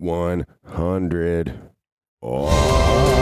100. Oh.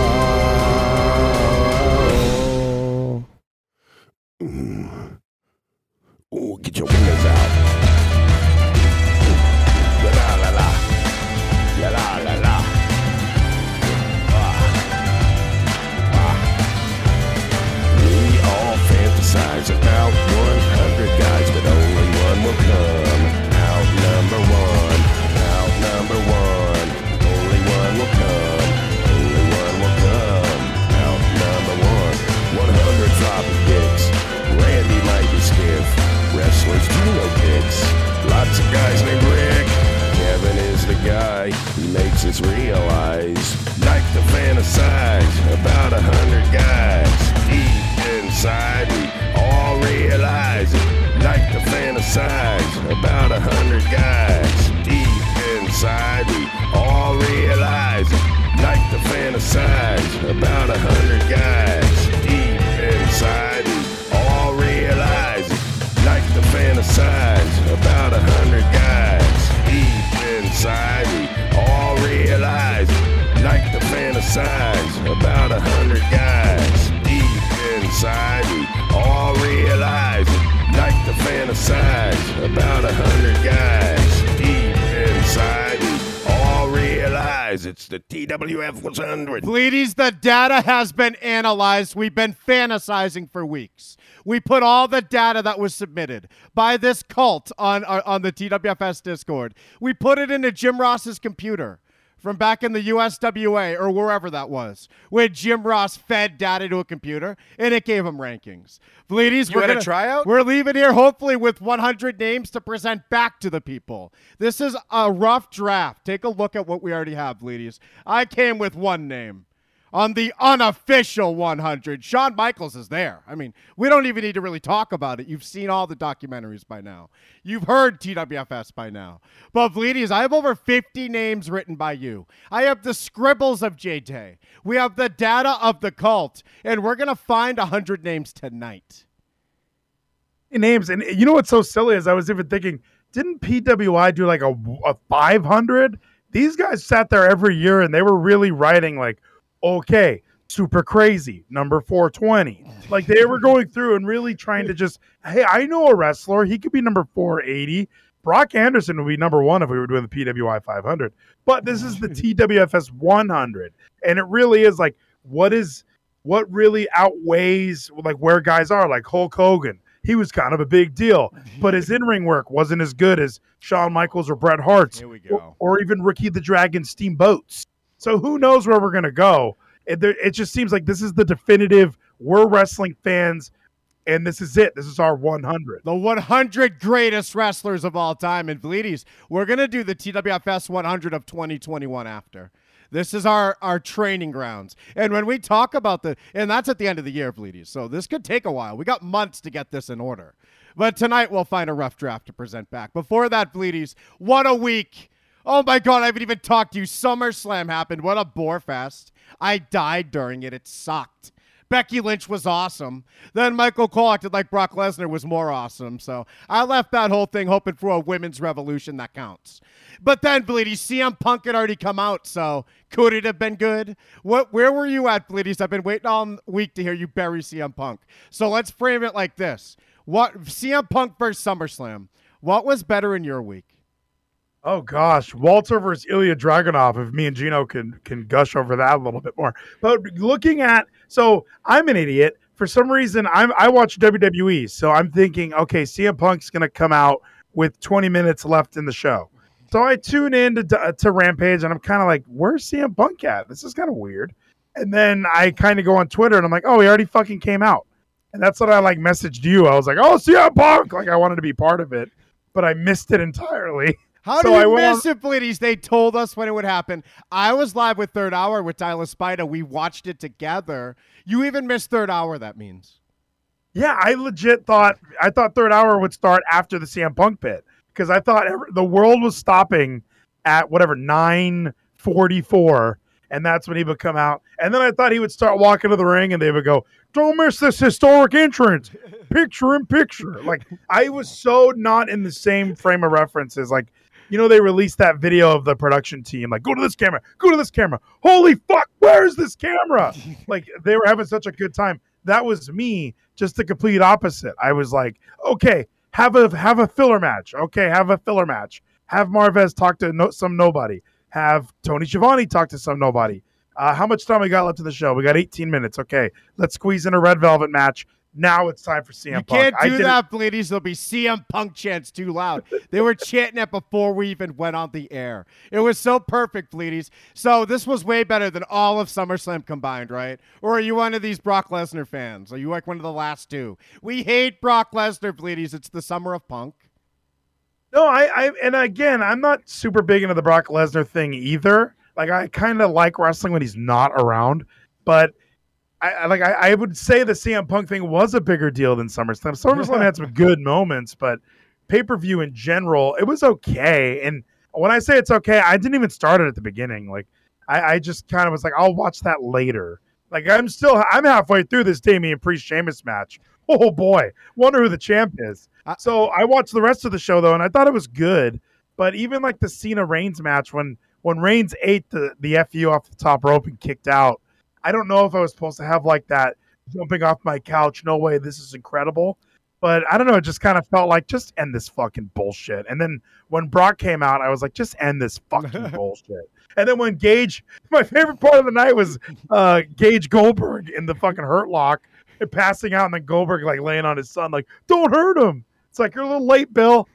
The data has been analyzed. We've been fantasizing for weeks. We put all the data that was submitted by this cult on uh, on the TWFS Discord. We put it into Jim Ross's computer from back in the USWA or wherever that was, where Jim Ross fed data to a computer and it gave him rankings. You we're gonna- tryout? We're leaving here hopefully with 100 names to present back to the people. This is a rough draft. Take a look at what we already have, Bleedies. I came with one name. On the unofficial 100, Shawn Michaels is there. I mean, we don't even need to really talk about it. You've seen all the documentaries by now. You've heard TWFS by now. But Bleedies, I have over 50 names written by you. I have the scribbles of J-Day. We have the data of the cult. And we're to find 100 names tonight. names. And you know what's so silly is I was even thinking, didn't PWI do like a, a 500? These guys sat there every year and they were really writing like, okay, super crazy, number 420. Like they were going through and really trying to just, hey, I know a wrestler. He could be number 480. Brock Anderson would be number one if we were doing the PWI 500. But this is the TWFS 100. And it really is like, what is, what really outweighs like where guys are? Like Hulk Hogan he was kind of a big deal, but his in ring work wasn't as good as Shawn Michaels or Bret Hart's, Here we or, go. or even Ricky the Dragon Steamboats. So who knows where we're gonna go? It, it just seems like this is the definitive. We're wrestling fans, and this is it. This is our 100. The 100 greatest wrestlers of all time. And Bleedies, we're going to do the TWFS 100 of 2021 after. This is our, our training grounds. And when we talk about the, and that's at the end of the year, Bleedies. So this could take a while. We got months to get this in order. But tonight we'll find a rough draft to present back. Before that, Bleedies, what a week. Oh my God, I haven't even talked to you. SummerSlam happened. What a bore fest. I died during it. It sucked. Becky Lynch was awesome. Then Michael Cole acted like Brock Lesnar was more awesome. So I left that whole thing hoping for a women's revolution that counts. But then, Bleedy, CM Punk had already come out, so could it have been good? What? Where were you at, Bleedies? I've been waiting all week to hear you bury CM Punk. So let's frame it like this: What CM Punk versus SummerSlam? What was better in your week? Oh gosh, Walter versus Ilja Dragunov. If me and Gino can can gush over that a little bit more, but looking at so I'm an idiot. For some reason, I'm I watch WWE, so I'm thinking, okay, CM Punk's gonna come out with 20 minutes left in the show. So I tune in to, to Rampage, and I'm kind of like, where's CM Punk at? This is kind of weird. And then I kind of go on Twitter, and I'm like, oh, he already fucking came out. And that's what I like messaged you. I was like, oh, CM Punk, like I wanted to be part of it, but I missed it entirely. How So do I you went on- miss it, Bleedies? They told us when it would happen. I was live with Third Hour with Tyler Spida. We watched it together. You even missed Third Hour, that means. Yeah, I legit thought I thought third hour would start after the CM Punk bit because I thought every, the world was stopping at whatever nine forty four, and that's when he would come out. And then I thought he would start walking to the ring, and they would go, "Don't miss this historic entrance, picture in picture." Like I was so not in the same frame of reference as like you know, they released that video of the production team, like, go to this camera, go to this camera. Holy fuck, where's this camera? like, they were having such a good time. That was me, just the complete opposite. I was like, okay, have a have a filler match. Okay, have a filler match. Have Marvez talk to no, some nobody. Have Tony Schiavone talk to some nobody. Uh, how much time we got left in the show? We got 18 minutes. Okay, let's squeeze in a red velvet match. Now it's time for CM Punk. You Punk. can't do that, ladies. There'll be CM Punk chants too loud. They were chanting it before we even went on the air. It was so perfect, ladies. So this was way better than all of SummerSlam combined, right? Or are you one of these Brock Lesnar fans? Are you like one of the last two? We hate Brock Lesnar, ladies. It's the summer of Punk. No, I, I and again, I'm not super big into the Brock Lesnar thing either. Like I kind of like wrestling when he's not around, but I, I like I, I would say the CM Punk thing was a bigger deal than SummerSlam. SummerSlam had some good moments, but pay per view in general, it was okay. And when I say it's okay, I didn't even start it at the beginning. Like I, I just kind of was like, I'll watch that later. Like I'm still I'm halfway through this Damian Priest Sheamus match. Oh boy, wonder who the champ is. So I watched the rest of the show though, and I thought it was good. But even like the Cena Reigns match, when when Reigns ate the the fu off the top rope and kicked out, I don't know if I was supposed to have like that jumping off my couch. No way, this is incredible. But I don't know. It just kind of felt like just end this fucking bullshit. And then when Brock came out, I was like, just end this fucking bullshit. And then when Gage, my favorite part of the night was uh, Gage Goldberg in the fucking Hurt Lock and passing out, and then Goldberg like laying on his son, like, don't hurt him. It's like you're a little late, Bill.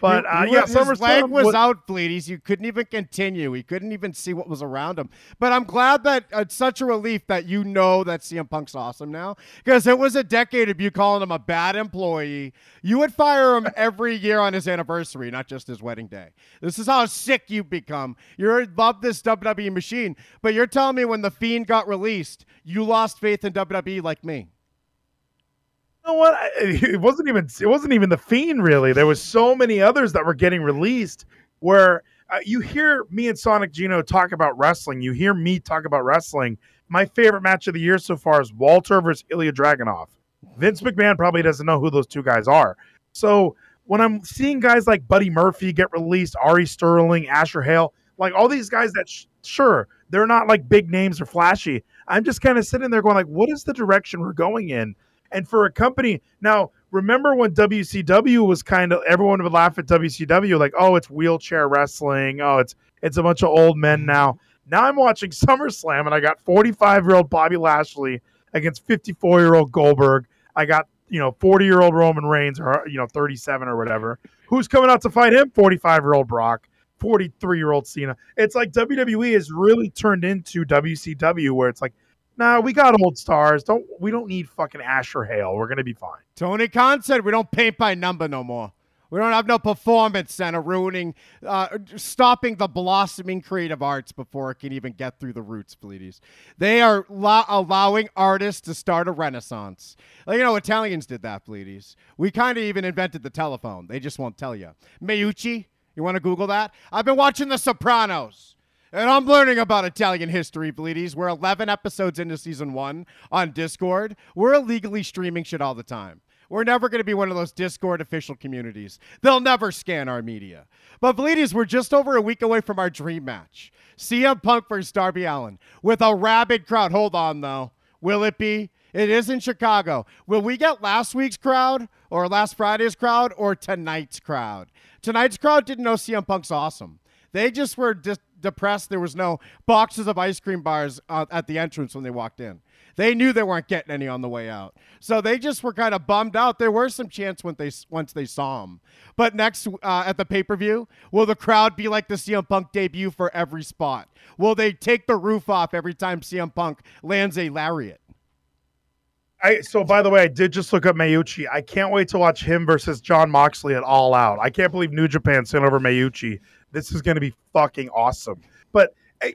But You- uh, you yeah, his leg was was- out, Fleeties. You couldn't even continue. He couldn't even see what was around him. But I'm glad that uh, it's such a relief that you know that CM Punk's awesome now because it was a decade of you calling him a bad employee. You would fire him every year on his anniversary, not just his wedding day. This is how sick you've become. You love this WWE machine, but you're telling me when the Fiend got released, you lost faith in WWE like me. You know what? It wasn't even it wasn't even the fiend really. There was so many others that were getting released where uh, you hear me and Sonic Gino talk about wrestling. You hear me talk about wrestling. My favorite match of the year so far is Walter versus Ilja Dragunov. Vince McMahon probably doesn't know who those two guys are. So when I'm seeing guys like Buddy Murphy get released, Ari Sterling, Asher Hale, like all these guys that sh- sure they're not like big names or flashy. I'm just kind of sitting there going like, what is the direction we're going in? And for a company now, remember when WCW was kind of everyone would laugh at WCW like, oh, it's wheelchair wrestling. Oh, it's it's a bunch of old men now. Now I'm watching SummerSlam and I got 45 year old Bobby Lashley against 54 year old Goldberg. I got you know 40 year old Roman Reigns or you know 37 or whatever. Who's coming out to fight him? 45 year old Brock. 43 year old Cena. It's like WWE has really turned into WCW where it's like, nah, we got old stars. Don't we don't need fucking Asher Hale. We're gonna be fine. Tony Khan said we don't paint by number no more. We don't have no performance center ruining, uh, stopping the blossoming creative arts before it can even get through the roots, please. They are lo- allowing artists to start a renaissance. Like, you know, Italians did that, please. We kind of even invented the telephone. They just won't tell you. Meucci, you want to Google that? I've been watching The Sopranos. And I'm learning about Italian history, bleedies. We're 11 episodes into season one on Discord. We're illegally streaming shit all the time. We're never going to be one of those Discord official communities. They'll never scan our media. But bleedies, we're just over a week away from our dream match. CM Punk versus Darby Allin with a rabid crowd. Hold on, though. Will it be? It is in Chicago. Will we get last week's crowd or last Friday's crowd or tonight's crowd? Tonight's crowd didn't know CM Punk's awesome. They just were dis- depressed. There was no boxes of ice cream bars uh, at the entrance when they walked in. They knew they weren't getting any on the way out, so they just were kind of bummed out. There were some chants when they once they saw him, but next uh, at the pay per view, will the crowd be like the CM Punk debut for every spot? Will they take the roof off every time CM Punk lands a lariat? I so by the way, I did just look up Mayuchi. I can't wait to watch him versus Jon Moxley at All Out. I can't believe New Japan sent over Mayuchi. This is going to be fucking awesome. But eh,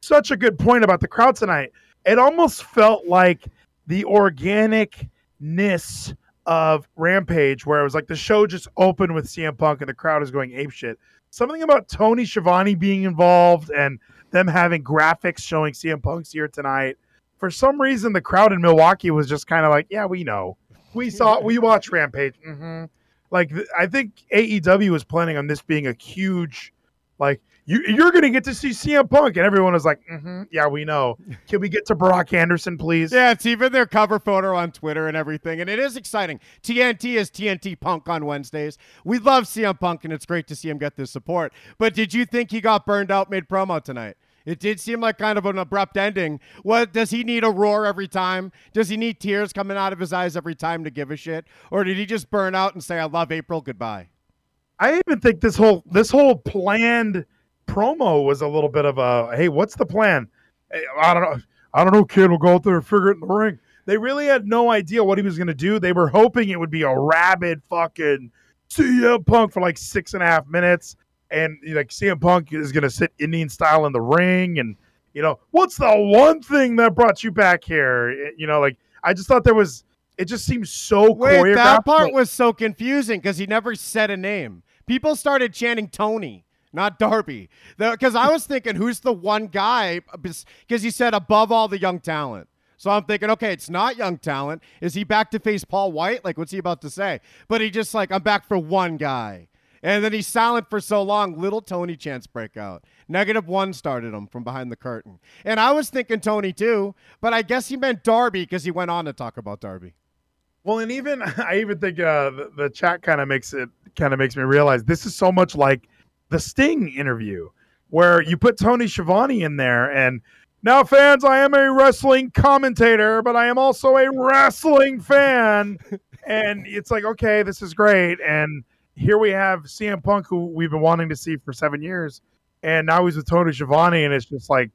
such a good point about the crowd tonight. It almost felt like the organicness of Rampage, where it was like the show just opened with CM Punk and the crowd is going apeshit. Something about Tony Schiavone being involved and them having graphics showing CM Punk's here tonight for some reason the crowd in Milwaukee was just kind of like, yeah, we know, we saw, we watched Rampage. hmm Like I think AEW was planning on this being a huge Like you, you're gonna get to see CM Punk, and everyone is like, mm-hmm, "Yeah, we know." Can we get to Brock Anderson, please? Yeah, it's even their cover photo on Twitter and everything, and it is exciting. TNT is TNT Punk on Wednesdays. We love CM Punk, and it's great to see him get this support. But did you think he got burned out mid promo tonight? It did seem like kind of an abrupt ending. What does he need a roar every time? Does he need tears coming out of his eyes every time to give a shit, or did he just burn out and say, "I love April, goodbye"? I even think this whole this whole planned promo was a little bit of a hey, what's the plan? I don't know. I don't know. Kid will go out there and figure it in the ring. They really had no idea what he was going to do. They were hoping it would be a rabid fucking CM Punk for like six and a half minutes, and like CM Punk is going to sit Indian style in the ring, and you know what's the one thing that brought you back here? You know, like I just thought there was. It just seems so Wait, that part was so confusing because he never said a name. People started chanting Tony not Darby. Because I was thinking, who's the one guy? Because he said above all the young talent. So I'm thinking, okay, it's not young talent. Is he back to face Paul White? Like, what's he about to say? But he just like, I'm back for one guy. And then he's silent for so long, little Tony chance break out. Negative one started him from behind the curtain. And I was thinking Tony too, but I guess he meant Darby because he went on to talk about Darby. Well, and even I even think uh, the, the chat kind of makes it kind of makes me realize this is so much like the Sting interview where you put Tony Schiavone in there and now fans I am a wrestling commentator but I am also a wrestling fan. And it's like okay this is great. And here we have CM Punk who we've been wanting to see for 7 years and now he's with Tony Schiavone and it's just like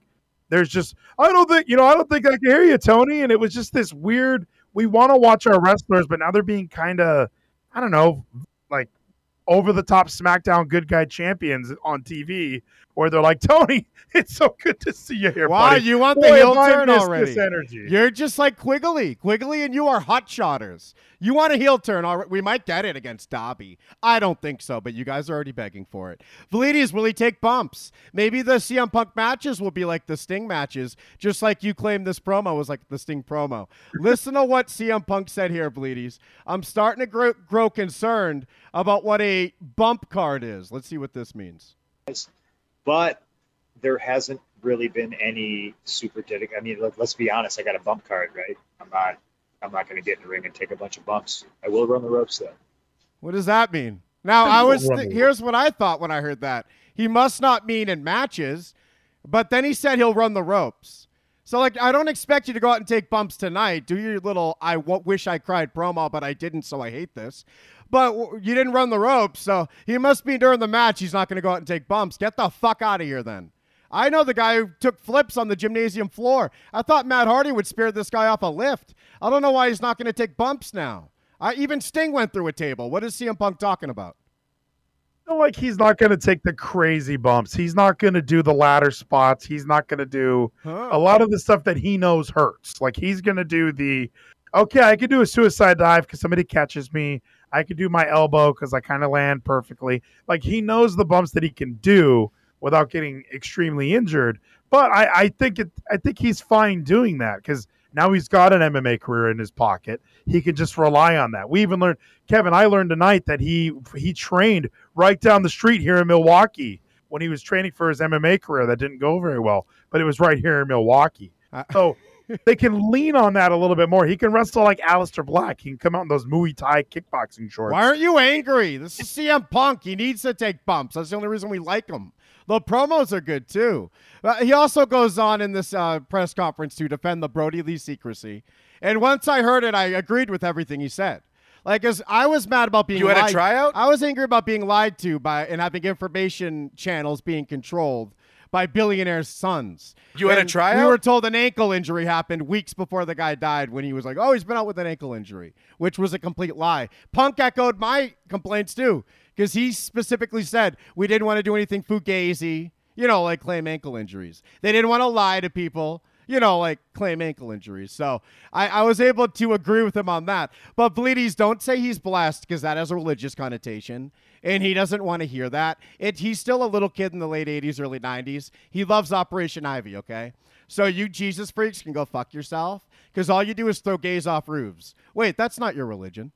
there's just I don't think you know I don't think I can hear you Tony. And it was just this weird we want to watch our wrestlers but now they're being kind of I don't know like over the top SmackDown good guy champions on TV where they're like, Tony, it's so good to see you here. Wow, buddy. you want Boy, the heel turn already? energy. You're just like Quigley. Quigley and you are hot shotters. You want a heel turn already? We might get it against Dobby. I don't think so, but you guys are already begging for it. Valides, will he take bumps? Maybe the CM Punk matches will be like the Sting matches, just like you claimed this promo was like the Sting promo. Listen to what CM Punk said here, Valides. I'm starting to grow, grow concerned about what a bump card is. Let's see what this means but there hasn't really been any super dedicated. I mean, look, let, us be honest. I got a bump card, right? I'm not. I'm not going to get in the ring and take a bunch of bumps. I will run the ropes though. What does that mean? Now I was. Th- here's what I thought when I heard that. He must not mean in matches, but then he said he'll run the ropes. So like, I don't expect you to go out and take bumps tonight. Do your little "I w- wish I cried" promo, but I didn't, so I hate this but you didn't run the ropes, so he must be during the match. He's not going to go out and take bumps. Get the fuck out of here then. I know the guy who took flips on the gymnasium floor. I thought Matt Hardy would spare this guy off a lift. I don't know why he's not going to take bumps now. I, even Sting went through a table. What is CM Punk talking about? like he's not going to take the crazy bumps. He's not going to do the ladder spots. He's not going to do huh. a lot of the stuff that he knows hurts. Like he's going to do the okay, I can do a suicide dive because somebody catches me. I could do my elbow because I kind of land perfectly. Like he knows the bumps that he can do without getting extremely injured. But I, I think it, I think he's fine doing that because now he's got an MMA career in his pocket. He can just rely on that. We even learned, Kevin. I learned tonight that he he trained right down the street here in Milwaukee when he was training for his MMA career. That didn't go very well, but it was right here in Milwaukee. Uh, so they can lean on that a little bit more. He can wrestle like Aleister Black. He can come out in those Muay Thai kickboxing shorts. Why aren't you angry? This is CM Punk. He needs to take bumps. That's the only reason we like him. The promos are good too. Uh, he also goes on in this uh, press conference to defend the Brodie Lee secrecy. And once I heard it, I agreed with everything he said. Like, as I was mad about being you had lied, a tryout. I was angry about being lied to by and having information channels being controlled by billionaires' sons. You had a tryout? We were told an ankle injury happened weeks before the guy died when he was like, oh, he's been out with an ankle injury, which was a complete lie. Punk echoed my complaints too, because he specifically said we didn't want to do anything fugazi, you know, like claim ankle injuries. They didn't want to lie to people you know, like claim ankle injuries. So I, I was able to agree with him on that. But Bleedies, don't say he's blessed because that has a religious connotation and he doesn't want to hear that. It, he's still a little kid in the late 80s, early 90s. He loves Operation Ivy, okay? So you Jesus freaks can go fuck yourself because all you do is throw gays off roofs. Wait, that's not your religion.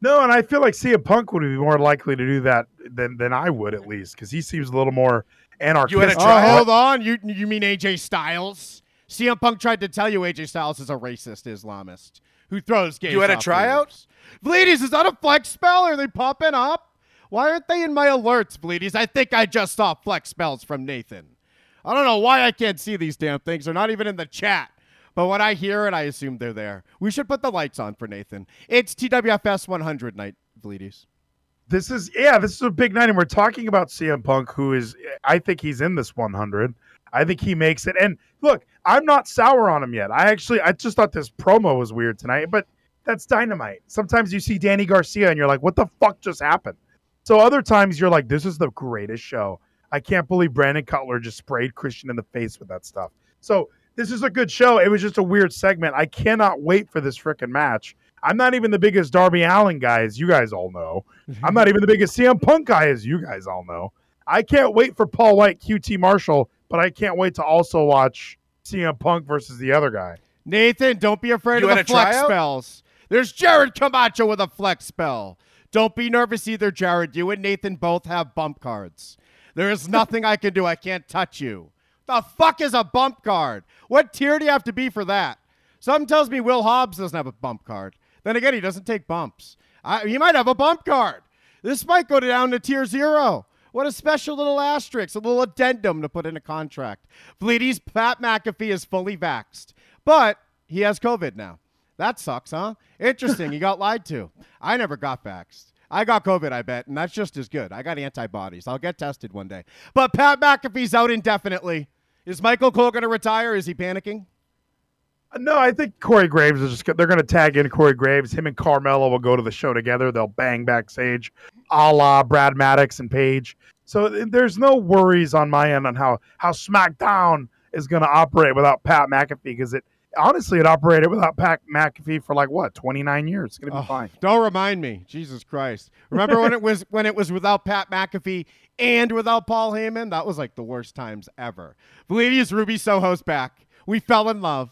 No, and I feel like CM Punk would be more likely to do that than than I would at least because he seems a little more anarchistic. You had a try- oh, uh, hold on. You you mean AJ Styles? CM Punk tried to tell you AJ Styles is a racist Islamist who throws gays. You had a off tryout? roofs. Bleedies, is that a flex spell? Are they popping up? Why aren't they in my alerts, Bleedies? I think I just saw flex spells from Nathan. I don't know why I can't see these damn things. They're not even in the chat. But when I hear it, I assume they're there. We should put the lights on for Nathan. It's TWFS 100 night, Bleedies. This is yeah, this is a big night, and we're talking about CM Punk, who is I think he's in this 100. I think he makes it. And look, I'm not sour on him yet. I actually I just thought this promo was weird tonight, but that's dynamite. Sometimes you see Danny Garcia and you're like, what the fuck just happened? So other times you're like, this is the greatest show. I can't believe Brandon Cutler just sprayed Christian in the face with that stuff. So this is a good show. It was just a weird segment. I cannot wait for this freaking match. I'm not even the biggest Darby Allin guy, as you guys all know. I'm not even the biggest CM Punk guy, as you guys all know. I can't wait for Paul White, QT Marshall, but I can't wait to also watch CM Punk versus the other guy. Nathan, don't be afraid You of the flex tryout? spells. There's Jared Camacho with a flex spell. Don't be nervous either, Jared. You and Nathan both have bump cards. There is nothing I can do. I can't touch you. The fuck is a bump card? What tier do you have to be for that? Something tells me Will Hobbs doesn't have a bump card. Then again, he doesn't take bumps. I, he might have a bump card. This might go down to tier zero. What a special little asterisk, a little addendum to put in a contract. Bleedy's Pat McAfee is fully vaxxed, but he has COVID now. That sucks, huh? Interesting. he got lied to. I never got vaxxed. I got COVID, I bet, and that's just as good. I got antibodies. I'll get tested one day. But Pat McAfee's out indefinitely. Is Michael Cole going to retire? Is he panicking? No, I think Corey Graves is just they're going to tag in Corey Graves. Him and Carmella will go to the show together. They'll bang backstage, a la Brad Maddox and Paige. So uh, there's no worries on my end on how how SmackDown is going to operate without Pat McAfee because it honestly it operated without Pat McAfee for like what 29 years. It's going to be Oh, fine. Don't remind me. Jesus Christ. Remember when it was when it was without Pat McAfee and without Paul Heyman? That was like the worst times ever. Ladies, Ruby Soho's back. We fell in love.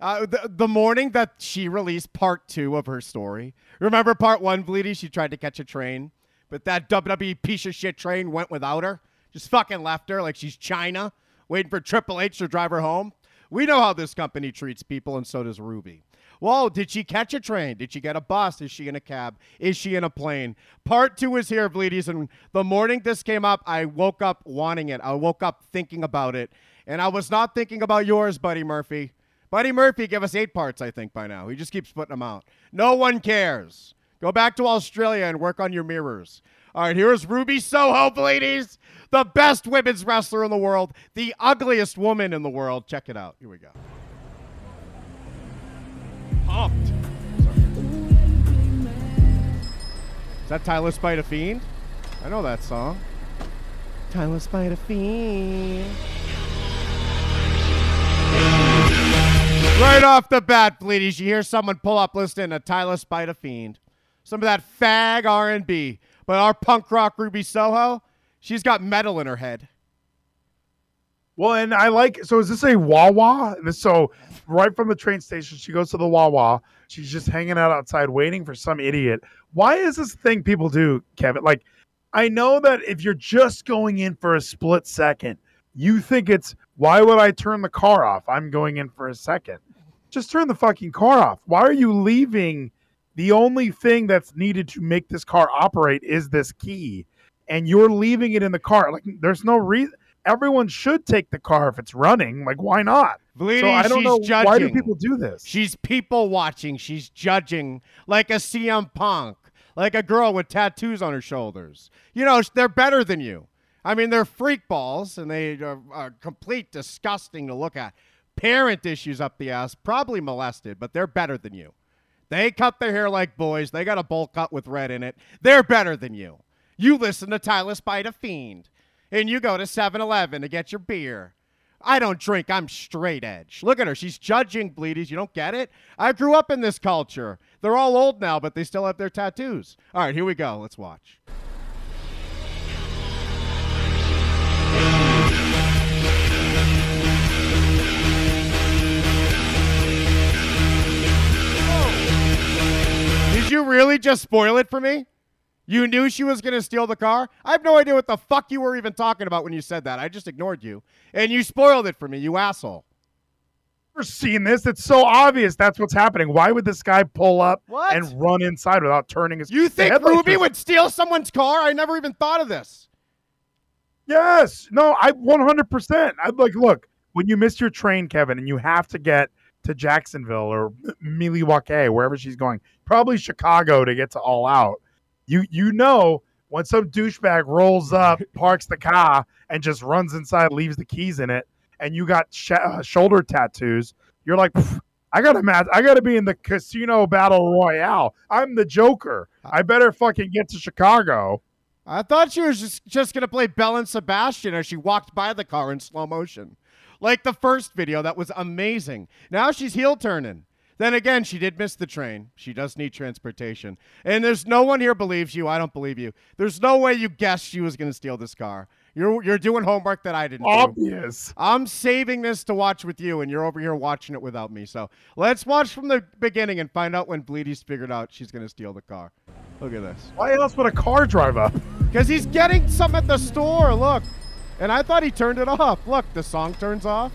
Uh, the, the morning that she released part two of her story. Remember part one, Bleedy? She tried to catch a train, but that WWE piece of shit train went without her. Just fucking left her like she's Chyna, waiting for Triple H to drive her home. We know how this company treats people, and so does Ruby. Whoa, did she catch a train? Did she get a bus? Is she in a cab? Is she in a plane? Part two is here, Bleedies. And the morning this came up, I woke up wanting it. I woke up thinking about it. And I was not thinking about yours, Buddy Murphy. Buddy Murphy gave us eight parts, I think, by now. He just keeps putting them out. No one cares. Go back to Australia and work on your mirrors. All right, here's Ruby Soho, ladies, the best women's wrestler in the world, the ugliest woman in the world. Check it out. Here we go. Pumped. Sorry. Is that Tyler Spite a Fiend? I know that song. Tyler Spite a Fiend. Right off the bat, Bleedies, you hear someone pull up listening to Tyler Spite a Fiend. Some of that fag R&B. But our punk rock Ruby Soho, she's got metal in her head. Well, and I like so is this a Wawa? So right from the train station, she goes to the Wawa. She's just hanging out outside waiting for some idiot. Why is this thing people do, Kevin? Like, I know that if you're just going in for a split second, you think it's why would I turn the car off? I'm going in for a second. Just turn the fucking car off. Why are you leaving? The only thing that's needed to make this car operate is this key, and you're leaving it in the car. Like, there's no reason everyone should take the car if it's running. Like, why not? Bleedy, so I don't she's know judging. why do people do this. She's people watching. She's judging like a CM Punk, like a girl with tattoos on her shoulders. You know, they're better than you. I mean, they're freak balls and they are, are complete disgusting to look at. Parent issues up the ass, probably molested, but they're better than you. They cut their hair like boys. They got a bowl cut with red in it. They're better than you. You listen to Tyler Spite a Fiend, and you go to 7 Eleven to get your beer. I don't drink. I'm straight edge. Look at her. She's judging bleedies. You don't get it? I grew up in this culture. They're all old now, but they still have their tattoos. All right, here we go. Let's watch. You really just spoil it for me? You knew she was going to steal the car? I have no idea what the fuck you were even talking about when you said that. I just ignored you. And you spoiled it for me, you asshole. Never seen this. It's so obvious that's what's happening. Why would this guy pull up What? and run inside without turning his? You think Ruby would steal someone's car? I never even thought of this. Yes. No, I 100%. I'd like, look, when you miss your train, Kevin, and you have to get to Jacksonville or Milwaukee, wherever she's going, probably Chicago to get to All Out. You you know when some douchebag rolls up, parks the car, and just runs inside, leaves the keys in it, and you got sh- uh, shoulder tattoos, you're like, "Pff, I gotta match. I gotta be in the casino battle royale. I'm the Joker. I better fucking get to Chicago. I thought she was just, just going to play Belle and Sebastian as she walked by the car in slow motion. Like the first video, that was amazing. Now she's heel turning. Then again, she did miss the train. She does need transportation. And there's no one here believes you. I don't believe you. There's no way you guessed she was going to steal this car. You're, you're doing homework that I didn't do. Obvious. I'm saving this to watch with you, and you're over here watching it without me. So let's watch from the beginning and find out when Bleedy's figured out she's going to steal the car. Look at this. Why else would a car drive up? Because he's getting some at the store. Look. And I thought he turned it off. Look, the song turns off.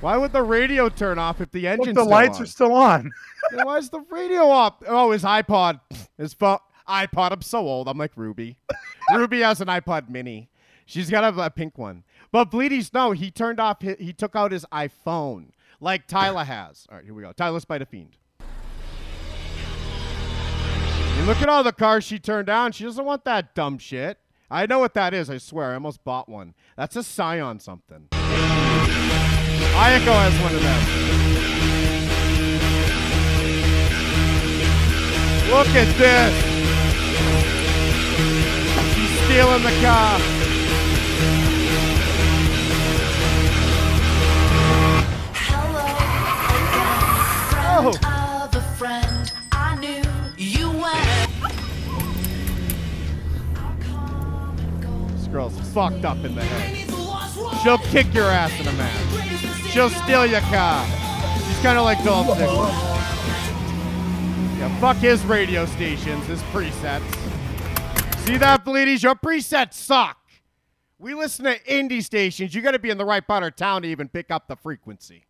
Why would the radio turn off if the Look, engine's the lights on? are still on. Why is the radio off? Oh, his iPod. His phone. iPod. I'm so old. I'm like Ruby. Ruby has an iPod mini. She's got a, a pink one. But Bleedy's, no, he turned off, hi- he took out his iPhone like Tyler has. All right, here we go. Tyler Spider Fiend. And look at all the cars she turned down. She doesn't want that dumb shit. I know what that is, I swear. I almost bought one. That's a Scion something. Ayako has one of them. Look at this. She's stealing the car. Hello Oh. Girl's fucked up in the head. She'll kick your ass in a match. She'll steal your car. She's kind of like Dolph Ziggler. Yeah, fuck his radio stations, his presets. See that, Bleedies? Your presets suck. We listen to indie stations. You got to be in the right part of town to even pick up the frequency.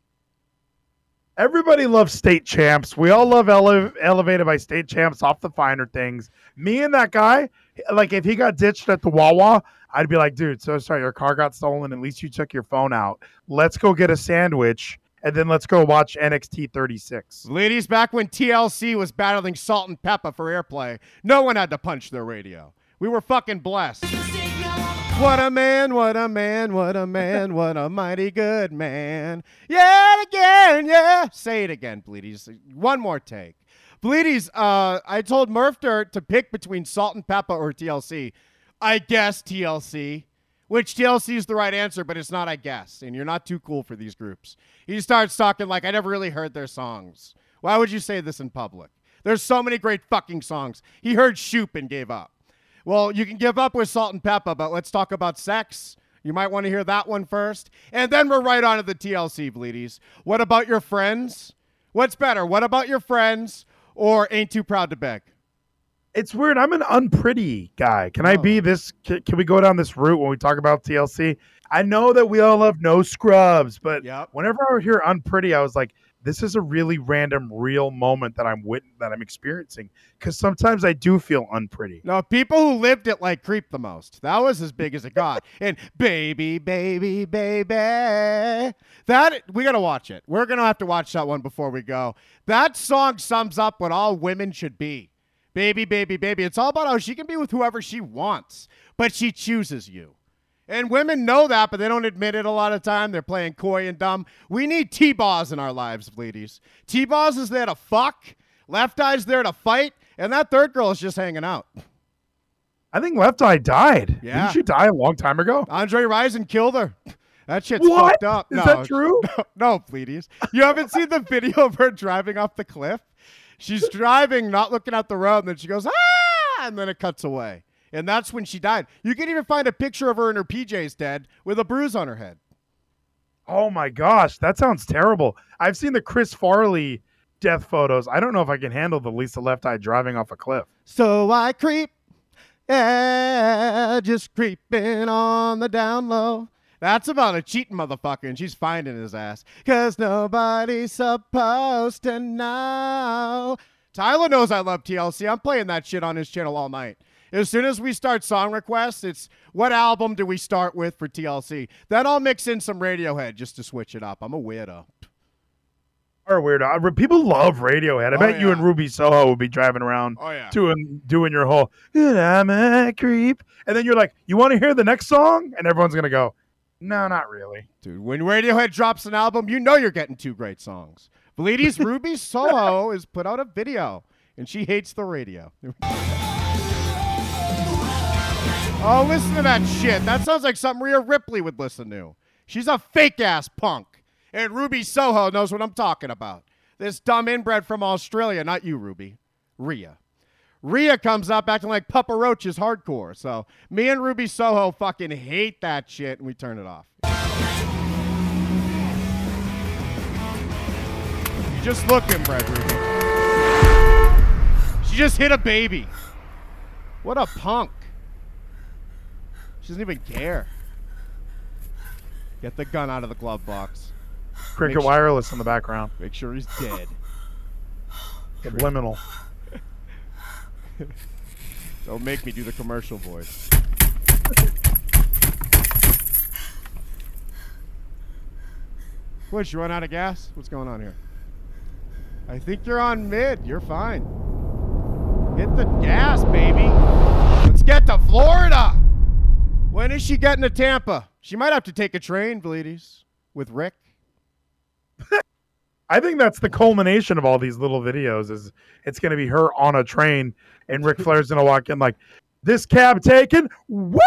Everybody loves state champs. We all love ele- elevated by state champs off the finer things. Me and that guy, like if he got ditched at the Wawa, I'd be like, dude, so sorry, your car got stolen. At least you took your phone out. Let's go get a sandwich and then let's go watch NXT 36. Ladies, back when TLC was battling Salt-N-Pepa for airplay, no one had to punch their radio. We were fucking blessed. What a man, what a man, what a man, what a mighty good man. Yeah, again, yeah. Say it again, Bleedies. One more take. Bleedies, uh, I told Murph to pick between Salt-N-Pepa or TLC. I guess TLC, which TLC is the right answer, but it's not, I guess. And you're not too cool for these groups. He starts talking like, I never really heard their songs. Why would you say this in public? There's so many great fucking songs. He heard Shoop and gave up. Well, you can give up with Salt-N-Pepa, but let's talk about sex. You might want to hear that one first. And then we're right on to the TLC, Bleedies. What about your friends? What's better? What about your friends or Ain't Too Proud to Beg? It's weird. I'm an unpretty guy. Can I Oh. be this? Can, can we go down this route when we talk about TLC? I know that we all love no scrubs, but Yep. whenever I would hear unpretty, I was like, this is a really random, real moment that I'm wit- that I'm experiencing. Because sometimes I do feel unpretty. No, people who lived it like creep the most. That was as big as it got. and baby, baby, baby. That we gotta watch it. We're gonna have to watch that one before we go. That song sums up what all women should be. Baby, baby, baby. It's all about how she can be with whoever she wants, but she chooses you. And women know that, but they don't admit it a lot of time. They're playing coy and dumb. We need T-Boz in our lives, ladies. T-Boz is there to fuck. Left Eye's there to fight. And that third girl is just hanging out. I think Left Eye died. Yeah. Didn't she die a long time ago? Andre Rison killed her. That shit's What? fucked up. Is no, that true? No, no. You haven't seen the video of her driving off the cliff? She's driving, not looking out the road, and then she goes, ah, and then it cuts away. And that's when she died. You can even find a picture of her in her PJs dead with a bruise on her head. Oh my gosh, that sounds terrible. I've seen the Chris Farley death photos. I don't know if I can handle the Lisa Left Eye driving off a cliff. So I creep, yeah, just creeping on the down low. That's about a cheating motherfucker, and she's finding his ass. Cause nobody's supposed to know. Tyler knows I love TLC. I'm playing that shit on his channel all night. As soon as we start song requests, it's what album do we start with for TLC? Then I'll mix in some Radiohead just to switch it up. I'm a weirdo. Or weird. I- People love Radiohead. I Oh, bet you and Ruby Soho would be driving around Oh yeah. doing doing your whole "And I'm a creep," and then you're like, "You want to hear the next song?" And everyone's gonna go, "No, not really." Dude, when Radiohead drops an album, you know you're getting two great songs. Valides Ruby Soho has put out a video, and she hates the radio. oh, listen to that shit. That sounds like something Rhea Ripley would listen to. She's a fake ass punk, and Ruby Soho knows what I'm talking about. This dumb inbred from Australia, not you, Ruby. Rhea. Rhea comes up acting like Papa Roach is hardcore. So me and Ruby Soho fucking hate that shit, and we turn it off. You just look inbred, Ruby. She just hit a baby. What a punk. She doesn't even care. Get the gun out of the glove box. Cricket Make su- Wireless in the background. Make sure he's dead. Subliminal. Don't make me do the commercial voice. What, you run out of gas? What's going on here? I think you're on mid. You're fine. Hit the gas, baby. Let's get to Florida. When is she getting to Tampa? She might have to take a train, Valides, with Rick. I think that's the culmination of all these little videos. Is it's going to be her on a train, and Ric Flair's going to walk in like, "This cab taken, woo!"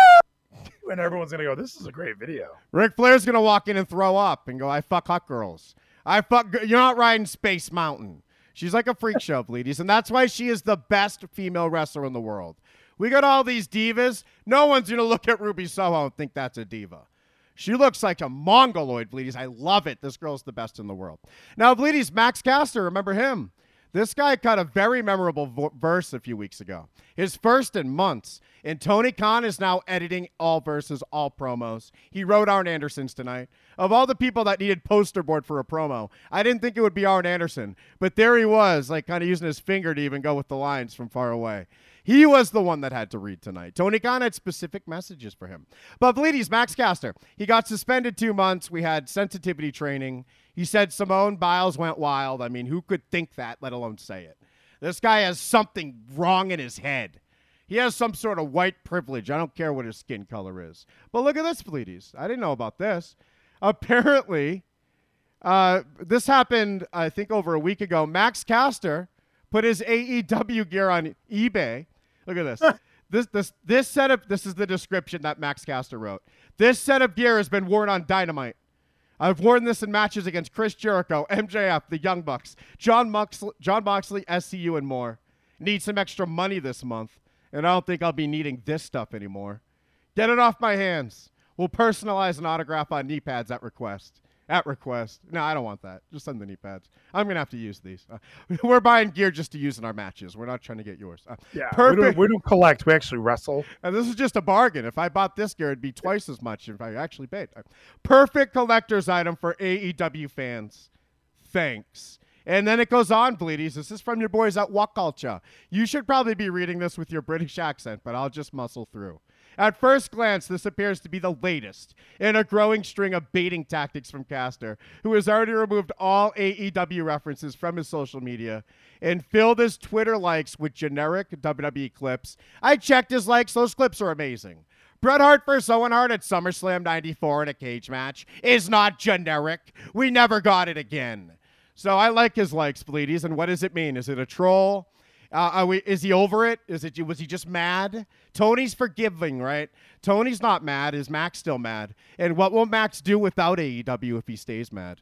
And everyone's going to go, "This is a great video." Ric Flair's gonna walk in and throw up and go, "I fuck hot girls. I fuck. You're not riding Space Mountain." She's like a freak show, ladies, and that's why she is the best female wrestler in the world. We got all these divas. No one's gonna look at Ruby Soho and think that's a diva. She looks like a mongoloid, Bleedies. I love it. This girl's the best in the world. Now, Bleedies, Max Caster, remember him? This guy cut a very memorable vo- verse a few weeks ago. His first in months. And Tony Khan is now editing all verses, all promos. He wrote Arn Anderson's tonight. Of all the people that needed poster board for a promo, I didn't think it would be Arn Anderson. But there he was, like kind of using his finger to even go with the lines from far away. He was the one that had to read tonight. Tony Khan had specific messages for him. But Max Caster, he got suspended two months. We had sensitivity training. He said Simone Biles went wild. I mean, who could think that, let alone say it? This guy has something wrong in his head. He has some sort of white privilege. I don't care what his skin color is. But look at this, Bleedies. I didn't know about this. Apparently, uh, this happened, I think, over a week ago. Max Caster put his AEW gear on eBay. Look at this. this this this setup. This is the description that Max Caster wrote. This set of gear has been worn on Dynamite. I've worn this in matches against Chris Jericho, MJF, the Young Bucks, Jon Moxley, Jon Moxley, SCU, and more. Need some extra money this month, and I don't think I'll be needing this stuff anymore. Get it off my hands. We'll personalize an autograph on knee pads at request. At request. No, I don't want that. Just send the knee pads. I'm gonna have to use these. Uh, we're buying gear just to use in our matches. We're not trying to get yours. Uh, Yeah, we perfect. don't, we don't collect. We actually wrestle. And this is just a bargain. If I bought this gear, it'd be twice as much if I actually paid. Perfect collector's item for AEW fans. Thanks. And then it goes on, Bleedies. This is from your boys at What Culture. You should probably be reading this with your British accent, but I'll just muscle through. At first glance, this appears to be the latest in a growing string of baiting tactics from Caster, who has already removed all AEW references from his social media and filled his Twitter likes with generic WWE clips. I checked his likes, those clips are amazing. Bret Hart versus Owen Hart at SummerSlam 94 in a cage match is not generic. We never got it again. So I like his likes, Bleedies. And what does it mean? Is it a troll? Uh, are we, is he over it? Is it was he just mad? Tony's forgiving, right? Tony's not mad. Is Max still mad? And what will Max do without AEW if he stays mad?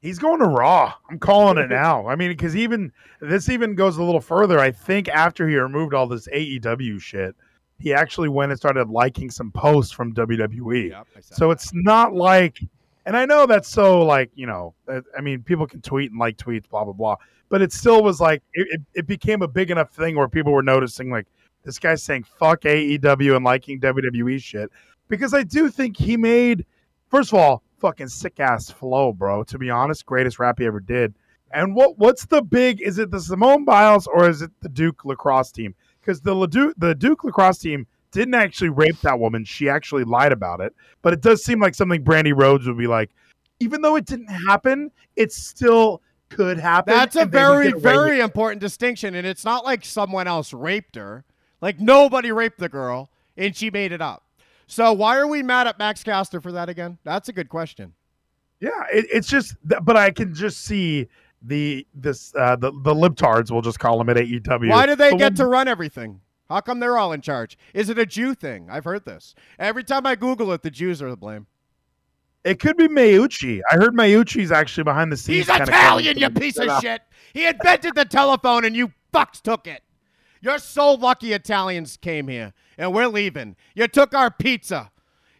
He's going to Raw. I'm calling it now. I mean, because even this even goes a little further. I think after he removed all this AEW shit, he actually went and started liking some posts from WWE. Yep, So that. it's not like And I know that's so like you know, uh, I mean, people can tweet and like tweets, blah blah blah. But it still was like it, it, became a big enough thing where people were noticing like this guy's saying fuck AEW and liking WWE shit because I do think he made first of all fucking sick ass flow, bro. To be honest, greatest rap he ever did. And what what's the big? Is it the Simone Biles or is it the Duke lacrosse team? Because the the Duke lacrosse team didn't actually rape that woman. She actually lied about it. But it does seem like something Brandi Rhodes would be like, even though it didn't happen, it still could happen. That's a very, very important distinction. And it's not like someone else raped her. Like nobody raped the girl and she made it up. So why are we mad at Max Caster for that again? That's a good question. Yeah, it, it's just, but I can just see the this uh, the the libtards. We'll just call them at AEW. Why do they The get one- to run everything? How come they're all in charge? Is it a Jew thing? I've heard this. Every time I Google it, the Jews are to blame. It could be Meucci. I heard Meucci's actually behind the scenes. He's Italian, you piece of shit. He invented the telephone and you fucks took it. You're so lucky Italians came here and we're leaving. You took our pizza.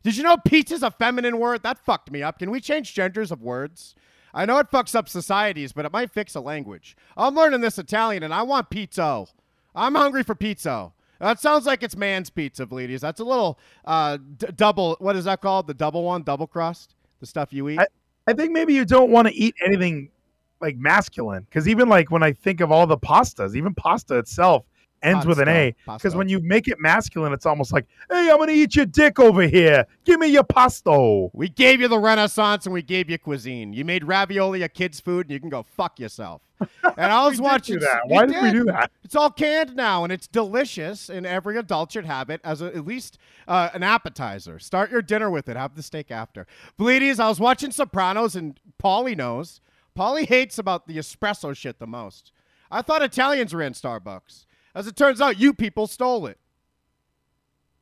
Did you know pizza's a feminine word? That fucked me up. Can we change genders of words? I know it fucks up societies, but it might fix a language. I'm learning this Italian and I want pizza. I'm hungry for pizza. That sounds like it's man's pizza, bleedies. That's a little uh, d- double. What is that called? The double one, double crust, the stuff you eat. I- I think maybe you don't want to eat anything like masculine because even like when I think of all the pastas, even pasta itself ends with an A. Because when you make it masculine, it's almost like, hey, I'm gonna eat your dick over here. Give me your pasto. We gave you the Renaissance and we gave you cuisine. You made ravioli a kid's food and you can go fuck yourself. And I was watching that. Why did we do that? It's all canned now and it's delicious. And every adult should have it as a, at least uh, an appetizer. Start your dinner with it. Have the steak after. Bleedies, I was watching Sopranos and Paulie knows. Paulie hates about the espresso shit the most. I thought Italians ran Starbucks. As it turns out, you people stole it.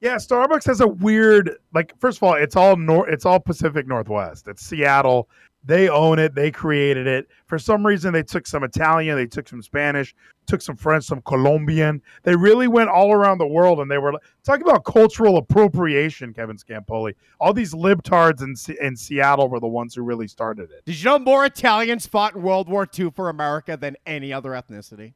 Yeah, Starbucks has a weird like. First of all, it's all nor it's all Pacific Northwest. It's Seattle. They own it. They created it. For some reason, they took some Italian, they took some Spanish, took some French, some Colombian. They really went all around the world, and they were talking about cultural appropriation. Kevin Scampoli, all these libtards in in Seattle were the ones who really started it. Did you know more Italians fought in World War II for America than any other ethnicity?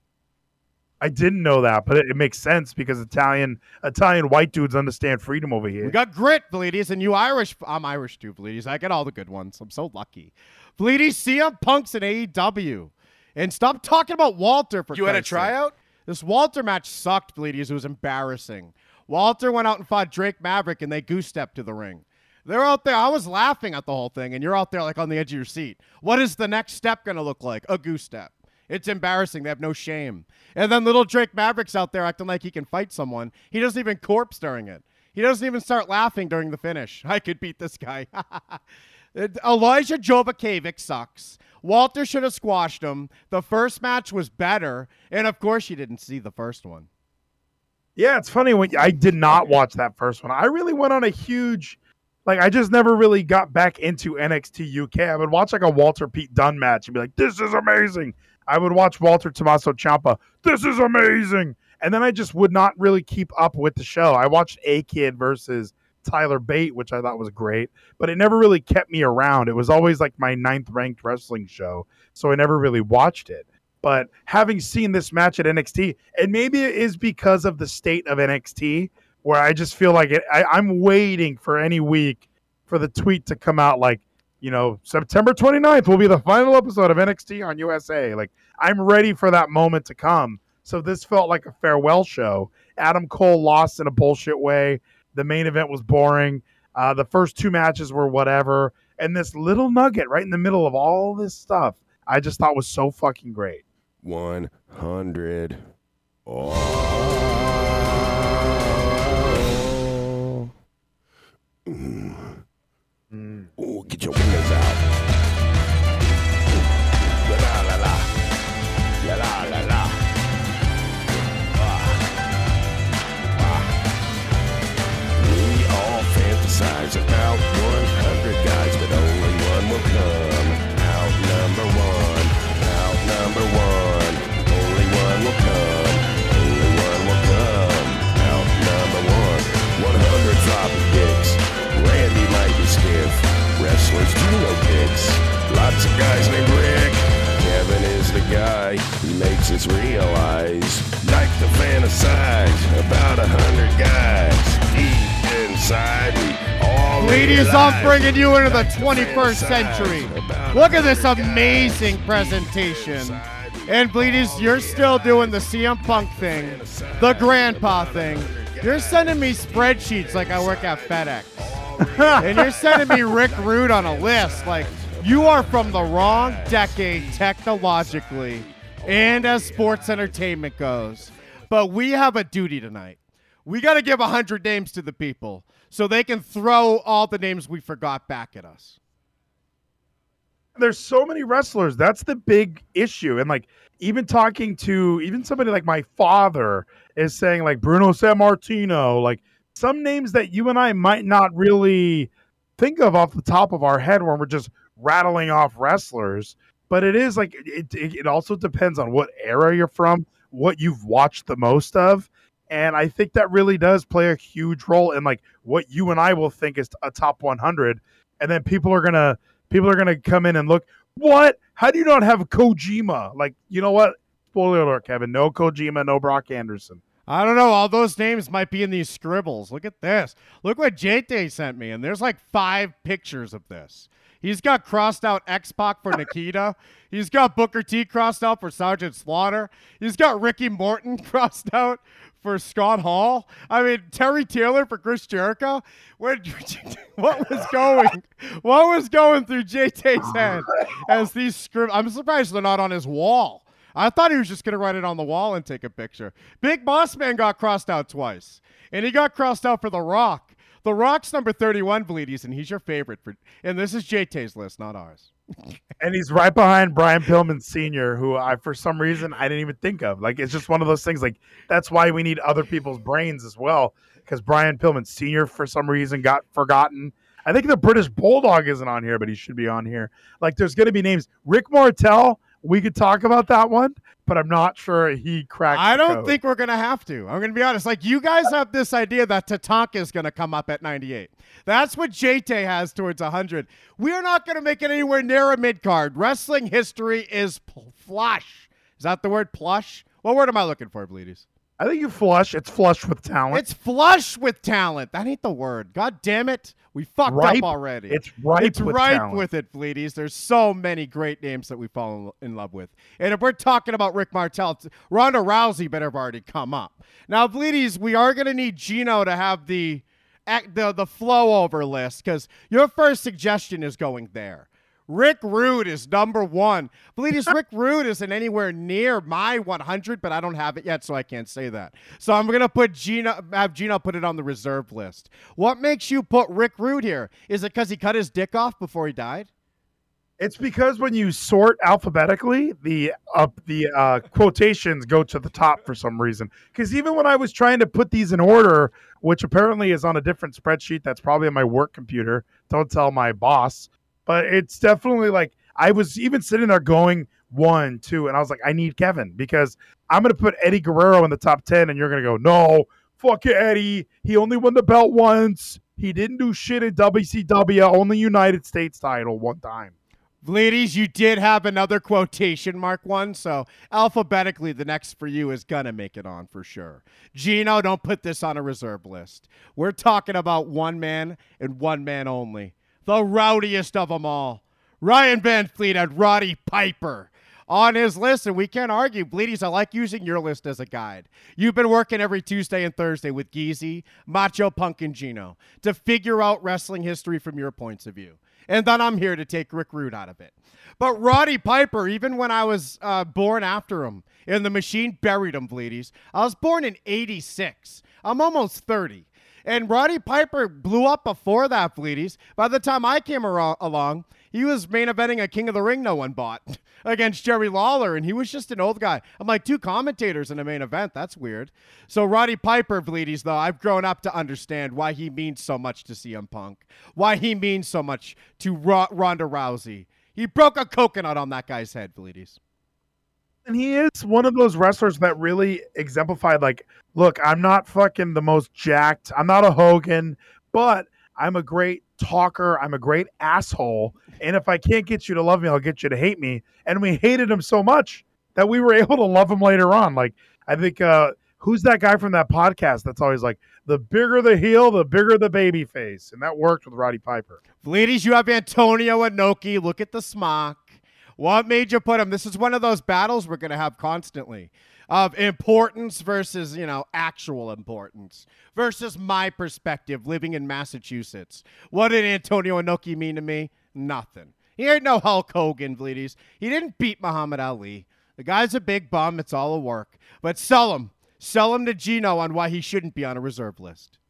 I didn't know that, but it, it makes sense because Italian Italian white dudes understand freedom over here. We got grit, Bleedies, and you Irish. I'm Irish too, Bleedies. I get all the good ones. I'm so lucky. Bleedies, CM Punk's in AEW. And stop talking about Walter for You had a Christ's sake. tryout? This Walter match sucked, Bleedies. It was embarrassing. Walter went out and fought Drake Maverick, and they goose stepped to the ring. They're out there. I was laughing at the whole thing, and you're out there like on the edge of your seat. What is the next step going to look like? A goose step. It's embarrassing. They have no shame. And then little Drake Maverick's out there acting like he can fight someone. He doesn't even corpse during it. He doesn't even start laughing during the finish. I could beat this guy. Elijah Jovakovic sucks. Walter should have squashed him. The first match was better. And of course, you didn't see the first one. Yeah, it's funny when I did not watch that first one. I really went on a huge, like, I just never really got back into NXT UK. I would watch like a Walter Pete Dunne match and be like, "This is amazing." I would watch Walter Tommaso Ciampa. This is amazing. And then I just would not really keep up with the show. I watched A Kid versus Tyler Bate, which I thought was great, but it never really kept me around. It was always like my ninth ranked wrestling show, so I never really watched it. But having seen this match at NXT, and maybe it is because of the state of NXT, where I just feel like it, I, I'm waiting for any week for the tweet to come out like, you know, September 29th will be the final episode of NXT on USA. Like, I'm ready for that moment to come. So this felt like a farewell show. Adam Cole lost in a bullshit way. The main event was boring. Uh, the first two matches were whatever. And this little nugget right in the middle of all this stuff, I just thought was so fucking great. 100. Oh. Get your windows out. Gino. Lots of guys named Rick. Kevin is the guy. He makes us realize. Like to fantasize about a hundred guys. Deep inside, we all Ladies, I'm bringing you into the like to 21st century. Look at this amazing guys. presentation. Deep inside, we And Bleedies, you're still doing the CM Punk thing, the grandpa thing. You're sending me spreadsheets like I work at FedEx. And you're sending me Rick Rude on a list. Like, you are from the wrong decade technologically and as sports entertainment goes. But we have a duty tonight. We got to give 100 names to the people so they can throw all the names we forgot back at us. there's so many wrestlers. That's the big issue. And like even talking to even somebody like my father is saying like Bruno Sammartino, like some names that you and I might not really think of off the top of our head when we're just rattling off wrestlers. But it is like it, it, it also depends on what era you're from, what you've watched the most of. And I think that really does play a huge role in like what you and I will think is a top 100. And then people are gonna people are gonna come in and look. What? How do you not have Kojima? Like, you know what? Spoiler alert, Kevin. No Kojima, no Brock Anderson. I don't know. All those names might be in these scribbles. Look at this. Look what JT sent me, and there's like five pictures of this. He's got crossed out X Pac for Nikita. He's got Booker T crossed out for Sergeant Slaughter. He's got Ricky Morton crossed out for Scott Hall. I mean Terry Taylor for Chris Jericho. What, what was going? What was going through JT's head as these scrib? I'm surprised they're not on his wall. I thought he was just going to write it on the wall and take a picture. Big Boss Man got crossed out twice, and he got crossed out for The Rock. The Rock's number 31, Bleedies, and he's your favorite. for. And this is JT's list, not ours. And he's right behind Brian Pillman Sr., who I for some reason I didn't even think of. Like it's just one of those things. Like that's why we need other people's brains as well. Because Brian Pillman Sr. for some reason got forgotten. I think the British Bulldog isn't on here, but he should be on here. Like there's going to be names. Rick Martel. We could talk about that one, but I'm not sure he cracked. I don't think we're going to have to. I'm going to be honest. Like, you guys have this idea that Tatanka is going to come up at 98. That's what JT has towards 100. We're not going to make it anywhere near a mid card. Wrestling history is pl- flush. Is that the word plush? What word am I looking for, Bleedies? I think you flush. It's flush with talent. It's flush with talent. That ain't the word. God damn it. We fucked Ripe. up already. It's ripe It's with ripe talent. with it, Bleedies. There's so many great names that we fall in love with. And if we're talking about Rick Martel, Ronda Rousey better have already come up. Now, Bleedies, we are going to need Gino to have the the, the flow over list because your first suggestion is going there. Rick Rude is number one. Believe Bleedies, Rick Rude isn't anywhere near my 100, but I don't have it yet, so I can't say that. So I'm gonna put Gina, have Gina put it on the reserve list. What makes you put Rick Rude here? Is it because he cut his dick off before he died? It's because when you sort alphabetically, the uh, the uh, quotations go to the top for some reason. Because even when I was trying to put these in order, which apparently is on a different spreadsheet, that's probably on my work computer. Don't tell my boss, but it's definitely like I was even sitting there going one, two, and I was like, I need Kevin because I'm gonna put Eddie Guerrero in the top ten, and you're gonna go, no, fuck you, Eddie. He only won the belt once. He didn't do shit in WCW, only United States title one time. Ladies, you did have another quotation mark one, so alphabetically, the next for you is gonna make it on for sure. Gino, don't put this on a reserve list. We're talking about one man and one man only, the rowdiest of them all. Ryan Van Fleet and Roddy Piper on his list, and we can't argue. Bleedies, I like using your list as a guide. You've been working every Tuesday and Thursday with Geezy, Macho Punk, and Gino to figure out wrestling history from your points of view. And then I'm here to take Rick Rude out of it. But Roddy Piper, even when I was uh, born after him, and the machine buried him, Bleedies. I was born in 86. I'm almost 30. And Roddy Piper blew up before that, Bleedies. By the time I came aro- along, he was main eventing a King of the Ring no one bought against Jerry Lawler, and he was just an old guy. I'm like, two commentators in a main event. That's weird. So, Roddy Piper, Bleedies, though, I've grown up to understand why he means so much to CM Punk, why he means so much to Ro- Ronda Rousey. He broke a coconut on that guy's head, Bleedies. And he is one of those wrestlers that really exemplified like, look, I'm not fucking the most jacked. I'm not a Hogan, but I'm a great talker. I'm a great asshole. And if I can't get you to love me, I'll get you to hate me. And we hated him so much that we were able to love him later on. Like, I think, uh, who's that guy from that podcast that's always like, the bigger the heel, the bigger the baby face. And that worked with Roddy Piper. Ladies, you have Antonio Inoki. Look at the smock. What made you put him? This is one of those battles we're going to have constantly of importance versus, you know, actual importance versus my perspective living in Massachusetts. What did Antonio Inoki mean to me? Nothing. He ain't no Hulk Hogan, ladies. He didn't beat Muhammad Ali. The guy's a big bum. It's all a work. But sell him. Sell him to Gino on why he shouldn't be on a reserve list.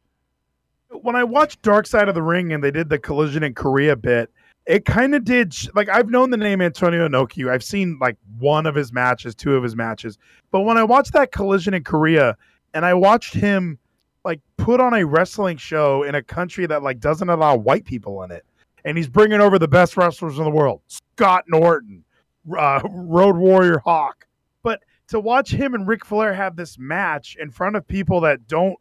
When I watched Dark Side of the Ring and they did the collision in Korea bit, it kind of did like I've known the name Antonio Inoki. I've seen like one of his matches, two of his matches. But when I watched that collision in Korea and I watched him like put on a wrestling show in a country that like doesn't allow white people in it, and he's bringing over the best wrestlers in the world, Scott Norton, uh, Road Warrior Hawk. But to watch him and Ric Flair have this match in front of people that don't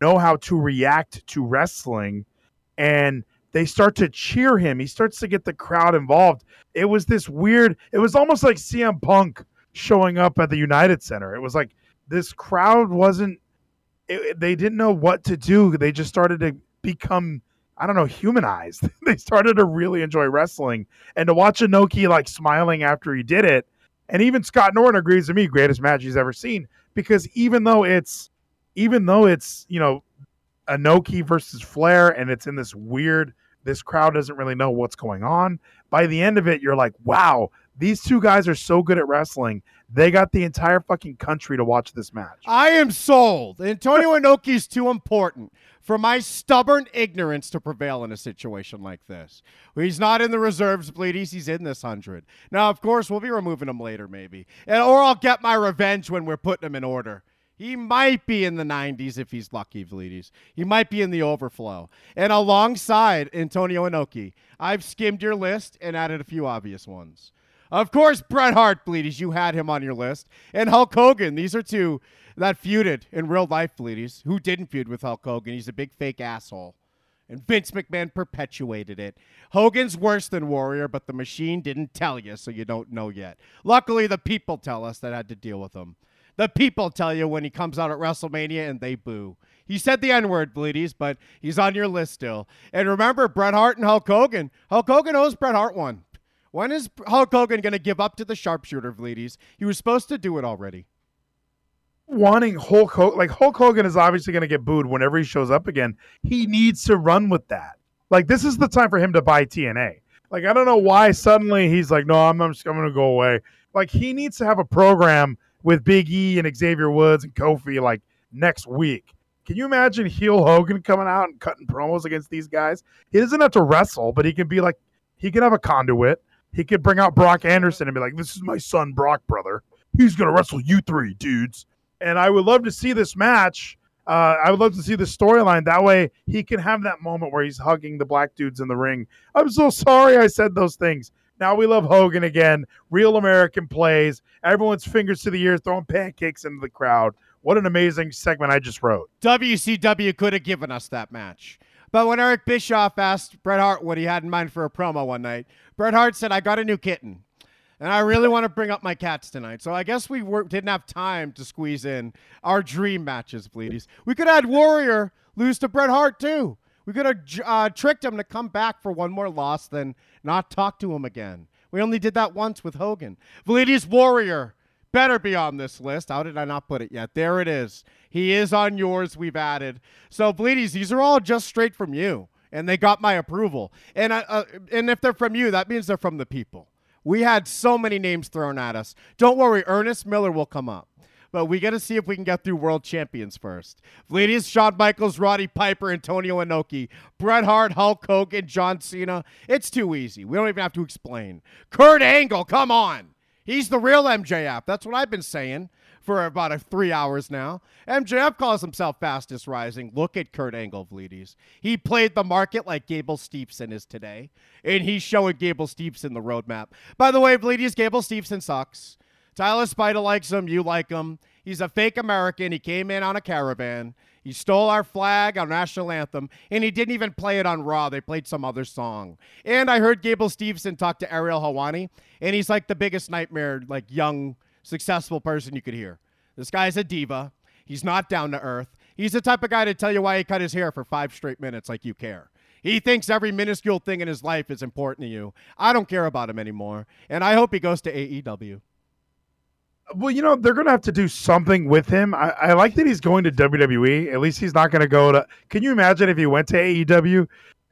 know how to react to wrestling and they start to cheer him. He starts to get the crowd involved. It was this weird, it was almost like CM Punk showing up at the United Center. It was like this crowd wasn't, it, they didn't know what to do. They just started to become, I don't know, humanized. they started to really enjoy wrestling. And to watch Inoki like smiling after he did it, and even Scott Norton agrees with me, greatest match he's ever seen. Because even though it's, even though it's, you know, Anoki versus Flair, and it's in this weird. This crowd doesn't really know what's going on. By the end of it, you're like, wow, these two guys are so good at wrestling. They got the entire fucking country to watch this match. I am sold. Antonio Inoki's too important for my stubborn ignorance to prevail in a situation like this. He's not in the reserves, bleedies. He's in this hundred. Now, of course, we'll be removing him later, maybe, and or I'll get my revenge when we're putting him in order. He might be in the 90s if he's lucky, Vlides. He might be in the overflow. And alongside Antonio Inoki, I've skimmed your list and added a few obvious ones. Of course, Bret Hart, Bleedies, you had him on your list. And Hulk Hogan. These are two that feuded in real life, Bleedies. Who didn't feud with Hulk Hogan? He's a big fake asshole. And Vince McMahon perpetuated it. Hogan's worse than Warrior, but the machine didn't tell you, so you don't know yet. Luckily, the people tell us that had to deal with him. The people tell you when he comes out at WrestleMania and they boo. He said the N word, Bleedies, but he's on your list still. And remember, Bret Hart and Hulk Hogan. Hulk Hogan owes Bret Hart one. When is Hulk Hogan going to give up to the sharpshooter, Bleedies? He was supposed to do it already. Wanting Hulk Hogan, like Hulk Hogan is obviously going to get booed whenever he shows up again. He needs to run with that. Like this is the time for him to buy TNA. Like I don't know why suddenly he's like, no, I'm, I'm just I'm going to go away. Like he needs to have a program with Big E and Xavier Woods and Kofi like next week. Can you imagine heel Hogan coming out and cutting promos against these guys? He doesn't have to wrestle, but he can be like, he can have a conduit. He could bring out Brock Anderson and be like, this is my son, Brock, brother. He's to wrestle you three dudes. And I would love to see this match. Uh, I would love to see the storyline. That way he can have that moment where he's hugging the black dudes in the ring. I'm so sorry I said those things. Now we love Hogan again. Real American plays. Everyone's fingers to the ears, throwing pancakes into the crowd. What an amazing segment I just wrote. WCW could have given us that match. But when Eric Bischoff asked Bret Hart what he had in mind for a promo one night, Bret Hart said, I got a new kitten. And I really want to bring up my cats tonight. So I guess we were, didn't have time to squeeze in our dream matches, please. We could add Warrior lose to Bret Hart, too. We could have uh, tricked him to come back for one more loss, then not talk to him again. We only did that once with Hogan. Validius Warrior better be on this list. How did I not put it yet? There it is. He is on yours. We've added. So, Bleedies, these are all just straight from you, and they got my approval. And uh, and if they're from you, that means they're from the people. We had so many names thrown at us. Don't worry, Ernest Miller will come up. But we got to see if we can get through world champions first. Ladies, Shawn Michaels, Roddy Piper, Antonio Inoki, Bret Hart, Hulk Hogan, John Cena. It's too easy. We don't even have to explain. Kurt Angle, come on. He's the real MJF. That's what I've been saying for about a three hours now. MJF calls himself fastest rising. Look at Kurt Angle, Vleeties. He played the market like Gable Steveson is today, and he's showing Gable Steveson the roadmap. By the way, Vleeties, Gable Steveson sucks. Tyler Spider likes him. You like him. He's a fake American. He came in on a caravan. He stole our flag, our national anthem, and he didn't even play it on Raw. They played some other song. And I heard Gable Steveson talk to Ariel Helwani, and he's like the biggest nightmare, like young, successful person you could hear. This guy's a diva. He's not down to earth. He's the type of guy to tell you why he cut his hair for five straight minutes like you care. He thinks every minuscule thing in his life is important to you. I don't care about him anymore. And I hope he goes to AEW. Well, you know, they're going to have to do something with him. I, I like that he's going to WWE. At least he's not going to go to. Can you imagine if he went to AEW?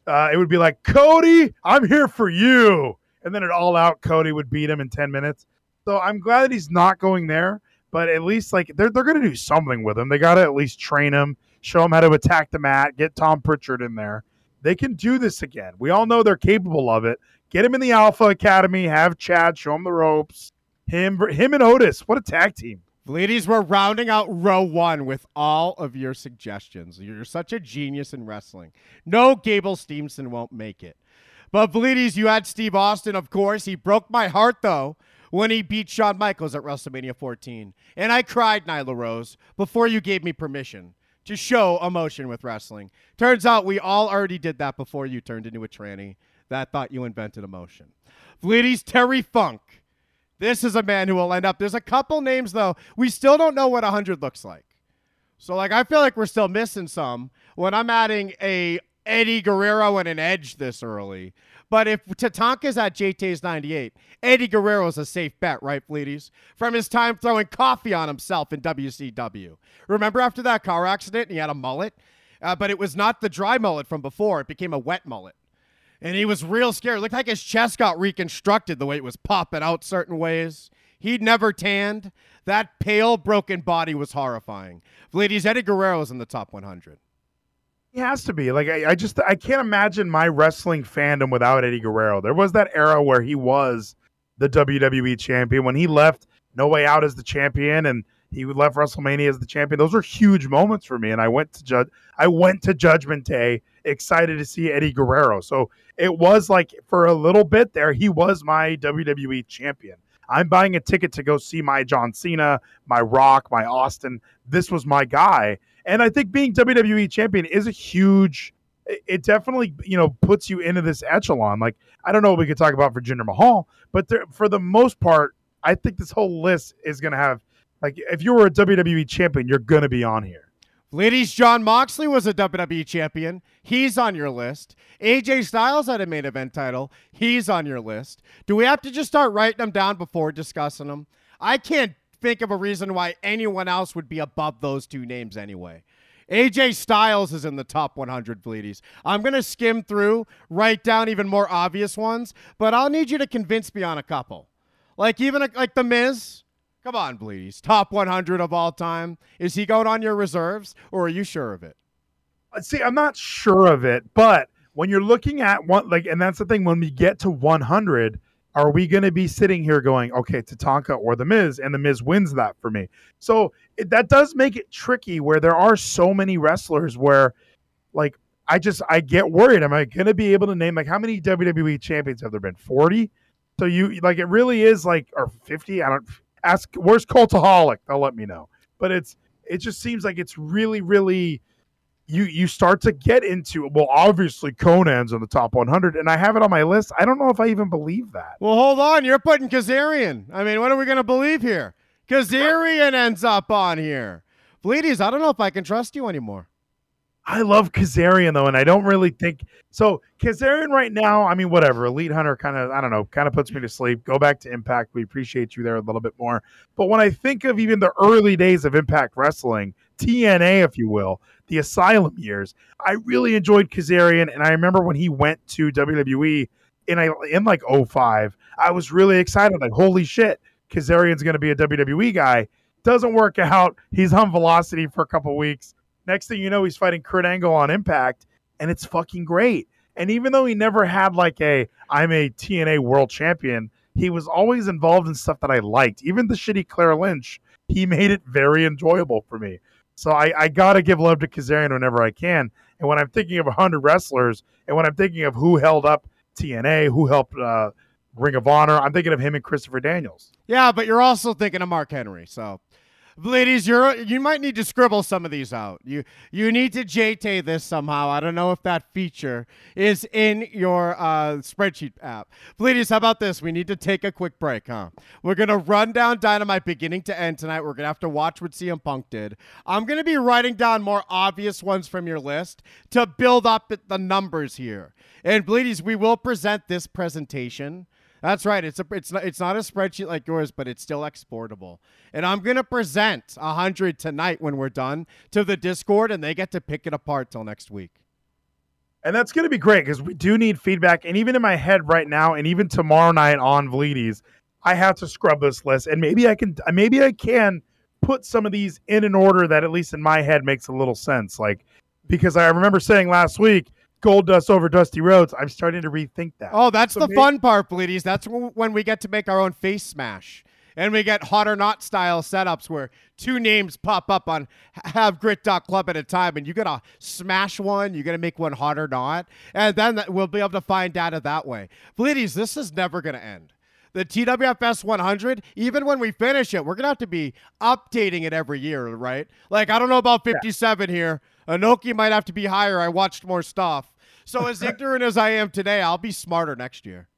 Uh, it would be like, Cody, I'm here for you. And then it all out, Cody would beat him in 10 minutes. So I'm glad that he's not going there, but at least like they're, they're going to do something with him. They got to at least train him, show him how to attack the mat, get Tom Prichard in there. They can do this again. We all know they're capable of it. Get him in the Alpha Academy, have Chad show him the ropes. Him, him and Otis, what a tag team. Ladies, we're rounding out row one with all of your suggestions. You're such a genius in wrestling. No, Gable Steveson won't make it. But Bleedies, you had Steve Austin, of course. He broke my heart, though, when he beat Shawn Michaels at WrestleMania 14. And I cried, Nyla Rose, before you gave me permission to show emotion with wrestling. Turns out we all already did that before you turned into a tranny that thought you invented emotion. Bleedies, Terry Funk. This is a man who will end up. There's a couple names, though. We still don't know what 100 looks like. So, like, I feel like we're still missing some when I'm adding a Eddie Guerrero and an Edge this early. But if Tatanka's at JT's 98, Eddie Guerrero's a safe bet, right, Fleeties? From his time throwing coffee on himself in WCW. Remember after that car accident, he had a mullet? Uh, but it was not the dry mullet from before, it became a wet mullet. And he was real scared. It looked like his chest got reconstructed the way it was popping out certain ways. He'd never tanned. That pale, broken body was horrifying. Ladies, Eddie Guerrero's in the top 100. He has to be. Like I, I just I can't imagine my wrestling fandom without Eddie Guerrero. There was that era where he was the WWE champion. When he left No Way Out as the champion and he left WrestleMania as the champion. Those were huge moments for me. And I went to judge I went to Judgment Day excited to see Eddie Guerrero. So it was like for a little bit there, he was my WWE champion. I'm buying a ticket to go see my John Cena, my Rock, my Austin. This was my guy. And I think being WWE champion is a huge it definitely, you know, puts you into this echelon. Like I don't know what we could talk about for Jinder Mahal, but there, for the most part, I think this whole list is going to have like if you were a WWE champion, you're to be on here. Ladies, Jon Moxley was a WWE champion. He's on your list. AJ Styles had a main event title. He's on your list. Do we have to just start writing them down before discussing them? I can't think of a reason why anyone else would be above those two names anyway. AJ Styles is in the top 100 Bleedies. I'm going to skim through, write down even more obvious ones, but I'll need you to convince me on a couple. Like even a, like The Miz. Come on, Bleedies. Top 100 of all time. Is he going on your reserves, or are you sure of it? Uh, see, I'm not sure of it, but when you're looking at one, like, and that's the thing, when we get to 100, are we going to be sitting here going, okay, Tatanka or The Miz, and The Miz wins that for me? So it, that does make it tricky where there are so many wrestlers where, like, I just I get worried. Am I going to be able to name like how many WWE champions have there been? Forty. So you like it really is like or fifty. I don't ask. Where's Cultaholic? They'll let me know. But it's it just seems like it's really really you you start to get into well obviously Konnan's on the top 100 and I have it on my list. I don't know if I even believe that. Well, hold on. You're putting Kazarian. I mean, what are we going to believe here? Kazarian ends up on here. Bleedies, I don't know if I can trust you anymore. I love Kazarian though, and I don't really think so. Kazarian right now, I mean, whatever. Elite Hunter kind of, I don't know, kind of puts me to sleep. Go back to Impact. We appreciate you there a little bit more. But when I think of even the early days of Impact Wrestling, TNA, if you will, the Asylum years, I really enjoyed Kazarian, and I remember when he went to WWE in I in like 05, I was really excited. Like, holy shit, Kazarian's going to be a WWE guy. Doesn't work out. He's on Velocity for a couple weeks. Next thing you know, he's fighting Kurt Angle on Impact, and it's fucking great. And even though he never had like a I'm a TNA world champion, he was always involved in stuff that I liked. Even the shitty Claire Lynch, he made it very enjoyable for me. So I, I gotta give love to Kazarian whenever I can. And when I'm thinking of 100 wrestlers, and when I'm thinking of who held up TNA, who helped uh, Ring of Honor, I'm thinking of him and Christopher Daniels. Yeah, but you're also thinking of Mark Henry. So Ladies, you're you might need to scribble some of these out. You you need to JT this somehow. I don't know if that feature is in your uh, spreadsheet app. Ladies, how about this? We need to take a quick break, huh? We're gonna run down Dynamite beginning to end tonight. We're gonna have to watch what CM Punk did. I'm gonna be writing down more obvious ones from your list to build up the numbers here. And ladies, we will present this presentation. That's right. It's a it's not it's not a spreadsheet like yours, but it's still exportable. And I'm gonna present a hundred tonight when we're done to the Discord, and they get to pick it apart till next week. And that's to be great because we do need feedback. And even in my head right now, and even tomorrow night on Vleeties, I have to scrub this list. And maybe I can, maybe I can put some of these in an order that at least in my head makes a little sense. Like, because I remember saying last week, Goldust over Dusty Rhodes. I'm starting to rethink that. Oh, that's So the may- fun part, Bleedies. That's when we get to make our own face smash. And we get hot or not style setups where two names pop up on have grit.club at a time and you gotta smash one, you gotta make one hot or not, and then that- we'll be able to find data that way. Bleedies, this is never gonna end. The TWFS 100, even when we finish it, we're gonna have to be updating it every year, right? Like I don't know about 57 here. Anoki might have to be higher. I watched more stuff. So as ignorant as I am today, I'll be smarter next year.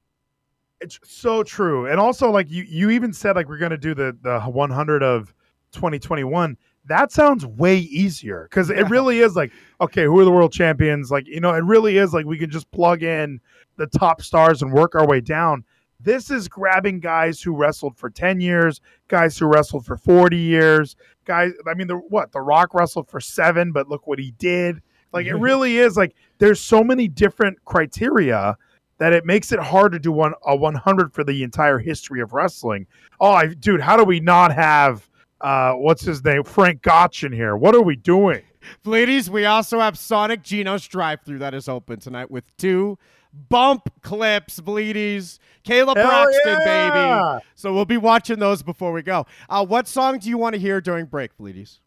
It's so true. And also, like you, you even said, like we're gonna do the the 100 of 2021. That sounds way easier because it really is like, okay, who are the world champions? Like, you know, it really is like we can just plug in the top stars and work our way down. This is grabbing guys who wrestled for 10 years, guys who wrestled for 40 years, guys. I mean, the what? The Rock wrestled for seven, but look what he did. Like, it really is like there's so many different criteria that it makes it hard to do one a 100 for the entire history of wrestling. Oh, I, dude, how do we not have uh, what's his name, Frank Gotch in here? What are we doing? Ladies, we also have Sonic Geno's drive through that is open tonight with two bump clips, bleedies. Caleb Hell Braxton, yeah! baby. So we'll be watching those before we go. Uh, what song do you want to hear during break, bleedies?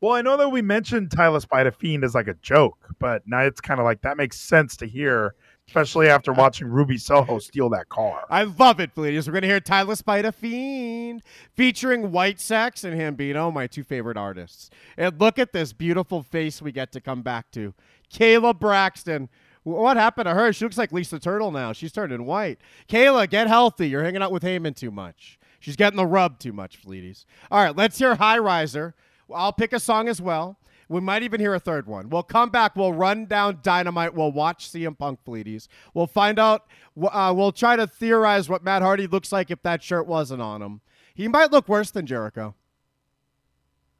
Well, I know that we mentioned Tyler Spider Fiend as like a joke, but now it's kind of like that makes sense to hear, especially after watching Ruby Soho steal that car. I love it, bleedies. We're going to hear Tyler Spider Fiend featuring White Sex and Hambino, my two favorite artists. And look at this beautiful face we get to come back to. Kayla Braxton. What happened to her? She looks like Lisa Turtle now. She's turning white. Kayla, get healthy. You're hanging out with Heyman too much. She's getting the rub too much, Fleeties. All right, let's hear High Riser. I'll pick a song as well. We might even hear a third one. We'll come back. We'll run down Dynamite. We'll watch CM Punk Fleeties. We'll find out. Uh, we'll try to theorize what Matt Hardy looks like if that shirt wasn't on him. He might look worse than Jericho.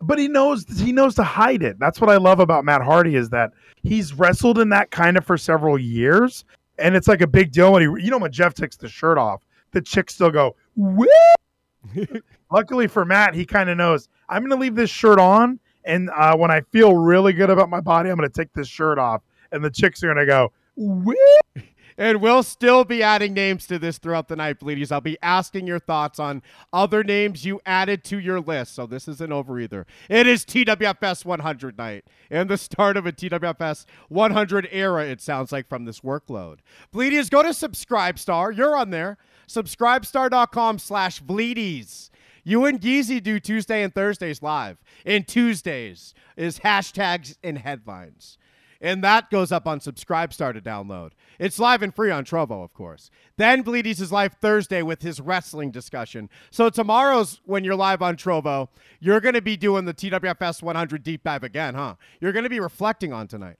but he knows he knows to hide it. That's what I love about Matt Hardy is that he's wrestled in that kind of for several years, and it's like a big deal when he, you know, when Jeff takes the shirt off, the chicks still go, "Woo!" Luckily for Matt, he kind of knows I'm going to leave this shirt on, and uh, when I feel really good about my body, I'm going to take this shirt off, and the chicks are going to go, "Woo!" And we'll still be adding names to this throughout the night, Bleedies. I'll be asking your thoughts on other names you added to your list. So this isn't over either. It is TWFS 100 night and the start of a TWFS 100 era, it sounds like, from this workload. Bleedies, go to Subscribestar. You're on there. Subscribestar.com slash Bleedies. You and Geezy do Tuesday and Thursdays live. And Tuesdays is hashtags and headlines. And that goes up on Subscribestar to download. It's live and free on Trovo, of course. Then Bleedies is live Thursday with his wrestling discussion. So tomorrow's when you're live on Trovo, you're going to be doing the TWFS 100 deep dive again, huh? You're going to be reflecting on tonight.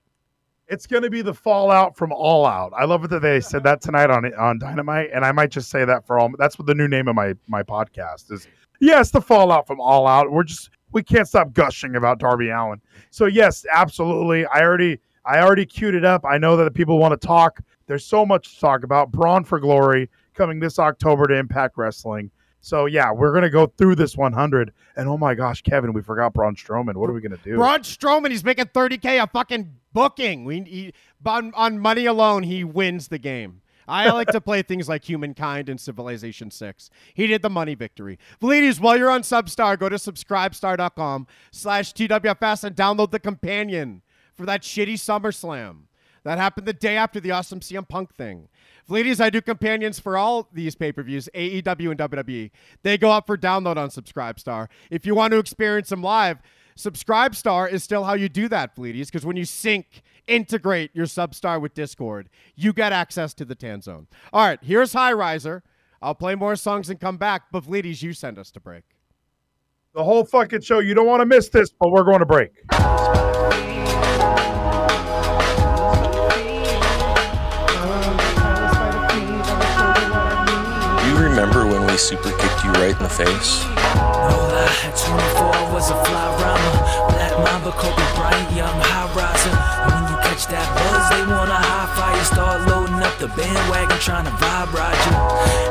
It's going to be the fallout from All Out. I love it that they said that tonight on on Dynamite, and I might just say that for all. That's what the new name of my my podcast is. Yes, the fallout from All Out. We're just we can't stop gushing about Darby Allin. So yes, absolutely. I already I already queued it up. I know that people want to talk. There's so much to talk about. Bound for Glory coming this October to Impact Wrestling. So yeah, we're gonna go through this 100. And oh my gosh, Kevin, we forgot Braun Strowman. What are we gonna do? Braun Strowman, he's making 30K a fucking booking. We, he, on, on money alone, he wins the game. I like to play things like Humankind and Civilization 6. He did the money victory. Ladies, while you're on Substar, go to subscribestar.com slash TWFS and download the companion for that shitty SummerSlam. That happened the day after the awesome CM Punk thing. Ladies, I do companions for all these pay per views, AEW and WWE. They go up for download on Subscribestar. If you want to experience them live, Subscribestar is still how you do that, Fleeties, because when you sync, integrate your Substar with Discord, you get access to the Tan Zone. All right, here's High Riser. I'll play more songs and come back, but Fleeties, you send us to break. The whole fucking show. You don't want to miss this, but we're going to break. You remember when we super kicked you right in the face? No lie, at 24 was a fly rhymer. Black Mamba, Kobe Bryant, young high riser. And when you catch that buzz, they wanna high fire. Start up the bandwagon, trying to vibe ride you.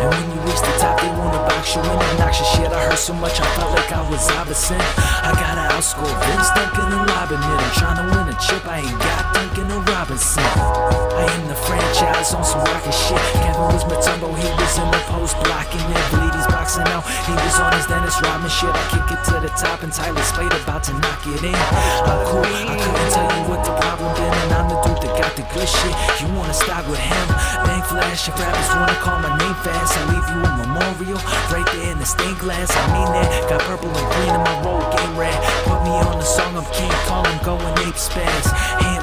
And when you reach the top, they wanna box you in obnoxious shit. I heard so much, I felt like I was Iverson. I gotta outscore Vince Duncan and Robin it. I'm trying to win a chip, I ain't got Duncan or Robinson. I am the franchise on some rocket shit. Kevin was Mutombo, he was in the post blocking it. Bleedy's boxing out, he was on his Dennis Rodman shit. I kick it to the top, and Tyler Spade about to knock it in. I'm cool, I couldn't tell you what the problem been, and I'm the dude that got the good shit. You wanna start with him? Bang flash, if rappers wanna call my name fast, I leave you a memorial right there in the stained glass. I mean that, got purple and green in my roll game rat. Put me on the song of King Kong, I'm going ape spaz. Hand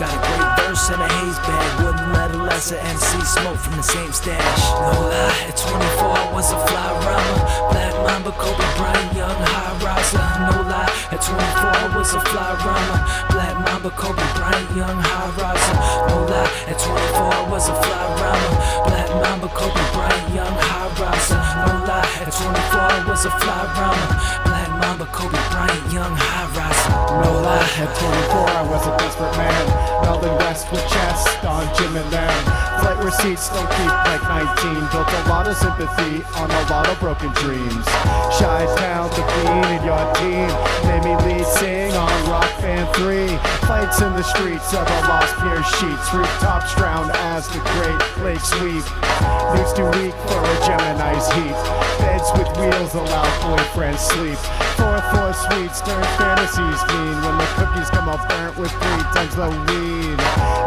got a great verse and a haze bag. Wouldn't lesser MC smoke from the same stash. No lie, at 24 I was a fly rhymer. Black Mamba, Kobe Bryant, young high riser. No lie, at 24 I was a fly rhymer. Black Mamba, Kobe Bryant, young high riser. No lie, at 24 I was a fly rhymer. Black Mamba, Kobe Bryant, young high riser. No lie, at 24 I was a fly rhymer. Black Mamba, Kobe Bryant, young high riser. No lie, at 24, I was a desperate man. Melvin West with chest on Jim and them. Flight receipts don't keep like 19. Built a lot of sympathy on a lot of broken dreams. Shy Town, the Fiend, and your team made me lead sing on Rock Band 3. Fights in the streets of a lost pier sheets. Rooftops drown as the Great Lakes sweep. News too weak for a Gemini's heat. Beds with wheels allow boyfriends sleep. Four four sweets turn fantasies mean when the cookies come out burnt with three times the weed.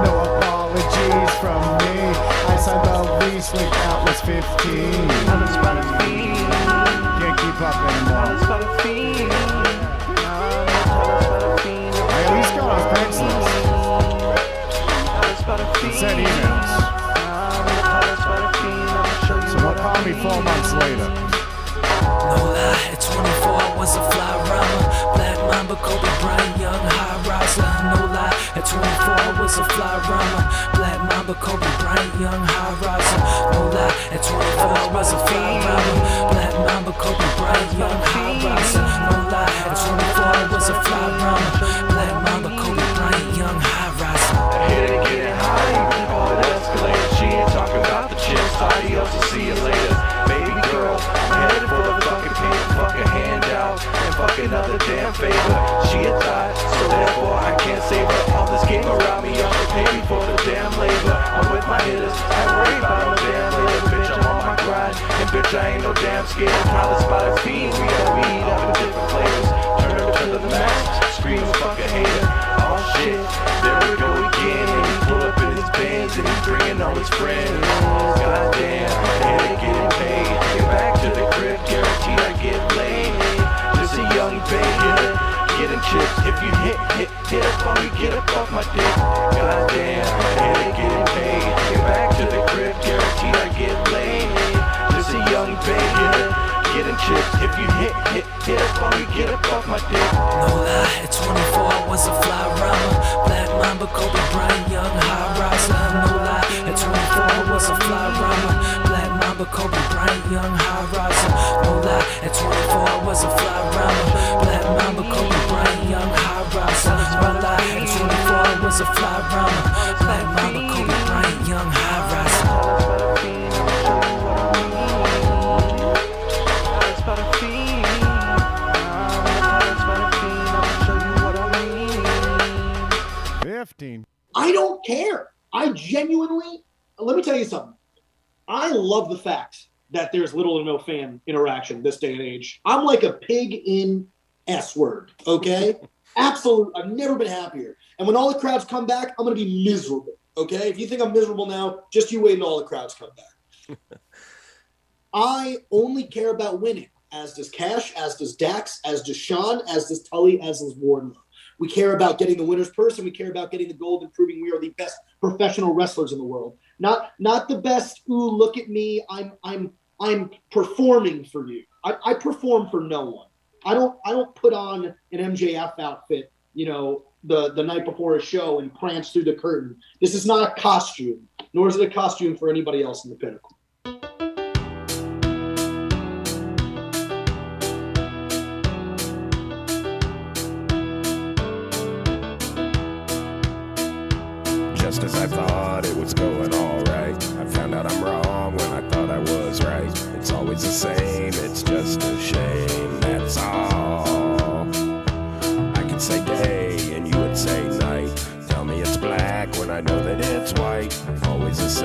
No apologies from me. I signed the lease when that was 15. Can't keep up anymore. I at least got on Craigslist. Sent emails. So don't call me four months later. No lie, at 24 I was a fly rhymer. Black Mamba, Kobe Bryant, young high riser. No at 24 I was a fly rhymer. Black Mamba, Kobe Bryant, young high riser. No lie, at 24 I was a fly rhymer. Black Mamba, Kobe Bryant, young high riser. No lie, at 24 I was a fly rhymer. Black Mamba, Kobe Bryant, young high riser. Hit it, get it high, all it escalated. She ain't talking about the chips, adios, and fuck another damn favor. She a thought, so therefore I can't save her. All this game around me, y'all pay me for the damn labor. I'm with my hitters, I ain't worried about no damn later, bitch, I'm on my grind. And bitch, I ain't no damn scared. Tyler spotted fiend, we got weed up in different flavors. Turn it to the max, scream fuck a hater. Oh shit, there we go again. And he pull up in his bands and he's bringing all his friends. Hit, hit, hit up on me, get up off my dick. Goddamn, and they getting paid. Get back to the crib, guaranteed I get laid. Just a young baby. Getting chips if you hit, hit, hit up on me, get up off my dick. No lie, at 24 I was a fly rhymer. Black Mamba, Kobe Bryant, young high riser. No lie, at 24 I was a fly rhymer. Black Mamba, Kobe Bryant, young high riser. No lie, at 24 I was a fly rhymer. Black Mamba, Kobe Bryant, young high riser. No lie, at 24 I was a fly rhymer. Black Mamba, Kobe Bryant, young high riser. Fifteen. I don't care. I genuinely, let me tell you something. I love the fact that there's little or no fan interaction this day and age. I'm like a pig in S word, okay? Absolute. I've never been happier. And when all the crowds come back, I'm going to be miserable. Okay, if you think I'm miserable now, just you wait until all the crowds come back. I only care about winning, as does Cash, as does Dax, as does Shawn, as does Tully, as does Wardlow. We care about getting the winner's purse, and we care about getting the gold and proving we are the best professional wrestlers in the world. Not not the best. Ooh, look at me! I'm I'm I'm performing for you. I, I perform for no one. I don't I don't put on an MJF outfit, you know, the the night before a show and prance through the curtain. This is not a costume, nor is it a costume for anybody else in the pinnacle.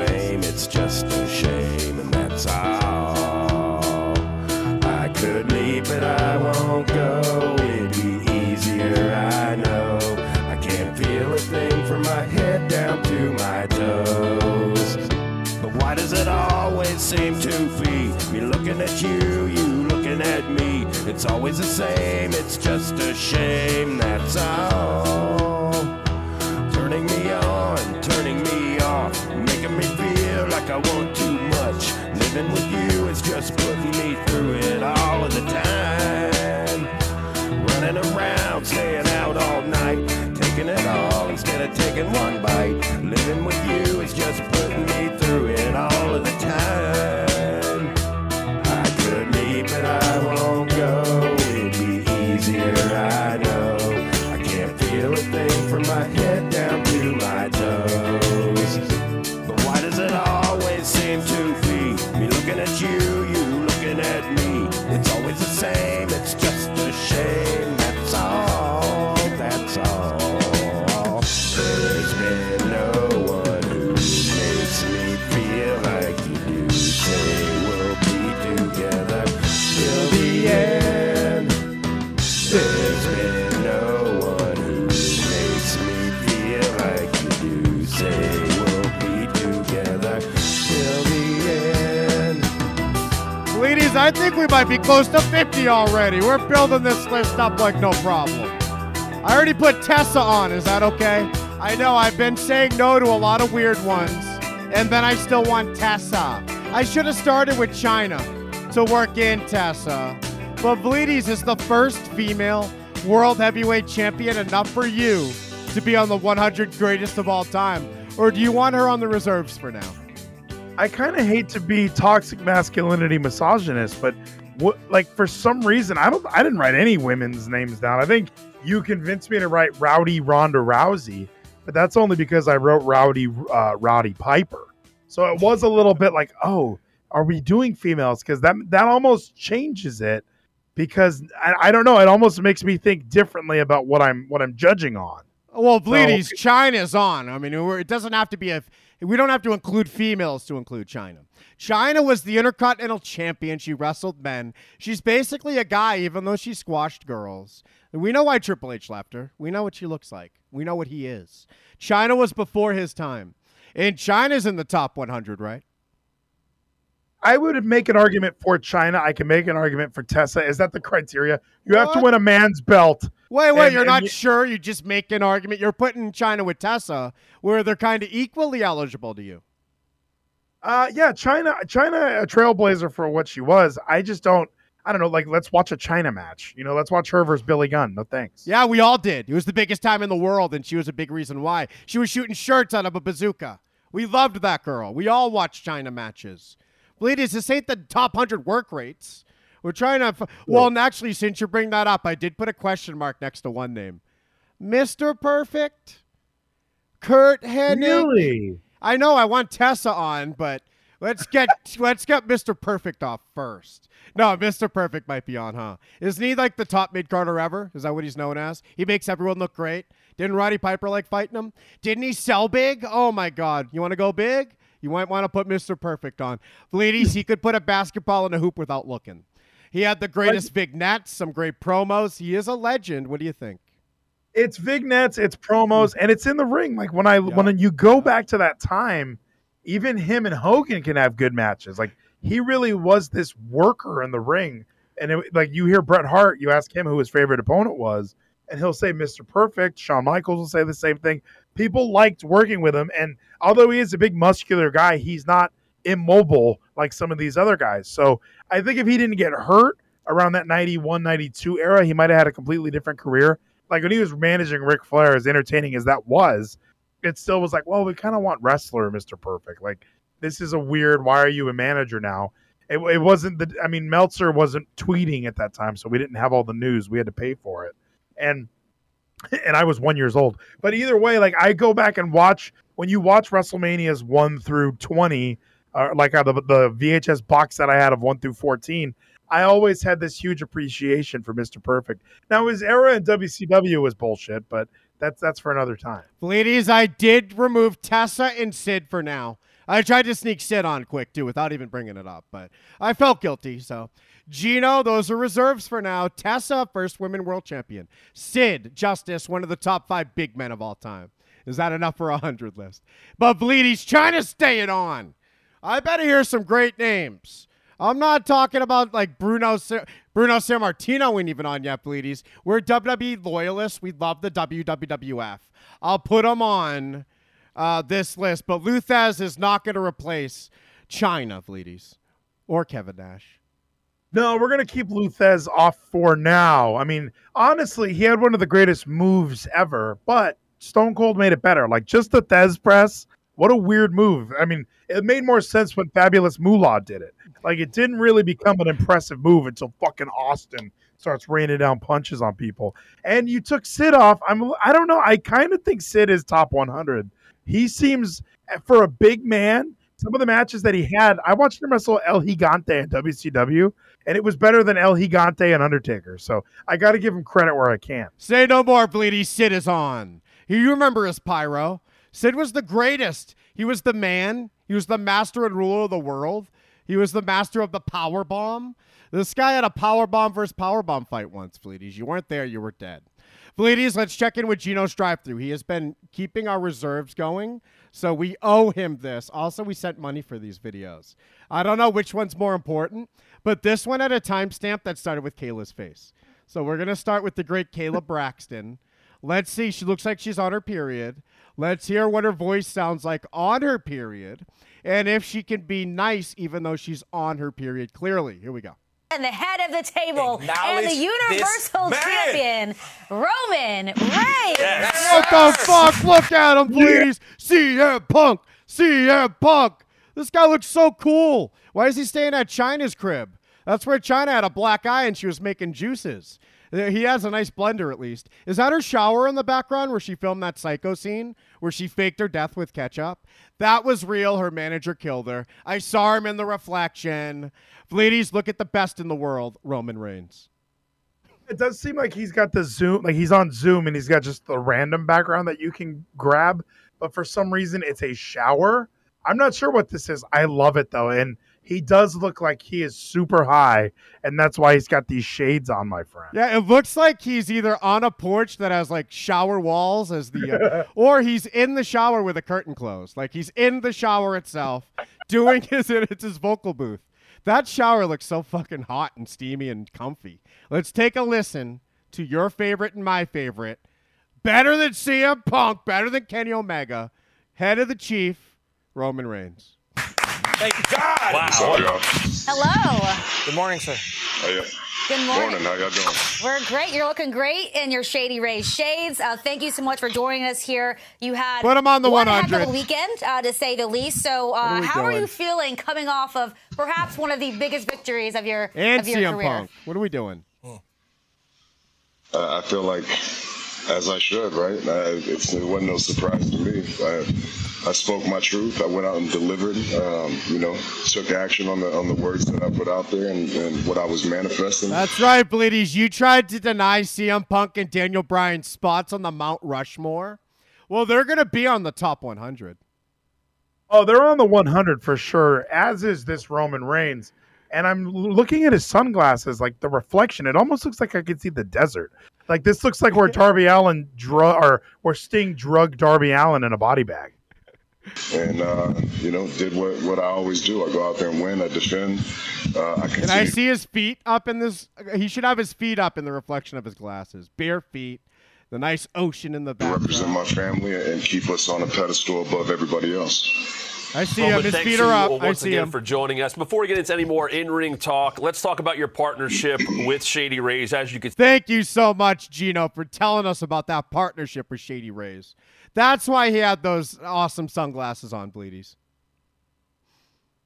Same, it's just a shame, and that's all. I could leave, but I won't go. It'd be easier, I know. I can't feel a thing from my head down to my toes. But why does it always seem to be me looking at you, you looking at me? It's always the same, it's just a shame, that's all. Turning me on, taking one bite. Living with you is just might be close to 50 already. We're building this list up like no problem. I already put Tessa on. Is that okay? I know I've been saying no to a lot of weird ones, and then I still want Tessa. I should have started with Chyna to work in Tessa. But Vlides is the first female world heavyweight champion, enough for you to be on the 100 greatest of all time. Or do you want her on the reserves for now? I kind of hate to be toxic masculinity misogynist, but what like for some reason I don't I didn't write any women's names down. I think you convinced me to write Rowdy Ronda Rousey, but that's only because I wrote Rowdy uh, Rowdy Piper. So it was a little bit like, oh, are we doing females? Because that that almost changes it. Because I, I don't know, it almost makes me think differently about what I'm what I'm judging on. Well, Bleedies, Chyna's on. I mean, we're- it doesn't have to be a. We don't have to include females to include Chyna. Chyna was the Intercontinental Champion. She wrestled men. She's basically a guy, even though she squashed girls. And we know why Triple H left her. We know what she looks like. We know what he is. Chyna was before his time. And Chyna's in the top 100, right? I would make an argument for Chyna. I can make an argument for Tessa. Is that the criteria? You have to win a man's belt. Wait, wait, And- you're and not you- sure? You just make an argument. You're putting Chyna with Tessa, where they're kind of equally eligible to you. Uh, yeah, Chyna, Chyna, a trailblazer for what she was. I just don't. I don't know. Like, let's watch a Chyna match. You know, let's watch her versus Billy Gunn. No thanks. Yeah, we all did. It was the biggest time in the world, and she was a big reason why. She was shooting shirts out of a bazooka. We loved that girl. We all watched Chyna matches. Ladies, this ain't the top 100 work rates. We're trying to. F- well, and actually, since you bring that up, I did put a question mark next to one name Mr. Perfect? Curt Hennig? Really? I know I want Tessa on, but let's get let's get Mr. Perfect off first. No, Mr. Perfect might be on, huh? Isn't he like the top mid carder ever? Is that what he's known as? He makes everyone look great. Didn't Roddy Piper like fighting him? Didn't he sell big? Oh my God! You want to go big? You might want to put Mr. Perfect on. Ladies, he could put a basketball in a hoop without looking. He had the greatest vignettes, some great promos. He is a legend. What do you think? It's vignettes, it's promos, and it's in the ring. Like when I when you go back to that time, even him and Hogan can have good matches. Like he really was this worker in the ring. And it, like you hear Bret Hart, you ask him who his favorite opponent was, and he'll say Mr. Perfect. Shawn Michaels will say the same thing. People liked working with him, and although he is a big muscular guy, he's not immobile like some of these other guys. So I think if he didn't get hurt around that 91, 92 era, he might have had a completely different career. Like when he was managing Ric Flair, as entertaining as that was, it still was like, well, we kind of want wrestler, Mr. Perfect. Like this is a weird. Why are you a manager now? It, it wasn't the. I mean, Meltzer wasn't tweeting at that time, so we didn't have all the news. We had to pay for it, and and I was one years old. But either way, like I go back and watch when you watch WrestleManias one through twenty, uh, like out of the VHS box that I had of one through fourteen. I always had this huge appreciation for Mr. Perfect. Now his era in WCW was bullshit, but that's that's for another time. Ladies, I did remove Tessa and Sid for now. I tried to sneak Sid on quick too without even bringing it up, but I felt guilty. So, Gino, those are reserves for now. Tessa, first women world champion. Sid, Justice, one of the top five big men of all time. Is that enough for a hundred list? But Bleedy's trying to stay it on. I better hear some great names. I'm not talking about like Bruno Bruno Sammartino ain't even on yet, Bleedies. We're WWE loyalists. We love the WWF. I'll put them on uh, this list, but Lou Thesz is not going to replace Chyna, Bleedies, or Kevin Nash. No, we're gonna keep Lou Thesz off for now. I mean, honestly, he had one of the greatest moves ever, but Stone Cold made it better. Like just the Thesz press, what a weird move. I mean, it made more sense when Fabulous Moolah did it. Like it didn't really become an impressive move until fucking Austin starts raining down punches on people. And you took Sid off. I'm I don't know. I kind of think Sid is top 100. He seems for a big man. Some of the matches that he had, I watched him wrestle El Gigante in WCW, and it was better than El Gigante and Undertaker. So I got to give him credit where I can. Say no more, Bleedy. Sid is on. You remember his pyro? Sid was the greatest. He was the man. He was the master and ruler of the world. He was the master of the power bomb. This guy had a power bomb versus power bomb fight once, Fleeties. You weren't there, you were dead. Fleeties, let's check in with Gino's drive through. He has been keeping our reserves going, so we owe him this. Also, we sent money for these videos. I don't know which one's more important, but this one had a timestamp that started with Kayla's face. So we're going to start with the great Kayla Braxton. Let's see. She looks like she's on her period. Let's hear what her voice sounds like on her period and if she can be nice even though she's on her period clearly. Here we go. And the head of the table and the Universal Champion, Roman Reigns. Yes. What the fuck? Look at him, please. CM Punk. CM Punk. This guy looks so cool. Why is he staying at Chyna's crib? That's where Chyna had a black eye and she was making juices. He has a nice blender, at least. Is that her shower in the background where she filmed that psycho scene where she faked her death with ketchup? That was real. Her manager killed her. I saw him in the reflection. Ladies, look at the best in the world, Roman Reigns. It does seem like he's got the Zoom, like he's on Zoom and he's got just the random background that you can grab. But for some reason, it's a shower. I'm not sure what this is. I love it though. And he does look like he is super high, and that's why he's got these shades on, my friend. Yeah, it looks like he's either on a porch that has like shower walls as the, uh, or he's in the shower with a curtain closed. Like he's in the shower itself, doing his it's his vocal booth. That shower looks so fucking hot and steamy and comfy. Let's take a listen to your favorite and my favorite. Better than CM Punk, better than Kenny Omega, head of the Chief, Roman Reigns. Thank God. Wow. Hello. Good morning, sir. How you? Good morning. Morning. How y'all doing? We're great. You're looking great in your Shady Rays shades. Uh, thank you so much for joining us here. You had Put 'em on the one 100. heck of a weekend, uh, to say the least. So, uh, are we how are you feeling coming off of perhaps one of the biggest victories of your And of your CM career? Punk. What are we doing? Uh, I feel like, as I should, right? Uh, it's, it wasn't no surprise to me. I, I spoke my truth. I went out and delivered. Um, you know, took action on the on the words that I put out there and, and what I was manifesting. That's right, Bleedies. You tried to deny CM Punk and Daniel Bryan spots on the Mount Rushmore. Well, they're going to be on the top 100. Oh, they're on the 100 for sure, as is this Roman Reigns. And I'm looking at his sunglasses, like the reflection. It almost looks like I could see the desert. Like this looks like where Darby Allin drug or where Sting drugged Darby Allin in a body bag. And uh, you know, did what what I always do. I go out there and win. I defend. Uh, I Can I see his feet up in this? He should have his feet up in the reflection of his glasses. Bare feet, the nice ocean in the background. represent my family and keep us on a pedestal above everybody else. I see Roman, him. His thanks feet to are up. Once I see again him. for joining us. Before we get into any more in-ring talk, let's talk about your partnership with Shady Rays. As you can Thank you so much, Gino, for telling us about that partnership with Shady Rays. That's why he had those awesome sunglasses on, Bleedies.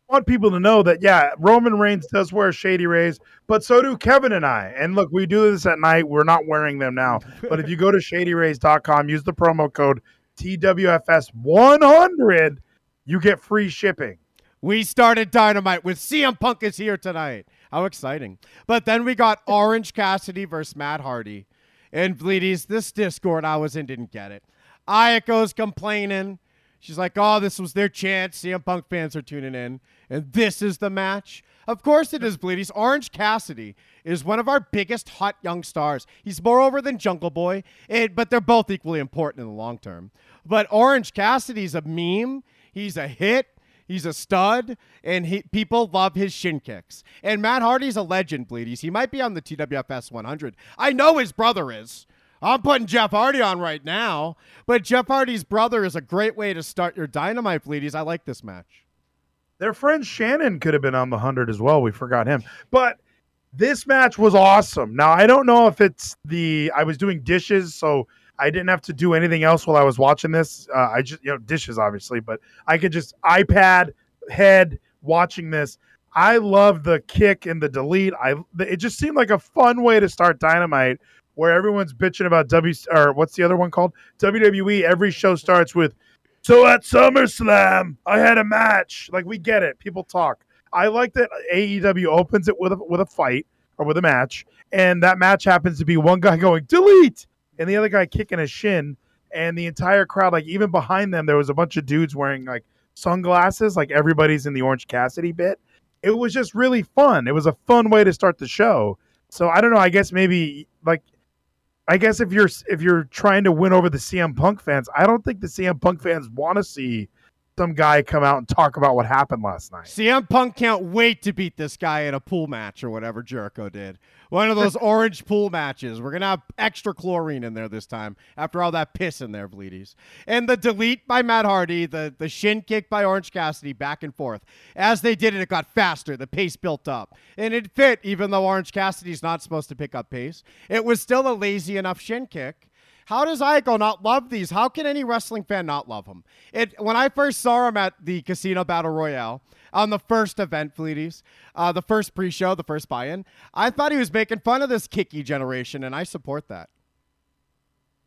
I want people to know that yeah, Roman Reigns does wear shady rays, but so do Kevin and I. And look, we do this at night. We're not wearing them now. But if you go to shadyrays.com, use the promo code TWFS100, you get free shipping. We started Dynamite with CM Punk is here tonight. How exciting. But then we got Orange Cassidy versus Matt Hardy. And Bleedies, this Discord I was in didn't get it. Ayako's complaining. She's like, oh, this was their chance. CM Punk fans are tuning in. And this is the match. Of course it is, Bleedies. Orange Cassidy is one of our biggest hot young stars. He's more over than Jungle Boy, and, but they're both equally important in the long term. But Orange Cassidy's a meme. He's a hit. He's a stud, and he, people love his shin kicks. And Matt Hardy's a legend, Bleedies. He might be on the TWFS 100. I know his brother is. I'm putting Jeff Hardy on right now, but Jeff Hardy's brother is a great way to start your Dynamite, Bleedies. I like this match. Their friend Shannon could have been on the 100 as well. We forgot him. But this match was awesome. Now, I don't know if it's the I was doing dishes, so I didn't have to do anything else while I was watching this. Uh, I just, you know, dishes obviously, but I could just iPad head watching this. I love the kick and the delete. I it just seemed like a fun way to start Dynamite, where everyone's bitching about W or what's the other one called WWE. Every show starts with, "So at SummerSlam, I had a match." Like we get it. People talk. I like that AEW opens it with a, with a fight or with a match, and that match happens to be one guy going delete and the other guy kicking a shin, and the entire crowd, like even behind them, there was a bunch of dudes wearing like sunglasses, like everybody's in the Orange Cassidy bit. It was just really fun. It was a fun way to start the show. So I don't know. I guess maybe like I guess if you're if you're trying to win over the CM Punk fans, I don't think the CM Punk fans want to see some guy come out and talk about what happened last night. CM Punk can't wait to beat this guy in a pool match or whatever Jericho did. One of those orange pool matches. We're going to have extra chlorine in there this time after all that piss in there, Bleedies. And the delete by Matt Hardy, the, the shin kick by Orange Cassidy back and forth. As they did it, it got faster. The pace built up. And it fit, even though Orange Cassidy's not supposed to pick up pace. It was still a lazy enough shin kick. How does Aiko not love these? How can any wrestling fan not love him? It when I first saw him at the Casino Battle Royale on the first event, Fleeties, uh, the first pre-show, the first buy-in, I thought he was making fun of this kicky generation, and I support that.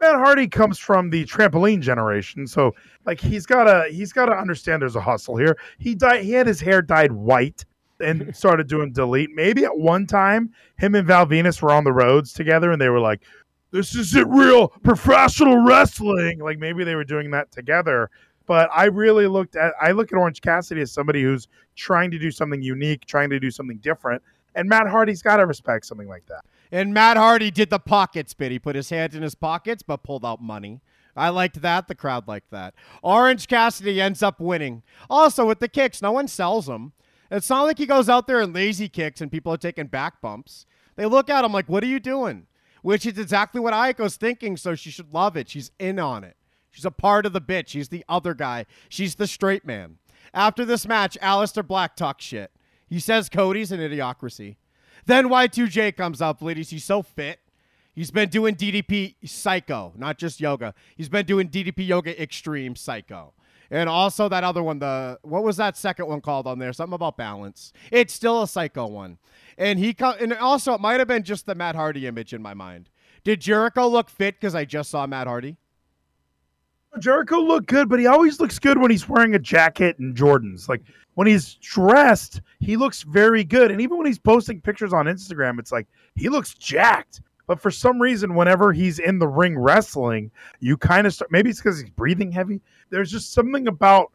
Matt Hardy comes from the trampoline generation, so like he's gotta he's gotta understand there's a hustle here. He dyed he had his hair dyed white and started doing delete. Maybe at one time him and Val Venis were on the roads together and they were like, This isn't real professional wrestling. Like maybe they were doing that together. But I really looked at I look at Orange Cassidy as somebody who's trying to do something unique, trying to do something different. And Matt Hardy's gotta respect something like that. And Matt Hardy did the pockets bit. He put his hands in his pockets, but pulled out money. I liked that. The crowd liked that. Orange Cassidy ends up winning. Also, with the kicks, no one sells them. It's not like he goes out there and lazy kicks and people are taking back bumps. They look at him like, what are you doing? Which is exactly what Aiko's thinking, so she should love it. She's in on it. She's a part of the bitch. She's the other guy. She's the straight man. After this match, Aleister Black talks shit. He says Cody's an idiocracy. Then Y2J comes up, ladies. He's so fit. He's been doing DDP Psycho, not just yoga. He's been doing DDP Yoga Extreme Psycho. And also that other one, the what was that second one called on there? Something about balance. It's still a psycho one. And he co- and also it might have been just the Matt Hardy image in my mind. Did Jericho look fit because I just saw Matt Hardy? Jericho looked good, but he always looks good when he's wearing a jacket and Jordans. Like when he's dressed, he looks very good. And even when he's posting pictures on Instagram, it's like he looks jacked. But for some reason, whenever he's in the ring wrestling, you kind of start. Maybe it's because he's breathing heavy. There's just something about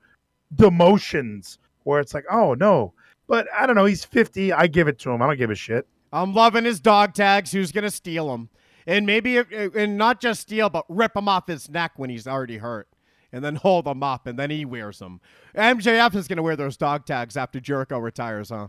the motions where it's like, oh no. But I don't know. He's 50. I give it to him. I don't give a shit. I'm loving his dog tags. Who's gonna steal them? and maybe uh, uh, and not just steal, but rip him off his neck when he's already hurt, and then hold him up, and then he wears them. MJF is gonna wear those dog tags after Jericho retires, huh?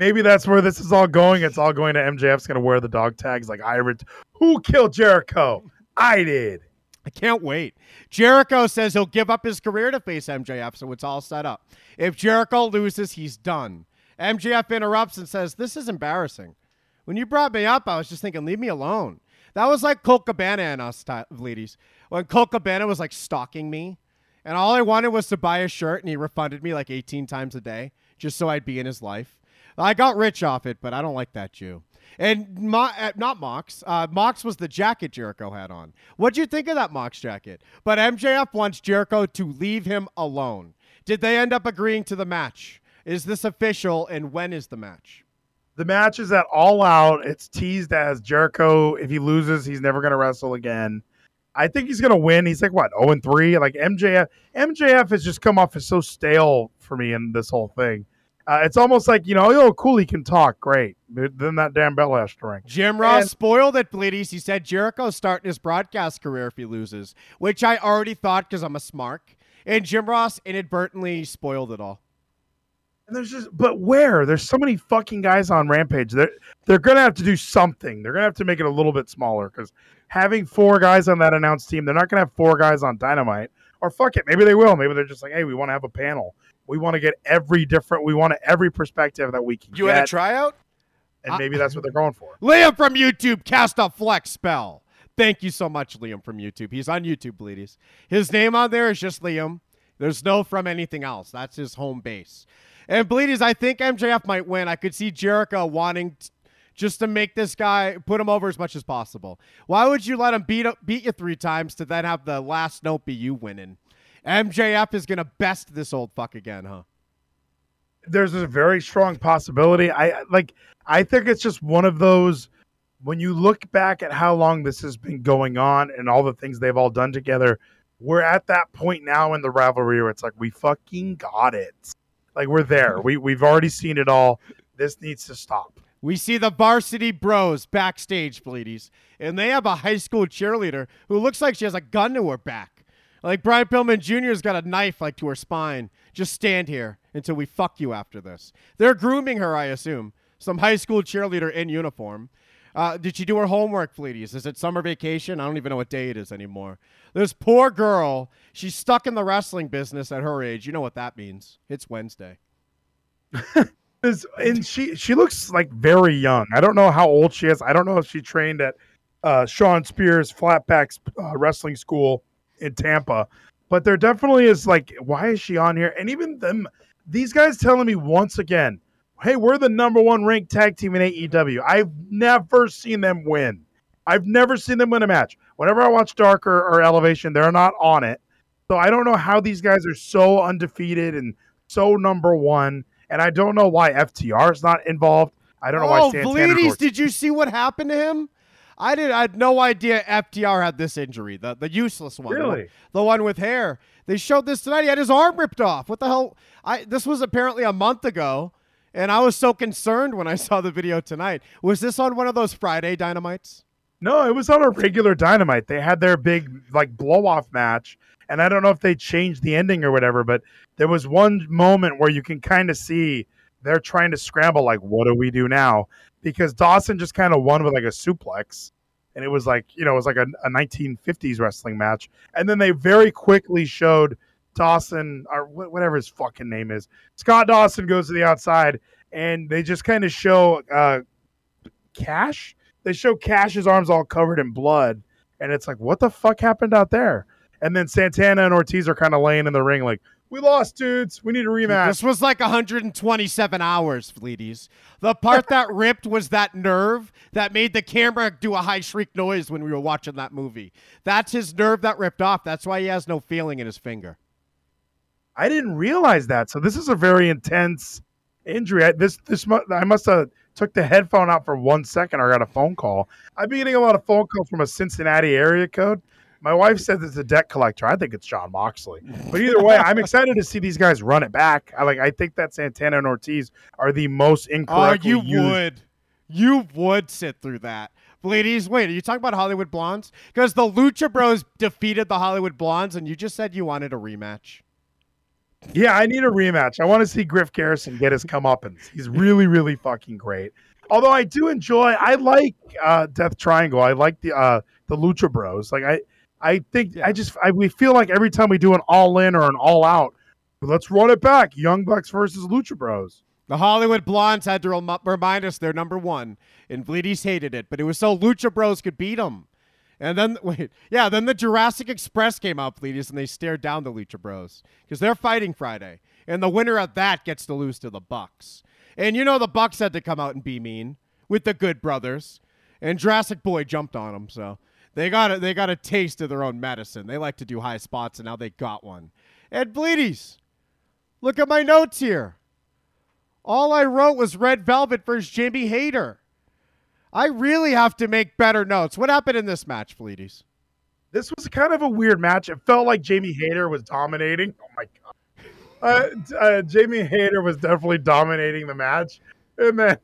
Maybe that's where this is all going. It's all going to MJF's going to wear the dog tags like I ret- Who killed Jericho? I did. I can't wait. Jericho says he'll give up his career to face MJF, so it's all set up. If Jericho loses, he's done. MJF interrupts and says, This is embarrassing. When you brought me up, I was just thinking, leave me alone. That was like Colt Cabana and us, ti- ladies. When Colt Cabana was like stalking me, and all I wanted was to buy a shirt, and he refunded me like 18 times a day just so I'd be in his life. I got rich off it, but I don't like that Jew. And Mo- uh, not Mox. Uh, Mox was the jacket Jericho had on. What'd you think of that Mox jacket? But MJF wants Jericho to leave him alone. Did they end up agreeing to the match? Is this official? And when is the match? The match is at All Out. It's teased as Jericho. If he loses, he's never going to wrestle again. I think he's going to win. He's like what, zero and three? Like MJF. MJF has just come off as so stale for me in this whole thing. Uh, it's almost like you know, oh, cool, he can talk, great. But then that damn bell has to ring. Jim Ross And- spoiled it, Bleedies. He said Jericho's starting his broadcast career if he loses, which I already thought because I'm a smart. And Jim Ross inadvertently spoiled it all. And there's just, but where? There's so many fucking guys on Rampage. They're they're gonna have to do something. They're gonna have to make it a little bit smaller because having four guys on that announced team, they're not gonna have four guys on Dynamite. Or fuck it, maybe they will. Maybe they're just like, hey, we want to have a panel. We want to get every different. We want every perspective that we can. You get, had a tryout? and maybe that's what they're going for. Liam from YouTube cast a flex spell. Thank you so much, Liam from YouTube. He's on YouTube, Bleedies. His name on there is just Liam. There's no from anything else. That's his home base. And Bleedies, I think MJF might win. I could see Jericho wanting t- just to make this guy put him over as much as possible. Why would you let him beat up, beat you three times to then have the last note be you winning? MJF is gonna best this old fuck again, huh? there's a very strong possibility. I like I think it's just one of those when you look back at how long this has been going on and all the things they've all done together, we're at that point now in the rivalry where it's like we fucking got it. Like we're there. We we've already seen it all. This needs to stop. We see the varsity bros backstage, Bleedies, and they have a high school cheerleader who looks like she has a gun to her back. Like Brian Pillman Jr.'s got a knife like to her spine. Just stand here until we fuck you after this. They're grooming her, I assume. Some high school cheerleader in uniform. Uh, did she do her homework, Bleedies? Is it summer vacation? I don't even know what day it is anymore. This poor girl, she's stuck in the wrestling business at her age. You know what that means. It's Wednesday. And she she looks like very young. I don't know how old she is. I don't know if she trained at uh, Shawn Spears Flatbacks uh, Wrestling School in Tampa, but there definitely is like, why is she on here? And even them, these guys telling me once again, hey, we're the number one ranked tag team in AEW. I've never seen them win. I've never seen them win a match. Whenever I watch Darker or Elevation, they're not on it. So I don't know how these guys are so undefeated and so number one. And I don't know why FTR is not involved. I don't know why Oh, Santana. Bleedies, did you see what happened to him? I did. I had no idea FTR had this injury. The the useless one. the one- Really? The one with hair. They showed this tonight. He had his arm ripped off. What the hell? I this was apparently a month ago, and I was so concerned when I saw the video tonight. Was this on one of those Friday dynamites? No, it was on a regular Dynamite. They had their big like blow off match, and I don't know if they changed the ending or whatever, but there was one moment where you can kind of see they're trying to scramble. Like, what do we do now? Because Dawson just kind of won with like a suplex, and it was like you know it was like a, a 1950s wrestling match, and then they very quickly showed Dawson or wh- whatever his fucking name is. Scott Dawson goes to the outside, and they just kind of show uh, Cash they show Cash's arms all covered in blood, and it's like, what the fuck happened out there? And then Santana and Ortiz are kind of laying in the ring, like, we lost, dudes. We need a rematch. This was like 127 hours, Fleeties. The part that ripped was that nerve that made the camera do a high shriek noise when we were watching that movie. That's his nerve that ripped off. That's why he has no feeling in his finger. I didn't realize that. So this is a very intense injury. I, this this I must have took the headphone out for one second. or got a phone call. I've been getting a lot of phone calls from a Cincinnati area code. My wife says it's a debt collector. I think it's Jon Moxley. But either way, I'm excited to see these guys run it back. I like. I think that Santana and Ortiz are the most Oh, incorrectly you used would. You would sit through that. Ladies, wait, are you talking about Hollywood Blondes? Because the Lucha Bros defeated the Hollywood Blondes, and you just said you wanted a rematch. Yeah, I need a rematch. I want to see Griff Garrison get his comeuppance. He's really, really fucking great. Although I do enjoy, I like uh, Death Triangle. I like the uh, the Lucha Bros. Like I, I think I just I, we feel like every time we do an all in or an all out, let's run it back. Young Bucks versus Lucha Bros. The Hollywood Blondes had to rem- remind us they're number one, and Bleedies hated it, but it was so Lucha Bros could beat them. And then wait, yeah, then the Jurassic Express came out, Bleedies, and they stared down the Lucha Bros because they're fighting Friday, and the winner of that gets to lose to the Bucks. And you know the Bucks had to come out and be mean with the Good Brothers, and Jurassic Boy jumped on them, so they got a, they got a taste of their own medicine. They like to do high spots, and now they got one. Ed Bleedies, look at my notes here. All I wrote was Red Velvet versus Jamie Hayter. I really have to make better notes. What happened in this match, Bleedies? This was kind of a weird match. It felt like Jamie Hayter was dominating. Oh my god. Uh, uh, Jamie Hayter was definitely dominating the match, and then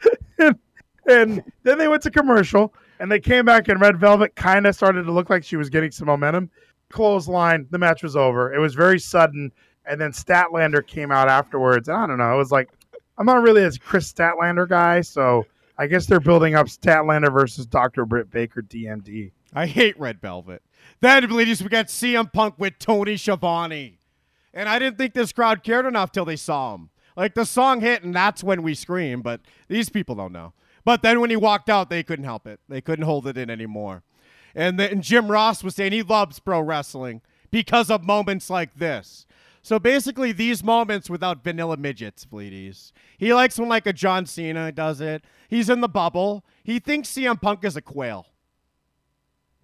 and, and then they went to commercial, and they came back, and Red Velvet kind of started to look like she was getting some momentum. Clothesline, the match was over. It was very sudden, and then Statlander came out afterwards. And I don't know. It was like I'm not really a Kris Statlander guy, so I guess they're building up Statlander versus Dr. Britt Baker DMD. I hate Red Velvet. Then, ladies, we got CM Punk with Tony Schiavone. And I didn't think this crowd cared enough till they saw him. Like the song hit, and that's when we scream, but these people don't know. But then when he walked out, they couldn't help it. They couldn't hold it in anymore. And then Jim Ross was saying he loves pro wrestling because of moments like this. So basically, these moments without vanilla midgets, Fleeties. He likes when like a John Cena does it. He's in the bubble. He thinks CM Punk is a quail.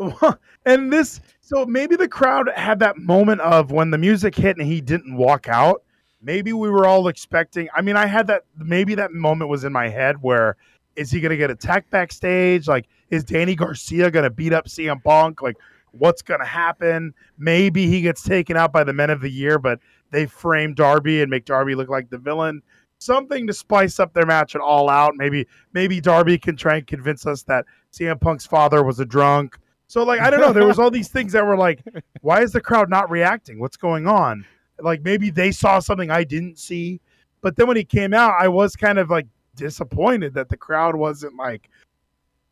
and this, so maybe the crowd had that moment of when the music hit and he didn't walk out. Maybe we were all expecting. I mean, I had that. Maybe that moment was in my head where is he going to get attacked backstage? Like, is Danny Garcia going to beat up CM Punk? Like, what's going to happen? Maybe he gets taken out by the men of the year, but they frame Darby and make Darby look like the villain. Something to spice up their match and all out. Maybe maybe Darby can try and convince us that CM Punk's father was a drunk. So like I don't know, there was all these things that were like, why is the crowd not reacting? What's going on? Like maybe they saw something I didn't see. But then when he came out, I was kind of like disappointed that the crowd wasn't like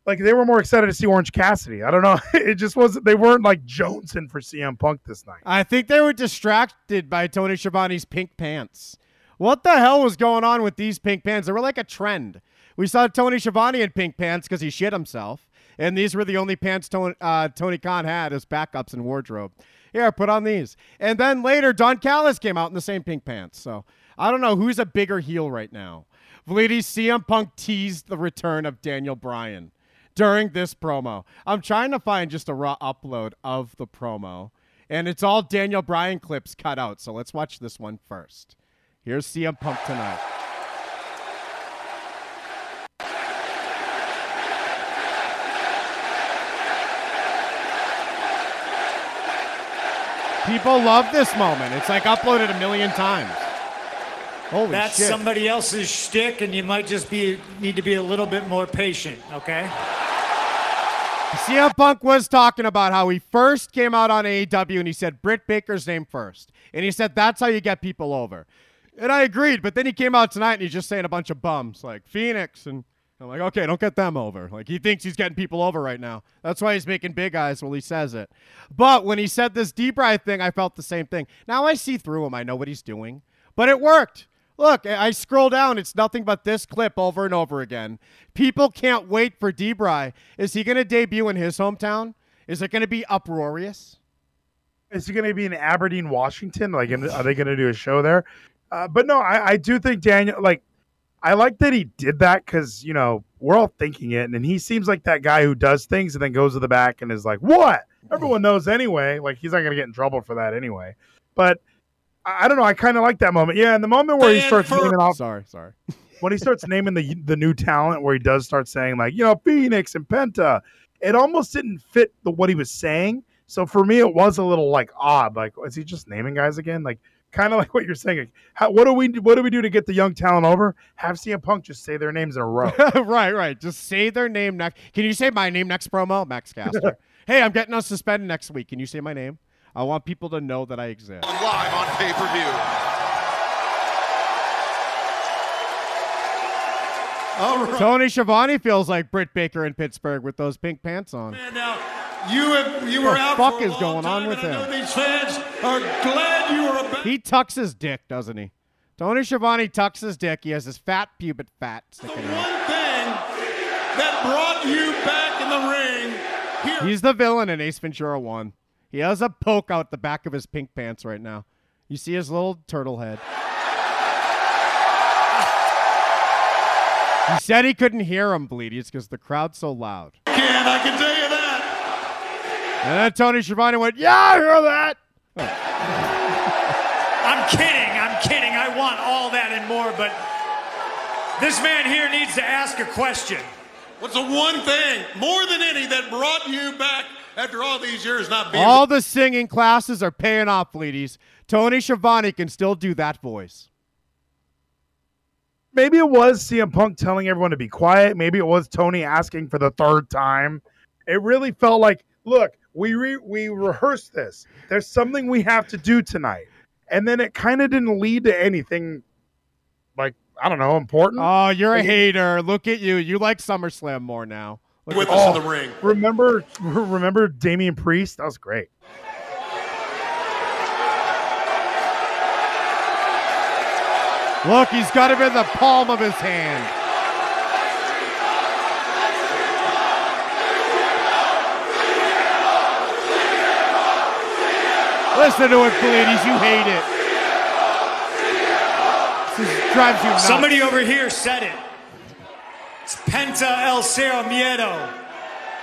like they were more excited to see Orange Cassidy. I don't know. It just wasn't. They weren't like jonesing for CM Punk this night. I think they were distracted by Tony Schiavone's pink pants. What the hell was going on with these pink pants? They were like a trend. We saw Tony Schiavone in pink pants because he shit himself, and these were the only pants Tony, uh, Tony Khan had as backups in wardrobe. Here, put on these. And then later, Don Callis came out in the same pink pants. So I don't know who's a bigger heel right now. Vlidi CM Punk teased the return of Daniel Bryan during this promo. I'm trying to find just a raw upload of the promo, and it's all Daniel Bryan clips cut out. So let's watch this one first. Here's CM Punk tonight. People love this moment. It's like uploaded a million times. Holy That's shit. somebody else's shtick, and you might just be need to be a little bit more patient, okay? CM Punk was talking about how he first came out on AEW and he said Britt Baker's name first. And he said that's how you get people over. And I agreed, but then he came out tonight and he's just saying a bunch of bums like Phoenix and I'm like, okay, don't get them over. Like he thinks he's getting people over right now. That's why he's making big eyes while he says it. But when he said this deep ride thing, I felt the same thing. Now I see through him. I know what he's doing. But it worked. Look, I scroll down. It's nothing but this clip over and over again. People can't wait for Debray. Is he going to debut in his hometown? Is it going to be uproarious? Is he going to be in Aberdeen, Washington? Like, are they going to do a show there? Uh, but no, I, I do think Daniel, like, I like that he did that because, you know, we're all thinking it. And he seems like that guy who does things and then goes to the back and is like, what? Everyone knows anyway. Like, he's not going to get in trouble for that anyway. But I don't know. I kind of like that moment. Yeah, and the moment where he starts naming off. Sorry, sorry. when he starts naming the the new talent, where he does start saying like, you know, Phoenix and Penta, it almost didn't fit the what he was saying. So for me, it was a little like odd. Like, is he just naming guys again? Like, kind of like what you're saying. Like, how, what do we what do we do to get the young talent over? Have CM Punk just say their names in a row. right, right. Just say their name next. Can you say my name next promo, Max Caster? hey, I'm getting us suspended next week. Can you say my name? I want people to know that I exist. I'm live on pay per view. All right. Tony Schiavone feels like Britt Baker in Pittsburgh with those pink pants on. Now, you have, you were What the out fuck for is long going on with and him? know These fans are glad you are back. He tucks his dick, doesn't he? Tony Schiavone tucks his dick. He has his fat pubic fat sticking out. One thing that brought you back in the ring. Here, He's the villain in Ace Ventura 1. He has a poke out the back of his pink pants right now. You see his little turtle head. He said he couldn't hear him, Bleedies, because the crowd's so loud. can I can tell you that. And then Tony Schiavone went, Yeah, I hear that. I'm kidding. I'm kidding. I want all that and more, but this man here needs to ask a question. What's the one thing, more than any, that brought you back after all these years not being? All the singing classes are paying off, Bleedies. Tony Schiavone can still do that voice. Maybe it was CM Punk telling everyone to be quiet. Maybe it was Tony asking for the third time. It really felt like, look, we re- we rehearsed this. There's something we have to do tonight, and then it kind of didn't lead to anything like I don't know important. Oh, you're a hater. Look at you. You like SummerSlam more now. Look with at us in the ring. Oh, remember, remember Damian Priest? That was great. Look, he's got him in the palm of his hand. Listen to it, Bleedies. You hate it. This drives you nuts. Somebody over here said it. It's Penta El Cero Miedo.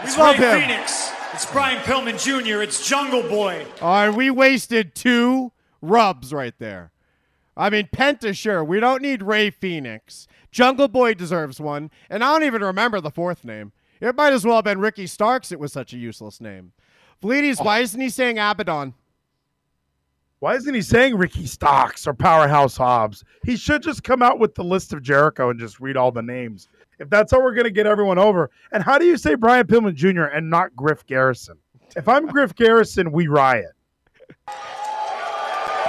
It's We love Ray him. Phoenix. It's Brian Pillman Jr. It's Jungle Boy. All right, we wasted two rubs right there. I mean, Penta, sure. We don't need Rey Fenix. Jungle Boy deserves one. And I don't even remember the fourth name. It might as well have been Ricky Starks. It was such a useless name. Bleedies, why isn't he saying Abaddon? Why isn't he saying Ricky Starks or Powerhouse Hobbs? He should just come out with the list of Jericho and just read all the names. If that's how we're going to get everyone over. And how do you say Brian Pillman Jr. and not Griff Garrison? If I'm Griff Garrison, we riot.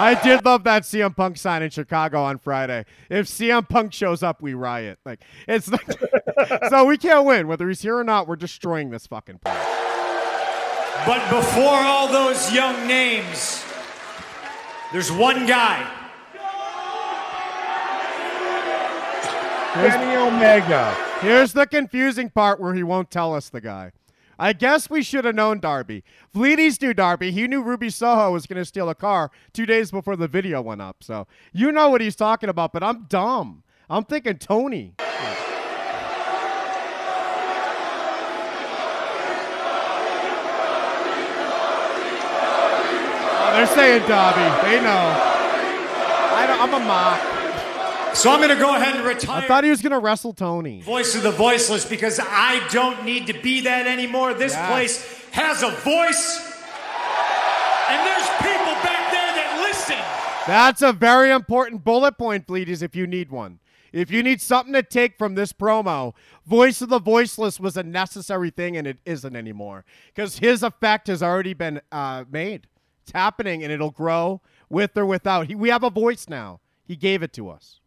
I did love that CM Punk sign in Chicago on Friday. If CM Punk shows up, we riot. Like it's like, so we can't win whether he's here or not. We're destroying this fucking place. But before all those young names, there's one guy. Kenny Omega. Here's the confusing part where he won't tell us the guy. I guess we should have known Darby. Fleeties knew Darby. He knew Ruby Soho was going to steal a car two days before the video went up. So you know what he's talking about, but I'm dumb. I'm thinking Tony. Oh, they're saying Darby. They know. I don't, I'm a mock. So I'm going to go ahead and retire. I thought he was going to wrestle Tony. Voice of the voiceless because I don't need to be that anymore. This Yes. place has a voice, and there's people back there that listen. That's a very important bullet point, Bleedies, if you need one. If you need something to take from this promo, Voice of the Voiceless was a necessary thing, and it isn't anymore. Because his effect has already been uh, made. It's happening, and it'll grow with or without. He, we have a voice now. He gave it to us.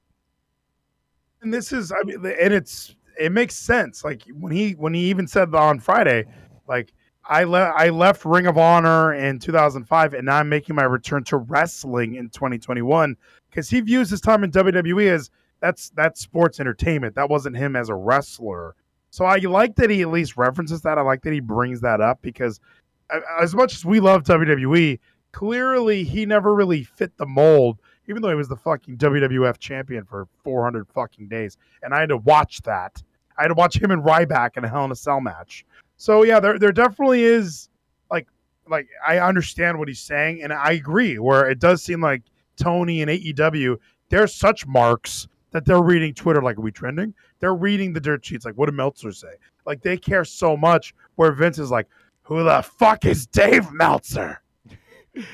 And this is, I mean, and it's it makes sense. Like when he when he even said on Friday, like I left I left Ring of Honor in 2005, and now I'm making my return to wrestling in 2021 because he views his time in WWE as that's that's sports entertainment. That wasn't him as a wrestler. So I like that he at least references that. I like that he brings that up because as much as we love WWE, clearly he never really fit the mold, even though he was the fucking WWF champion for 400 fucking days. And I had to watch that. I had to watch him and Ryback in a Hell in a Cell match. So yeah, there there definitely is like like I understand what he's saying, and I agree. Where it does seem like Tony and AEW, they're such marks that they're reading Twitter like, "Are we trending?" They're reading the dirt sheets like, "What did Meltzer say?" Like they care so much. Where Vince is like, "Who the fuck is Dave Meltzer?"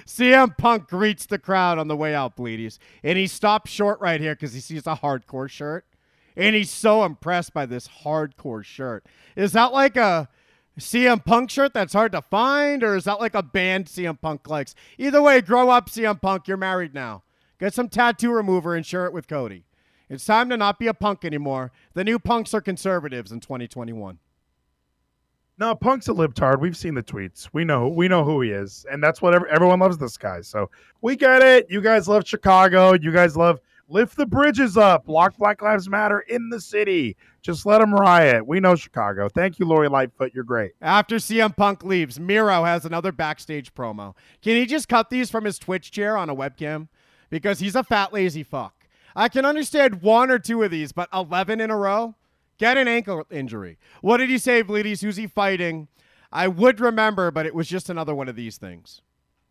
CM Punk greets the crowd on the way out, Bleedies. And he stops short right here because he sees a hardcore shirt. And he's so impressed by this hardcore shirt. Is that like a CM Punk shirt that's hard to find, or is that like a band CM Punk likes? Either way, grow up, CM Punk. You're married now. Get some tattoo remover and share it with Cody. It's time to not be a punk anymore. The new punks are conservatives in 2021. No, Punk's a libtard. We've seen the tweets. We know we know who he is, and that's what every, everyone loves. This guy, so we get it. You guys love Chicago. You guys love lift the bridges up, lock Black Lives Matter in the city. Just let them riot. We know Chicago. Thank you, Lori Lightfoot. You're great. After CM Punk leaves, Miro has another backstage promo. Can he just cut these from his Twitch chair on a webcam? Because he's a fat lazy fuck. I can understand one or two of these, but 11 in a row? Get an ankle injury. What did he say, Bleedies? Who's he fighting? I would remember, but it was just another one of these things.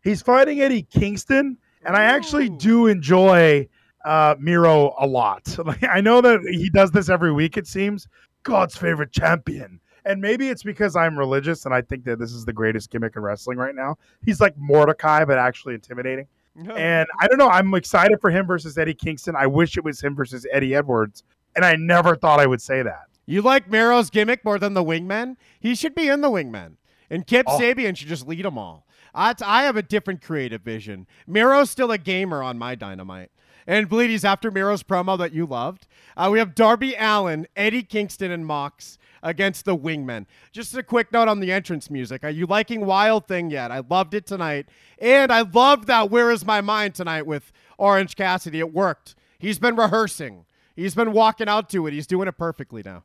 He's fighting Eddie Kingston, and I actually do enjoy uh, Miro a lot. Like, I know that he does this every week, it seems. God's favorite champion. And maybe it's because I'm religious and I think that this is the greatest gimmick in wrestling right now. He's like Mordecai, but actually intimidating. and I don't know. I'm excited for him versus Eddie Kingston. I wish it was him versus Eddie Edwards and I never thought I would say that. You like Miro's gimmick more than the Wingmen? He should be in the Wingmen, and Kip Oh. Sabian should just lead them all. I, I have a different creative vision. Miro's still a gamer on my Dynamite. And Bleedies, after Miro's promo that you loved, uh, we have Darby Allin, Eddie Kingston, and Mox against the Wingmen. Just a quick note on the entrance music. Are you liking Wild Thing yet? I loved it tonight. And I loved that Where Is My Mind tonight with Orange Cassidy. It worked. He's been rehearsing. He's been walking out to it. He's doing it perfectly now.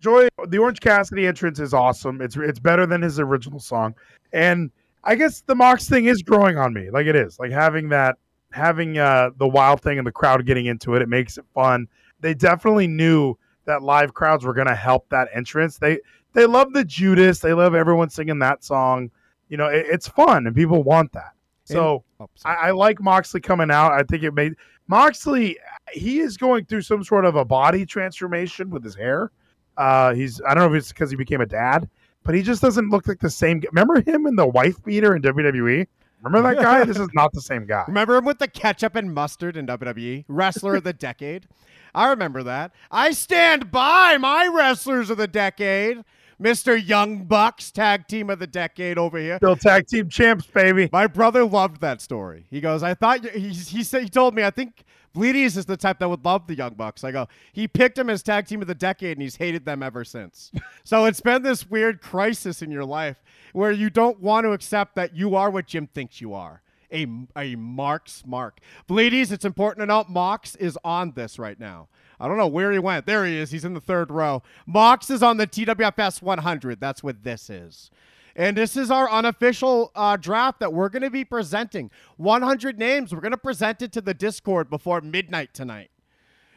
Joy, the Orange Cassidy entrance is awesome. It's it's better than his original song, and I guess the Mox thing is growing on me. Like it is, like having that, having uh, the wild thing and the crowd getting into it. It makes it fun. They definitely knew that live crowds were going to help that entrance. They they love the Judas. They love everyone singing that song. You know, it, it's fun and people want that. So oh, I, I like Moxley coming out. I think it made Moxley. He is going through some sort of a body transformation with his hair. Uh, he's I don't know if it's because he became a dad, but he just doesn't look like the same. Remember him in the wife beater in WWE? Remember that guy? this is not the same guy. Remember him with the ketchup and mustard in WWE? Wrestler of the decade. I remember that. I stand by my wrestlers of the decade. Mr. Young Bucks, tag team of the decade over here. Still tag team champs, baby. My brother loved that story. He goes, I thought you, he, he said he told me I think Bleedies is the type that would love the Young Bucks. I go, he picked him as tag team of the decade and he's hated them ever since. so it's been this weird crisis in your life where you don't want to accept that you are what Jim thinks you are. A, a Mark's Mark. Bleedies, it's important to note Mox is on this right now. I don't know where he went. There he is. He's in the third row. Mox is on the TWFS 100. That's what this is. And this is our unofficial uh, draft that we're going to be presenting. 100 names. We're going to present it to the Discord before midnight tonight.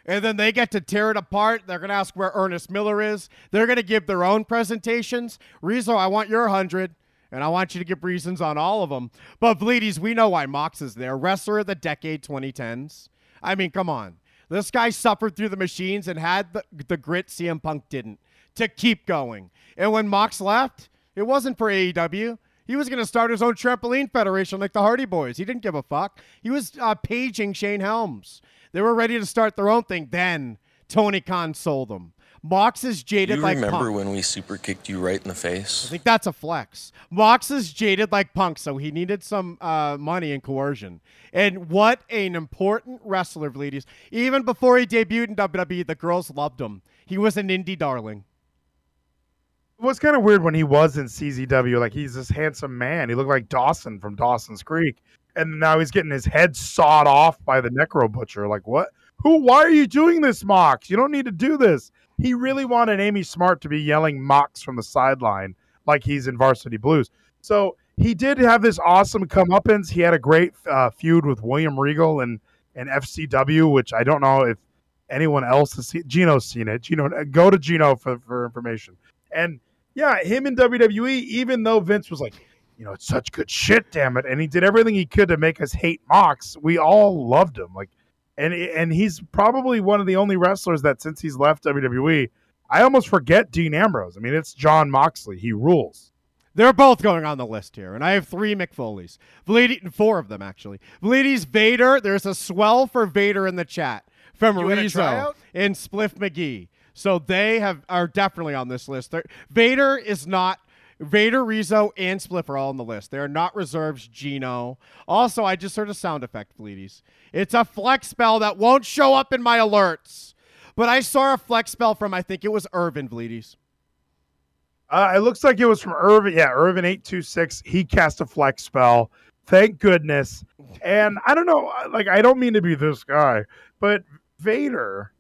And then they get to tear it apart. They're going to ask where Ernest Miller is. They're going to give their own presentations. Rezo, I want your 100. And I want you to give reasons on all of them. But Bleedies, we know why Mox is there. Wrestler of the decade 2010s. I mean, come on. This guy suffered through the machines and had the, the grit CM Punk didn't to keep going. And when Mox left, it wasn't for AEW. He was going to start his own trampoline federation like the Hardy Boys. He didn't give a fuck. He was uh, paging Shane Helms. They were ready to start their own thing. Then Tony Khan sold them. Mox is jaded like punk. You like remember Punk. when we super kicked you right in the face? I think that's a flex. Mox is jaded like Punk, so he needed some uh, money and coercion. And what an important wrestler, Bleedies. Even before he debuted in WWE, the girls loved him. He was an indie darling. It was kind of weird when he was in CZW. Like he's this handsome man. He looked like Dawson from Dawson's Creek, and now he's getting his head sawed off by the Necro Butcher. Like what? Who? Why are you doing this, Mox? You don't need to do this. He really wanted Amy Smart to be yelling Mox from the sideline like he's in Varsity Blues. So he did have this awesome comeuppance. He had a great uh, feud with William Regal and and FCW, which I don't know if anyone else has seen. Gino's seen it. Gino, go to Gino for, for information. And yeah, him in WWE, even though Vince was like, you know, it's such good shit, damn it, and he did everything he could to make us hate Mox. We all loved him, like, and and he's probably one of the only wrestlers that since he's left WWE, I almost forget Dean Ambrose. I mean, it's Jon Moxley. He rules. They're both going on the list here, and I have three Mick Foleys. Vleedy, four of them actually. Vleedy's Vader. There's a swell for Vader in the chat from You Rizzo and Spliff McGee. So they have are definitely on this list. They're, Vader is not. Vader, Rizzo, and Spliff are all on the list. They are not reserves. Gino. Also, I just heard a sound effect, Vleedy's. It's a flex spell that won't show up in my alerts, but I saw a flex spell from I think it was Irvin Vleedy's. Uh, it looks like it was from Irvin. Yeah, Irvin eight two six. He cast a flex spell. Thank goodness. And I don't know, like I don't mean to be this guy, but Vader.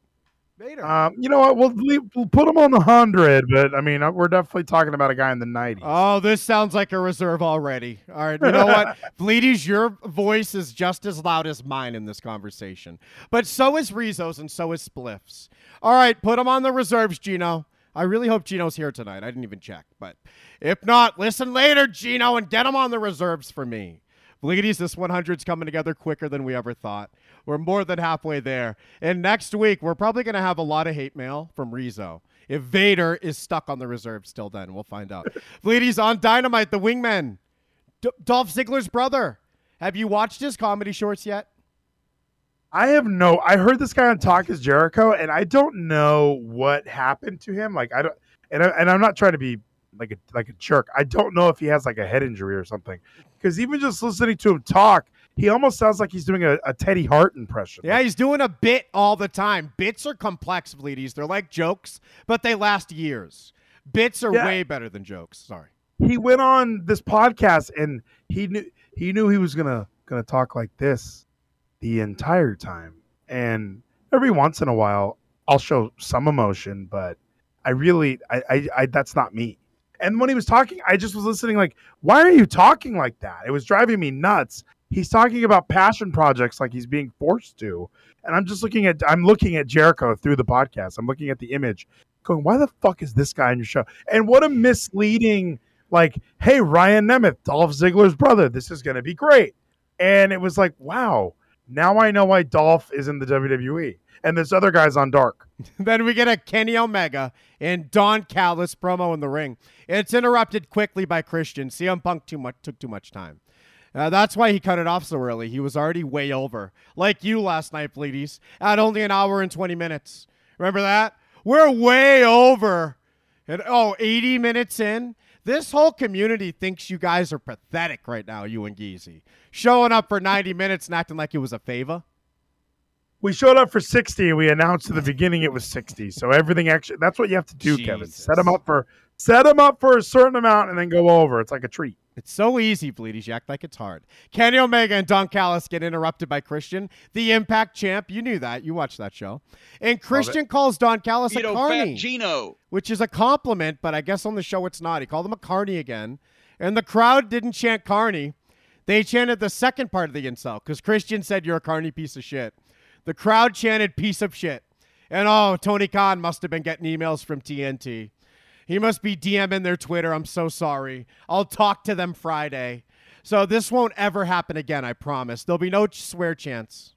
Vader. Um, you know what? We'll, leave, we'll put him on the hundred, but I mean, uh, we're definitely talking about a guy in the nineties. Oh, this sounds like a reserve already. All right, you know what, Vleeties, your voice is just as loud as mine in this conversation, but so is Rizzo's and so is Spliff's. All right, put him on the reserves, Gino. I really hope Gino's here tonight. I didn't even check, but if not, listen later, Gino, and get him on the reserves for me. Vleeties, this 100's coming together quicker than we ever thought. We're more than halfway there. And next week, we're probably going to have a lot of hate mail from Rizzo. If Vader is stuck on the reserve still then, we'll find out. Ladies on Dynamite, the wingman. D- Dolph Ziggler's brother. Have you watched his comedy shorts yet? I have no. I heard this guy on Talk is Jericho, and I don't know what happened to him. Like I don't, and I, and I'm not trying to be like a like a jerk. I don't know if he has like a head injury or something. Because even just listening to him talk, he almost sounds like he's doing a, a Teddy Hart impression. Yeah, he's doing a bit all the time. Bits are complex, Vleeties. They're like jokes, but they last years. Bits are Yeah. way better than jokes. Sorry. He went on this podcast, and he knew he knew he was gonna gonna talk like this the entire time. And every once in a while, I'll show some emotion, but I really, I, I, I that's not me. And when he was talking, I just was listening, like, why are you talking like that? It was driving me nuts. He's talking about passion projects like he's being forced to. And I'm just looking at, I'm looking at Jericho through the podcast. I'm looking at the image, going, why the fuck is this guy on your show? And what a misleading, like, hey, Ryan Nemeth, Dolph Ziggler's brother, this is to be great. And it was like, wow, now I know why Dolph is in the WWE. And this other guy's on Dark. then we get a Kenny Omega and Don Callis promo in the ring. It's interrupted quickly by Christian. CM Punk too much took too much time. Uh, that's why he cut it off so early. He was already way over, like you last night, ladies, at only an hour and 20 minutes. Remember that? We're way over. And oh, 80 minutes in. This whole community thinks you guys are pathetic right now, you and Geezy. Showing up for 90 minutes and acting like it was a favor. We showed up for 60 and we announced at the beginning it was 60. So everything actually that's what you have to do, Kevin. Set them up for set them up for a certain amount and then go over. It's like a treat. It's so easy, Bleedies. You act like it's hard. Kenny Omega and Don Callis get interrupted by Christian, the Impact champ. You knew that. You watched that show. And Christian calls Don Callis a Vito carny, Gino. which is a compliment, but I guess on the show it's not. He called him a carny again. And the crowd didn't chant carny. They chanted the second part of the insult because Christian said, You're a carny piece of shit. The crowd chanted piece of shit. And oh, Tony Khan must have been getting emails from TNT. He must be DMing their Twitter. I'm so sorry. I'll talk to them Friday. So this won't ever happen again, I promise. There'll be no swear chance.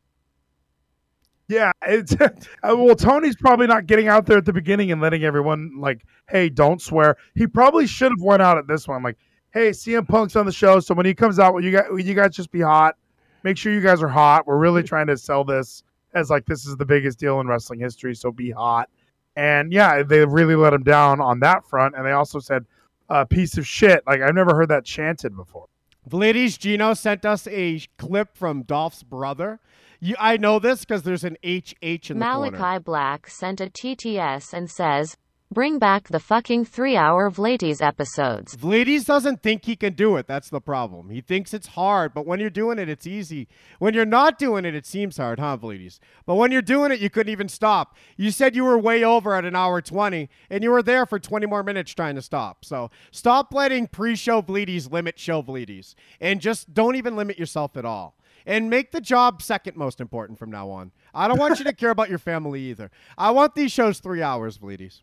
Yeah, it's uh, well Tony's probably not getting out there at the beginning and letting everyone like, hey, don't swear. He probably should have went out at this one like, hey, CM Punk's on the show, so when he comes out, will you guys will you guys just be hot? Make sure you guys are hot. We're really trying to sell this as like this is the biggest deal in wrestling history, so be hot. And yeah, they really let him down on that front, and they also said uh, piece of shit. Like I've never heard that chanted before. Vladis Gino sent us a clip from Dolph's brother. You, I know this because there's an HH in the corner. Malakai Black sent a TTS and says, Bring back the fucking three hour Vlades episodes. Vladis doesn't think he can do it. That's the problem. He thinks it's hard, but when you're doing it, it's easy. When you're not doing it, it seems hard, huh, Vladis? But when you're doing it, you couldn't even stop. You said you were way over at an hour 20, and you were there for 20 more minutes trying to stop. So stop letting pre show Vladis limit show Vladis, and just don't even limit yourself at all. And make the job second most important from now on. I don't want you to care about your family either. I want these shows three hours, Vladis.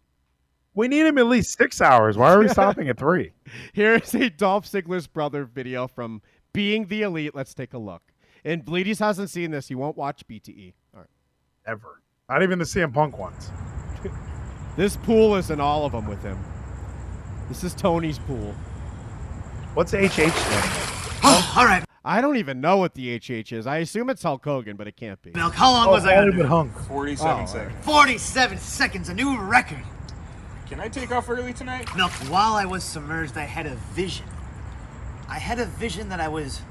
We need him at least six hours. Why are we stopping at three? Here is a Dolph Ziggler's brother video from Being the Elite. Let's take a look. And Bleedies hasn't seen this. He won't watch BTE. All right. Ever. Not even the CM Punk ones. This pool is in all of them with him. This is Tony's pool. What's HH stand for? Oh, all right. I don't even know what the HH is. I assume it's Hulk Hogan, but it can't be. Milk, how long Oh, was I under? Hollywood hunk. 47 Oh. seconds. 47 seconds, a new record. Can I take off early tonight? Milk, while I was submerged, I had a vision. I had a vision that I was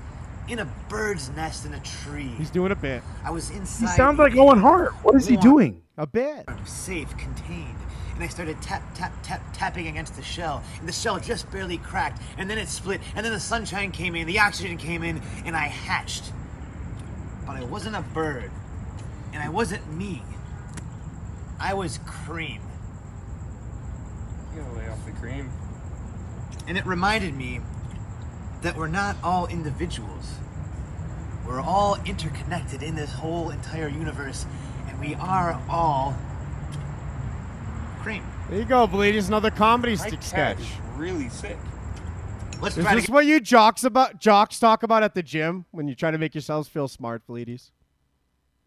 in a bird's nest in a tree. He's doing a bit. I was inside. He sounds like Owen Hart. What is he doing? A bit. Safe, contained. And I started tap, tap, tap, tapping against the shell. And the shell just barely cracked. And then it split. And then the sunshine came in, the oxygen came in, and I hatched. But I wasn't a bird. And I wasn't me. I was cream. You gotta lay off the cream. And it reminded me that we're not all individuals. We're all interconnected in this whole entire universe, and we are all cream. There you go, Bleedies. Another comedy My stick cat sketch. is really sick. Let's Is try this to what you jocks about jocks talk about at the gym when you try to make yourselves feel smart, Bleedies?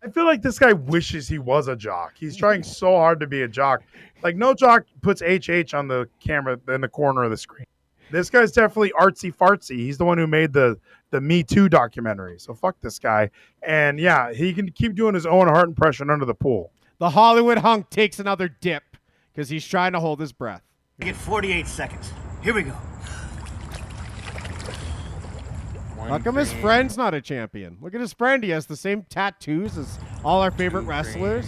I feel like this guy wishes he was a jock. He's trying so hard to be a jock. Like no jock puts HH on the camera in the corner of the screen. This guy's definitely artsy fartsy. He's the one who made the the Me Too documentary. So fuck this guy. And yeah, he can keep doing his Owen Hart impression under the pool. The Hollywood hunk takes another dip because he's trying to hold his breath. get 48 seconds. Here we go. How come his friend's not a champion? Look at his friend. He has the same tattoos as all our favorite wrestlers.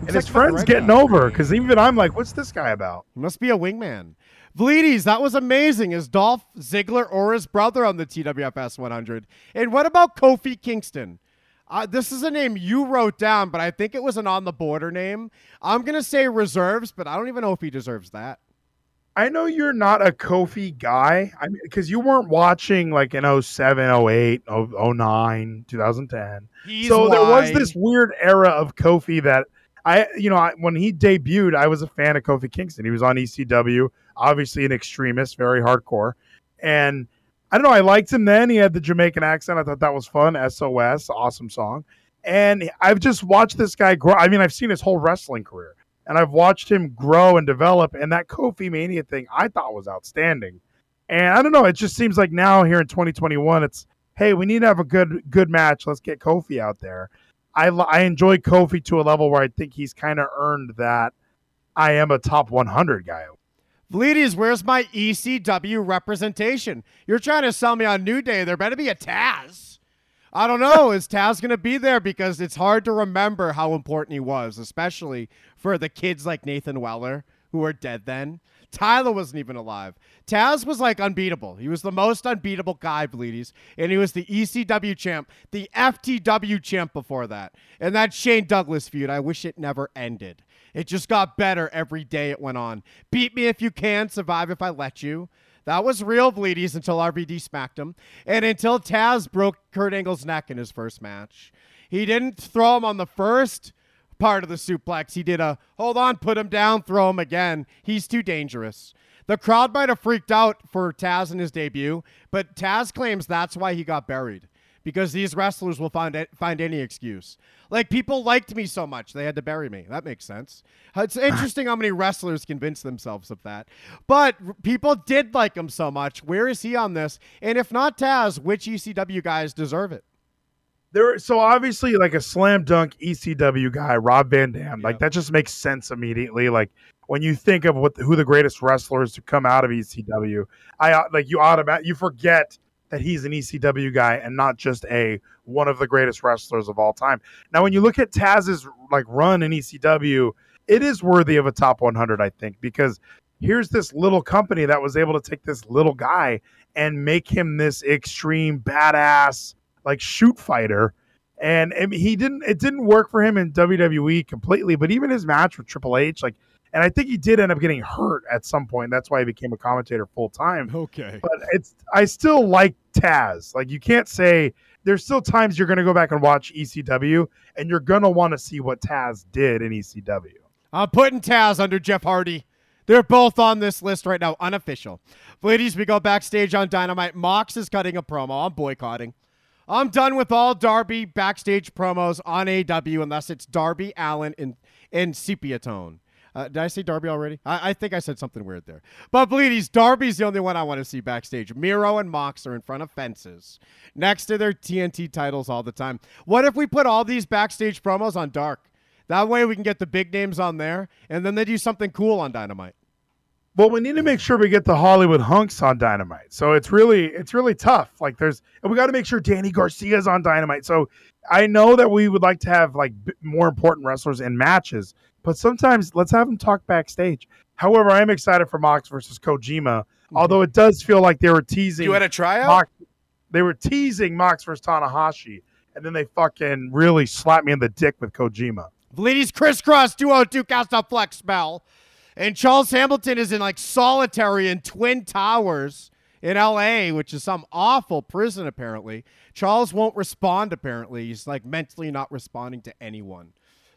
And his friend's getting over because even I'm like, what's this guy about? He must be a wingman. Vleeties, that was amazing. Is Dolph Ziggler or his brother on the TWFS 100? And what about Kofi Kingston? Uh, this is a name you wrote down, but I think it was an on the border name. I'm going to say reserves, but I don't even know if he deserves that. I know you're not a Kofi guy. I mean, because you weren't watching like in 07, 08, 09, 2010. He's so there was this weird era of Kofi that I, you know, I, when he debuted, I was a fan of Kofi Kingston. He was on ECW, obviously an extremist, very hardcore. And I don't know, I liked him then. He had the Jamaican accent. I thought that was fun. SOS, awesome song. And I've just watched this guy grow. I mean, I've seen his whole wrestling career and I've watched him grow and develop. And that Kofi Mania thing I thought was outstanding. And I don't know, it just seems like now here in 2021, it's hey, we need to have a good good match. Let's get Kofi out there. I I enjoy Kofi to a level where I think he's kind of earned that I am a top 100 guy. Vleeties, where's my ECW representation? You're trying to sell me on New Day. There better be a Taz. I don't know. Is Taz going to be there? Because it's hard to remember how important he was, especially for the kids like Nathan Weller, who were dead then. Tyler wasn't even alive. Taz was like unbeatable. He was the most unbeatable guy, Bleedies. And he was the ECW champ, the FTW champ before that. And that Shane Douglas feud, I wish it never ended. It just got better every day it went on. Beat me if you can, survive if I let you. That was real Bleedies until RVD smacked him. And until Taz broke Kurt Angle's neck in his first match. He didn't throw him on the first part of the suplex. He did a hold on, put him down, throw him again. He's too dangerous. The crowd might have freaked out for Taz in his debut, but Taz claims that's why he got buried because these wrestlers will find find any excuse. Like people liked me so much they had to bury me. That makes sense. It's interesting how many wrestlers convince themselves of that. But r- people did like him so much. Where is he on this? And if not Taz, which ECW guys deserve it? There, so obviously, like a slam dunk ECW guy, Rob Van Dam, like that just makes sense immediately. Like when you think of what who the greatest wrestlers to come out of ECW, I uh, like you automatic you forget that he's an ECW guy and not just a one of the greatest wrestlers of all time. Now, when you look at Taz's like run in ECW, it is worthy of a top 100, I think, because here's this little company that was able to take this little guy and make him this extreme badass like shoot fighter. And mean, he didn't. It didn't work for him in WWE completely. But even his match with Triple H, like, and I think he did end up getting hurt at some point. That's why he became a commentator full time. Okay. But it's I still like Taz. Like you can't say there's still times you're going to go back and watch ECW and you're going to want to see what Taz did in ECW. I'm putting Taz under Jeff Hardy. They're both on this list right now, unofficial. Ladies, we go backstage on Dynamite. Mox is cutting a promo. I'm boycotting. I'm done with all Darby backstage promos on AW unless it's Darby Allin in, in sepia tone. Uh, did I say Darby already? I, I think I said something weird there. But Bleedies, Darby's the only one I want to see backstage. Miro and Mox are in front of fences next to their TNT titles all the time. What if we put all these backstage promos on Dark? That way we can get the big names on there, and then they do something cool on Dynamite. Well, we need to make sure we get the Hollywood hunks on Dynamite. So it's really it's really tough. Like there's and we got to make sure Danny Garcia's on Dynamite. So I know that we would like to have like more important wrestlers in matches, but sometimes let's have them talk backstage. However, I am excited for Mox versus Kojima, although it does feel like they were teasing. You had a tryout? Mox, they were teasing Mox versus Tanahashi, and then they fucking really slapped me in the dick with Kojima. Bleedies crisscross duo two cast a flex spell. And Charles Hamilton is in like solitary in Twin Towers in LA, which is some awful prison apparently. Charles won't respond apparently. He's like mentally not responding to anyone.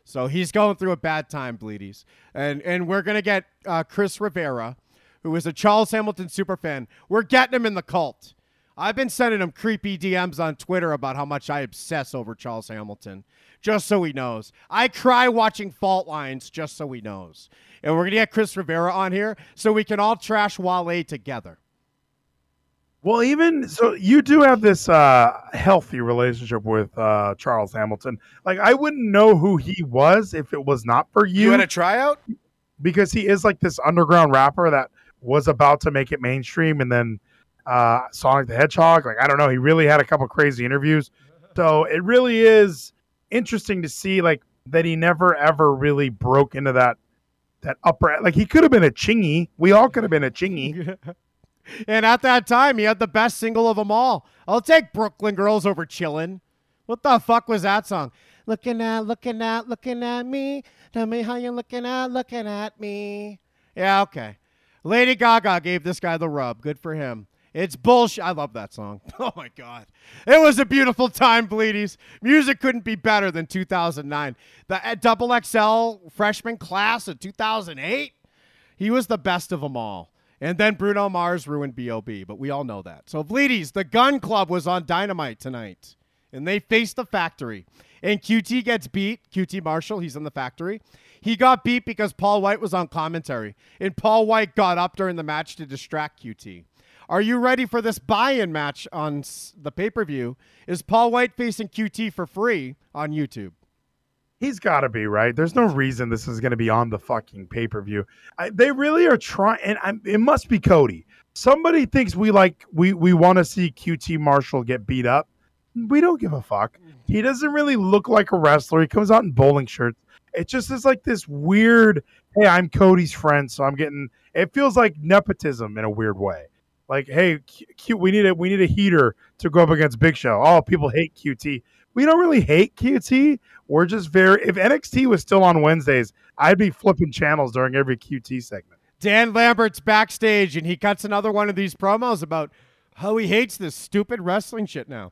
So he's going through a bad time, Bleedies. And and we're gonna get uh, Chris Rivera, who is a Charles Hamilton superfan. We're getting him in the cult. I've been sending him creepy DMs on Twitter about how much I obsess over Charles Hamilton, just so he knows. I cry watching Fault Lines just so he knows. And we're going to get Chris Rivera on here so we can all trash Wale together. Well, even so, you do have this uh, healthy relationship with uh, Charles Hamilton. Like, I wouldn't know who he was if it was not for you. You had a tryout? because he is like this underground rapper that was about to make it mainstream, and then uh, Sonic the Hedgehog. Like, I don't know, he really had a couple crazy interviews. So it really is interesting to see like that he never ever really broke into that that upper. Like, he could have been a chingy. We all could have been a chingy. And at that time, he had the best single of them all. I'll take Brooklyn Girls over Chillin'. What the fuck was that song? Looking at, looking at, looking at me. Tell me how you're looking at, looking at me. Yeah, okay. Lady Gaga gave this guy the rub. Good for him. It's bullshit. I love that song. Oh my God. It was a beautiful time, Bleedies. Music couldn't be better than 2009. The uh, double XL freshman class of 2008, he was the best of them all. And then Bruno Mars ruined B.O.B., but we all know that. So, Bleedies, the Gun Club was on Dynamite tonight, and they faced the factory. And QT gets beat. QT Marshall, he's in the factory. He got beat because Paul White was on commentary, and Paul White got up during the match to distract QT. Are you ready for this buy-in match on the pay-per-view? Is Paul White facing QT for free on YouTube? He's got to be right. There's no reason this is going to be on the fucking pay per view. They really are trying, and I, it must be Cody. Somebody thinks we like we we want to see QT Marshall get beat up. We don't give a fuck. He mm. doesn't really look like a wrestler. He comes out in bowling shirts. It just is like this weird. Hey, I'm Cody's friend, so I'm getting. It feels like nepotism in a weird way. Like, hey, Q, Q, we need a we need a heater to go up against Big Show. Oh, people hate QT. We don't really hate QT. We're just very. If NXT was still on Wednesdays, I'd be flipping channels during every QT segment. Dan Lambert's backstage and he cuts another one of these promos about how he hates this stupid wrestling shit now.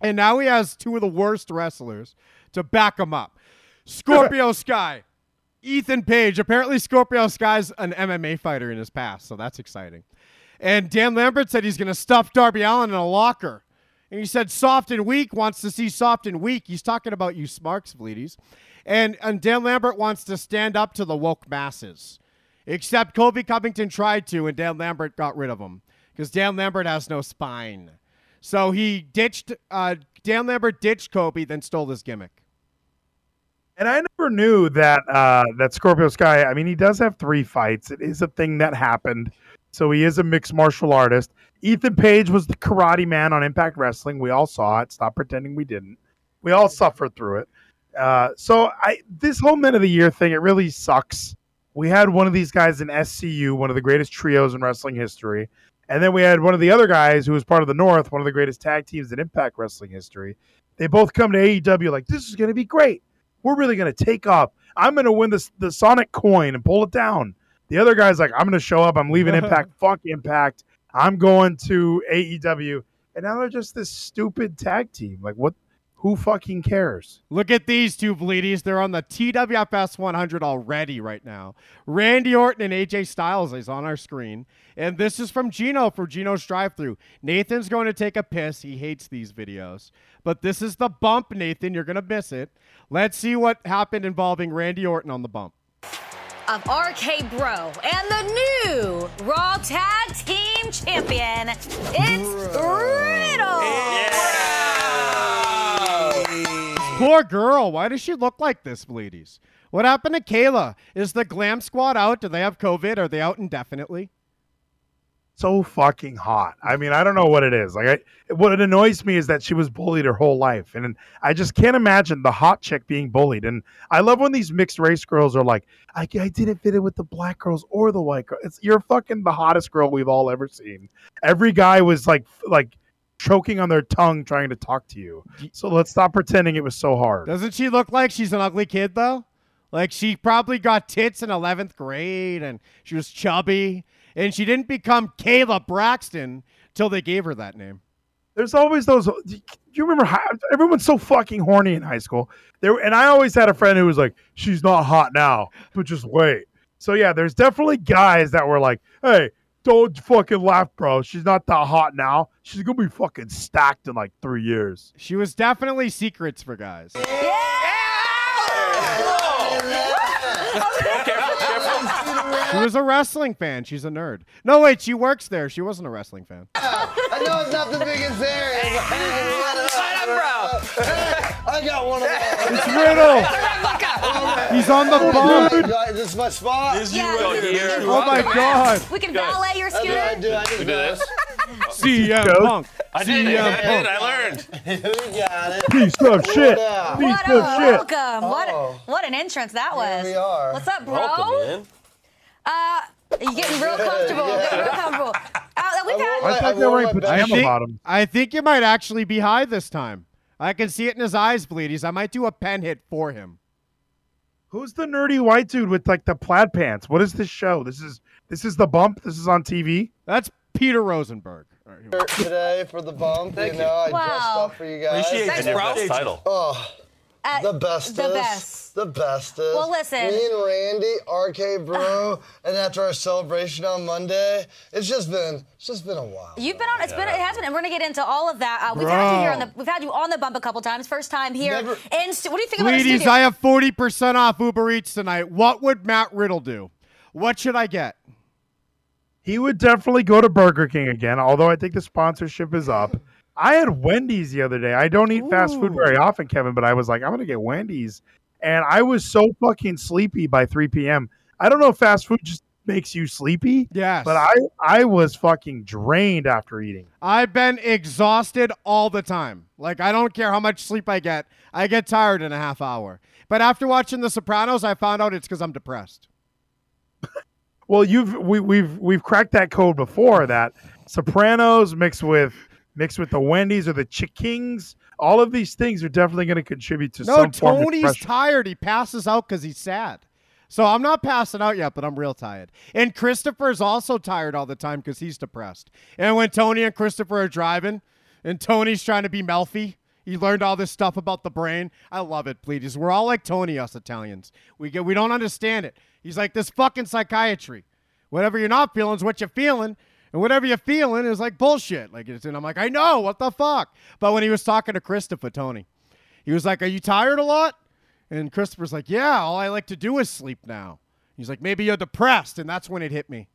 And now he has two of the worst wrestlers to back him up Scorpio Sky, Ethan Page. Apparently, Scorpio Sky's an MMA fighter in his past, so that's exciting. And Dan Lambert said he's going to stuff Darby Allin in a locker. And he said soft and weak wants to see soft and weak. He's talking about you smarks, Vleeties. And, and Dan Lambert wants to stand up to the woke masses. Except Colby Covington tried to, and Dan Lambert got rid of him because Dan Lambert has no spine. So he ditched, uh, Dan Lambert ditched Colby, then stole his gimmick. And I never knew that uh, that Scorpio Sky. I mean, he does have three fights. It is a thing that happened. So he is a mixed martial artist. Ethan Page was the karate man on Impact Wrestling. We all saw it. Stop pretending we didn't. We all suffered through it. Uh, so I this whole men of the year thing, it really sucks. We had one of these guys in SCU, one of the greatest trios in wrestling history. And then we had one of the other guys who was part of the North, one of the greatest tag teams in Impact Wrestling history. They both come to AEW like, this is going to be great. We're really going to take off. I'm going to win this the Sonic coin and pull it down. The other guy's like, I'm going to show up. I'm leaving Impact. Fuck Impact. I'm going to AEW. And now they're just this stupid tag team. Like, what? Who fucking cares? Look at these two bleedies. They're on the TWFS 100 already right now. Randy Orton and AJ Styles is on our screen. And this is from Gino for Gino's drive through. Nathan's going to take a piss. He hates these videos. But this is the bump, Nathan. You're going to miss it. Let's see what happened involving Randy Orton on the bump. Of RK Bro and the new Raw Tag Team Champion. It's Riddle. Poor girl. Why does she look like this, ladies? What happened to Kayla? Is the glam squad out? Do they have COVID? Are they out indefinitely? So fucking hot. I mean, I don't know what it is. Like, I, what annoys me is that she was bullied her whole life, and I just can't imagine the hot chick being bullied. And I love when these mixed race girls are like, "I, I didn't fit in with the black girls or the white girls." It's you're fucking the hottest girl we've all ever seen. Every guy was like, like choking on their tongue trying to talk to you. So let's stop pretending it was so hard. Doesn't she look like she's an ugly kid though? Like she probably got tits in 11th grade and she was chubby and she didn't become Kayla Braxton till they gave her that name. There's always those. Do you remember how everyone's so fucking horny in high school? There, and I always had a friend who was like, "She's not hot now, but just wait." So yeah, there's definitely guys that were like, "Hey, don't fucking laugh, bro. She's not that hot now. She's gonna be fucking stacked in like three years." She was definitely secrets for guys. She was a wrestling fan. She's a nerd. No, wait, she works there. She wasn't a wrestling fan. I know it's not the biggest area. but Shut up, bro. I got one of them. It's Riddle. He's on the bump. Is this my spot? This is you right here. Oh my god. We can valet your That's scooter. I do. I just We do this. CM Punk. I did it. CM I did Punk. it. I learned. We got it. Piece of shit. Yeah. Piece What of a shit. welcome. What, what an entrance that was. we are. What's up, bro? Welcome, man. Uh, you getting real comfortable. Getting real comfortable. Uh, we've had, I I thought they were wore I pajama think, bottoms. I think you might actually be high this time. I can see it in his eyes, bleedies. I might do a pen hit for him. Who's the nerdy white dude with like the plaid pants? What is this show? This is this is the bump. This is on TV. That's Peter Rosenberg. All right, here. Today for the bump, Thank you know, I dressed Wow. up for you guys. Appreciate And your best title. Oh, uh, the bestest. The best. The bestest. Well, listen. Me and Randy, RK Bro, and after our celebration on Monday, it's just been, it's just been a while. You've been on. It's been. It has been, and we're gonna get into all of that. Uh, we've had you here on the. We've had you on the bump a couple times. First time here. Never- And stu- what do you think about our Bleedies, studio? I have 40% off Uber Eats tonight. What would Matt Riddle do? What should I get? He would definitely go to Burger King again, although I think the sponsorship is up. I had Wendy's the other day. I don't eat fast food very often, Kevin, but I was like, I'm gonna get Wendy's, and I was so fucking sleepy by 3 p.m. I don't know if fast food just makes you sleepy, Yes. but I I was fucking drained after eating. I've been exhausted all the time. Like I don't care how much sleep I get. I get tired in a half hour. But after watching The Sopranos, I found out it's because I'm depressed. Well, you've we, we've we've cracked that code before that Sopranos mixed with mixed with the Wendy's or the Chickings. All of these things are definitely going to contribute to No, some form Tony's tired. He passes out because he's sad. So I'm not passing out yet, but I'm real tired. And Christopher's also tired all the time because he's depressed. And when Tony and Christopher are driving, and Tony's trying to be Melfi, he learned all this stuff about the brain. I love it, please. We're all like Tony, us Italians. We get we don't understand it. He's like this fucking psychiatry. Whatever you're not feeling is what you're feeling. And whatever you're feeling is like bullshit. Like it's, and I'm like, I know, what the fuck? But when he was talking to Christopher, Tony, he was like, Are you tired a lot? And Christopher's like, Yeah, all I like to do is sleep now. He's like, Maybe you're depressed. And that's when it hit me.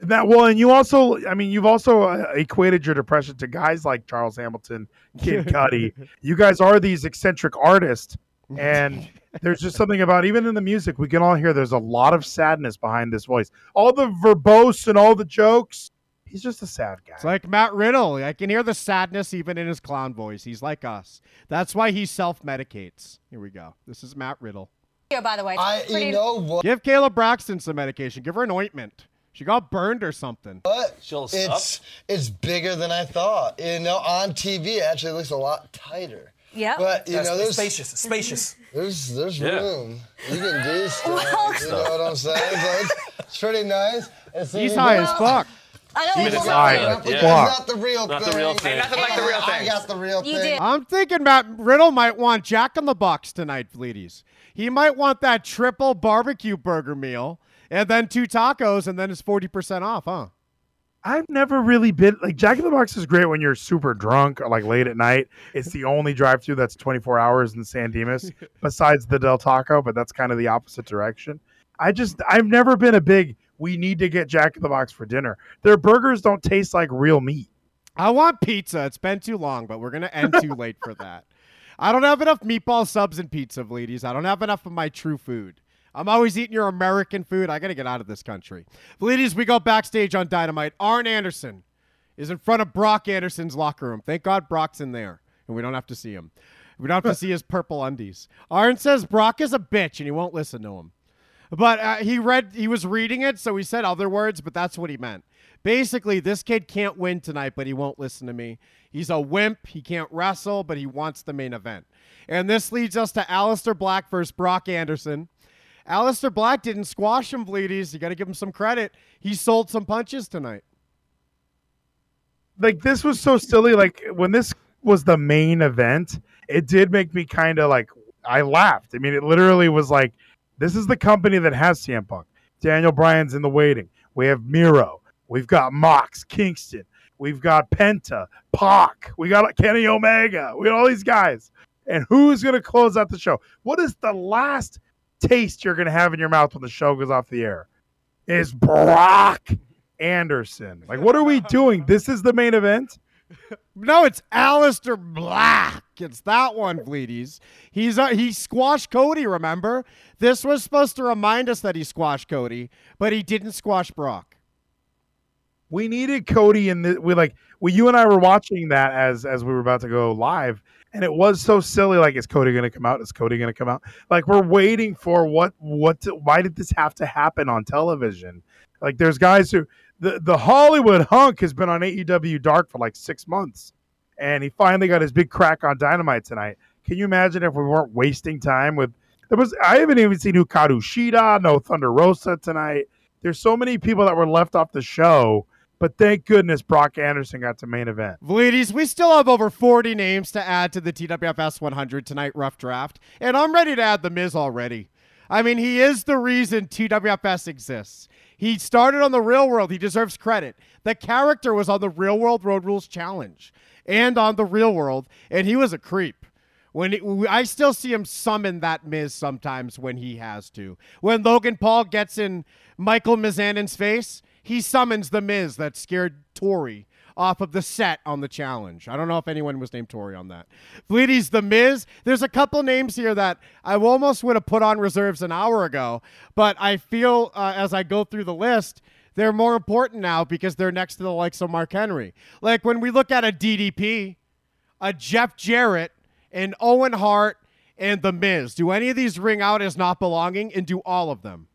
That well, and you also, I mean, you've also uh, equated your depression to guys like Charles Hamilton, Kid Cudi. You guys are these eccentric artists, and there's just something about even in the music we can all hear. There's a lot of sadness behind this voice. All the verbose and all the jokes. He's just a sad guy. It's like Matt Riddle. I can hear the sadness even in his clown voice. He's like us. That's why he self medicates. Here we go. This is Matt Riddle. Yeah, by the way. I, pretty- you know what? Give Kayla Braxton some medication. Give her an ointment. She got burned or something. What? She'll It's it's bigger than I thought. You know, on TV it actually looks a lot tighter. Yeah. But you Yes, know, there's spacious, spacious. there's there's Yeah. room. You can do stuff. Well, you know what I'm saying? So it's, it's pretty nice. And so He's high as fuck. I know. Minutes it's high. Yeah. It's Yeah. not the real Not thing. the real thing. nothing like the real I thing. got the real You thing. did. I'm thinking Matt Riddle might want Jack in the Box tonight, Fleeties. He might want that triple barbecue burger meal and then two tacos, and then it's 40% off, huh? I've never really been like Jack in the Box is great when you're super drunk or like late at night. It's the only drive through that's 24 hours in San Dimas besides the Del Taco, but that's kind of the opposite direction. I just I've never been a big we need to get Jack in the Box for dinner. Their burgers don't taste like real meat. I want pizza. It's been too long, but we're gonna end too late for that. I don't have enough meatball subs and pizza, ladies. I don't have enough of my true food. I'm always eating your American food. I gotta get out of this country. Ladies, we go backstage on Dynamite. Arn Anderson is in front of Brock Anderson's locker room. Thank God Brock's in there, and we don't have to see him. We don't have to see his purple undies. Arn says Brock is a bitch, and he won't listen to him. But uh, he read, he was reading it, so he said other words, but that's what he meant. Basically, this kid can't win tonight, but he won't listen to me. He's a wimp. He can't wrestle, but he wants the main event. And this leads us to Aleister Black versus Brock Anderson. Aleister Black didn't squash him, Bleedies. You got to give him some credit. He sold some punches tonight. Like this was so silly. Like when this was the main event, it did make me kind of like I laughed. I mean, it literally was like this is the company that has CM Punk. Daniel Bryan's in the waiting. We have Miro. We've got Mox, Kingston. We've got Penta, Pac. We got Kenny Omega. We got all these guys. And who's going to close out the show? What is the last taste you're going to have in your mouth when the show goes off the air? Is Brock Anderson. Like, what are we doing? This is the main event? No, it's Aleister Black. It's that one, Bleedies. He's uh, he squashed Cody. Remember, this was supposed to remind us that he squashed Cody, but he didn't squash Brock. we needed Cody in the we like we you and I were watching that as as we were about to go live and it was so silly like is Cody going to come out? Is Cody going to come out? Like we're waiting for what what to, why did this have to happen on television? Like there's guys who the the Hollywood hunk has been on AEW Dark for like 6 months. And he finally got his big crack on Dynamite tonight. Can you imagine if we weren't wasting time with there was I haven't even seen Hikaru Shida no Thunder Rosa tonight. There's so many people that were left off the show but thank goodness Brock Anderson got to main event. Bleedies, we still have over 40 names to add to the TWFS 100 tonight, rough draft, and I'm ready to add The Miz already. I mean, he is the reason TWFS exists. He started on the real world. He deserves credit. The character was on the real world Road Rules Challenge and on the real world, and he was a creep. When he, I still see him summon that Miz sometimes when he has to. When Logan Paul gets in Michael Mizanin's face, he summons the Miz that scared Tori off of the set on the challenge. I don't know if anyone was named Tori on that. Bleedy's the Miz. There's a couple names here that I almost would have put on reserves an hour ago, but I feel uh, as I go through the list, they're more important now because they're next to the likes of Mark Henry. Like when we look at a DDP, a Jeff Jarrett, an Owen Hart, and the Miz. Do any of these ring out as not belonging, and do all of them?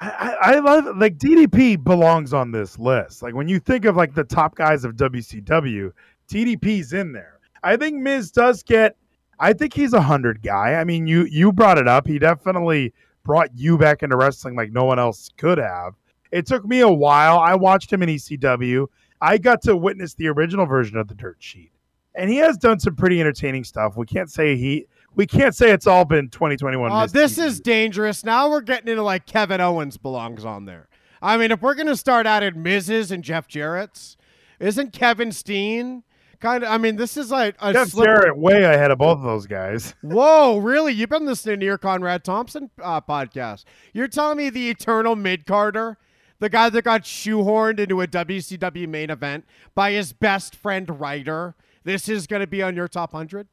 I, I love like DDP belongs on this list. Like when you think of like the top guys of WCW, DDP's in there. I think Miz does get. I think he's a hundred guy. I mean, you you brought it up. He definitely brought you back into wrestling like no one else could have. It took me a while. I watched him in ECW. I got to witness the original version of the Dirt Sheet, and he has done some pretty entertaining stuff. We can't say he. We can't say it's all been 2021. Uh, this is dangerous. Now we're getting into like Kevin Owens belongs on there. I mean, if we're gonna start out at Mrs. and Jeff Jarrett's, isn't Kevin Steen kind of? I mean, this is like a Jeff slippery- Jarrett way ahead of both of those guys. Whoa, really? You've been listening to your Conrad Thompson uh, podcast. You're telling me the eternal mid carder, the guy that got shoehorned into a WCW main event by his best friend Ryder, this is going to be on your top 100?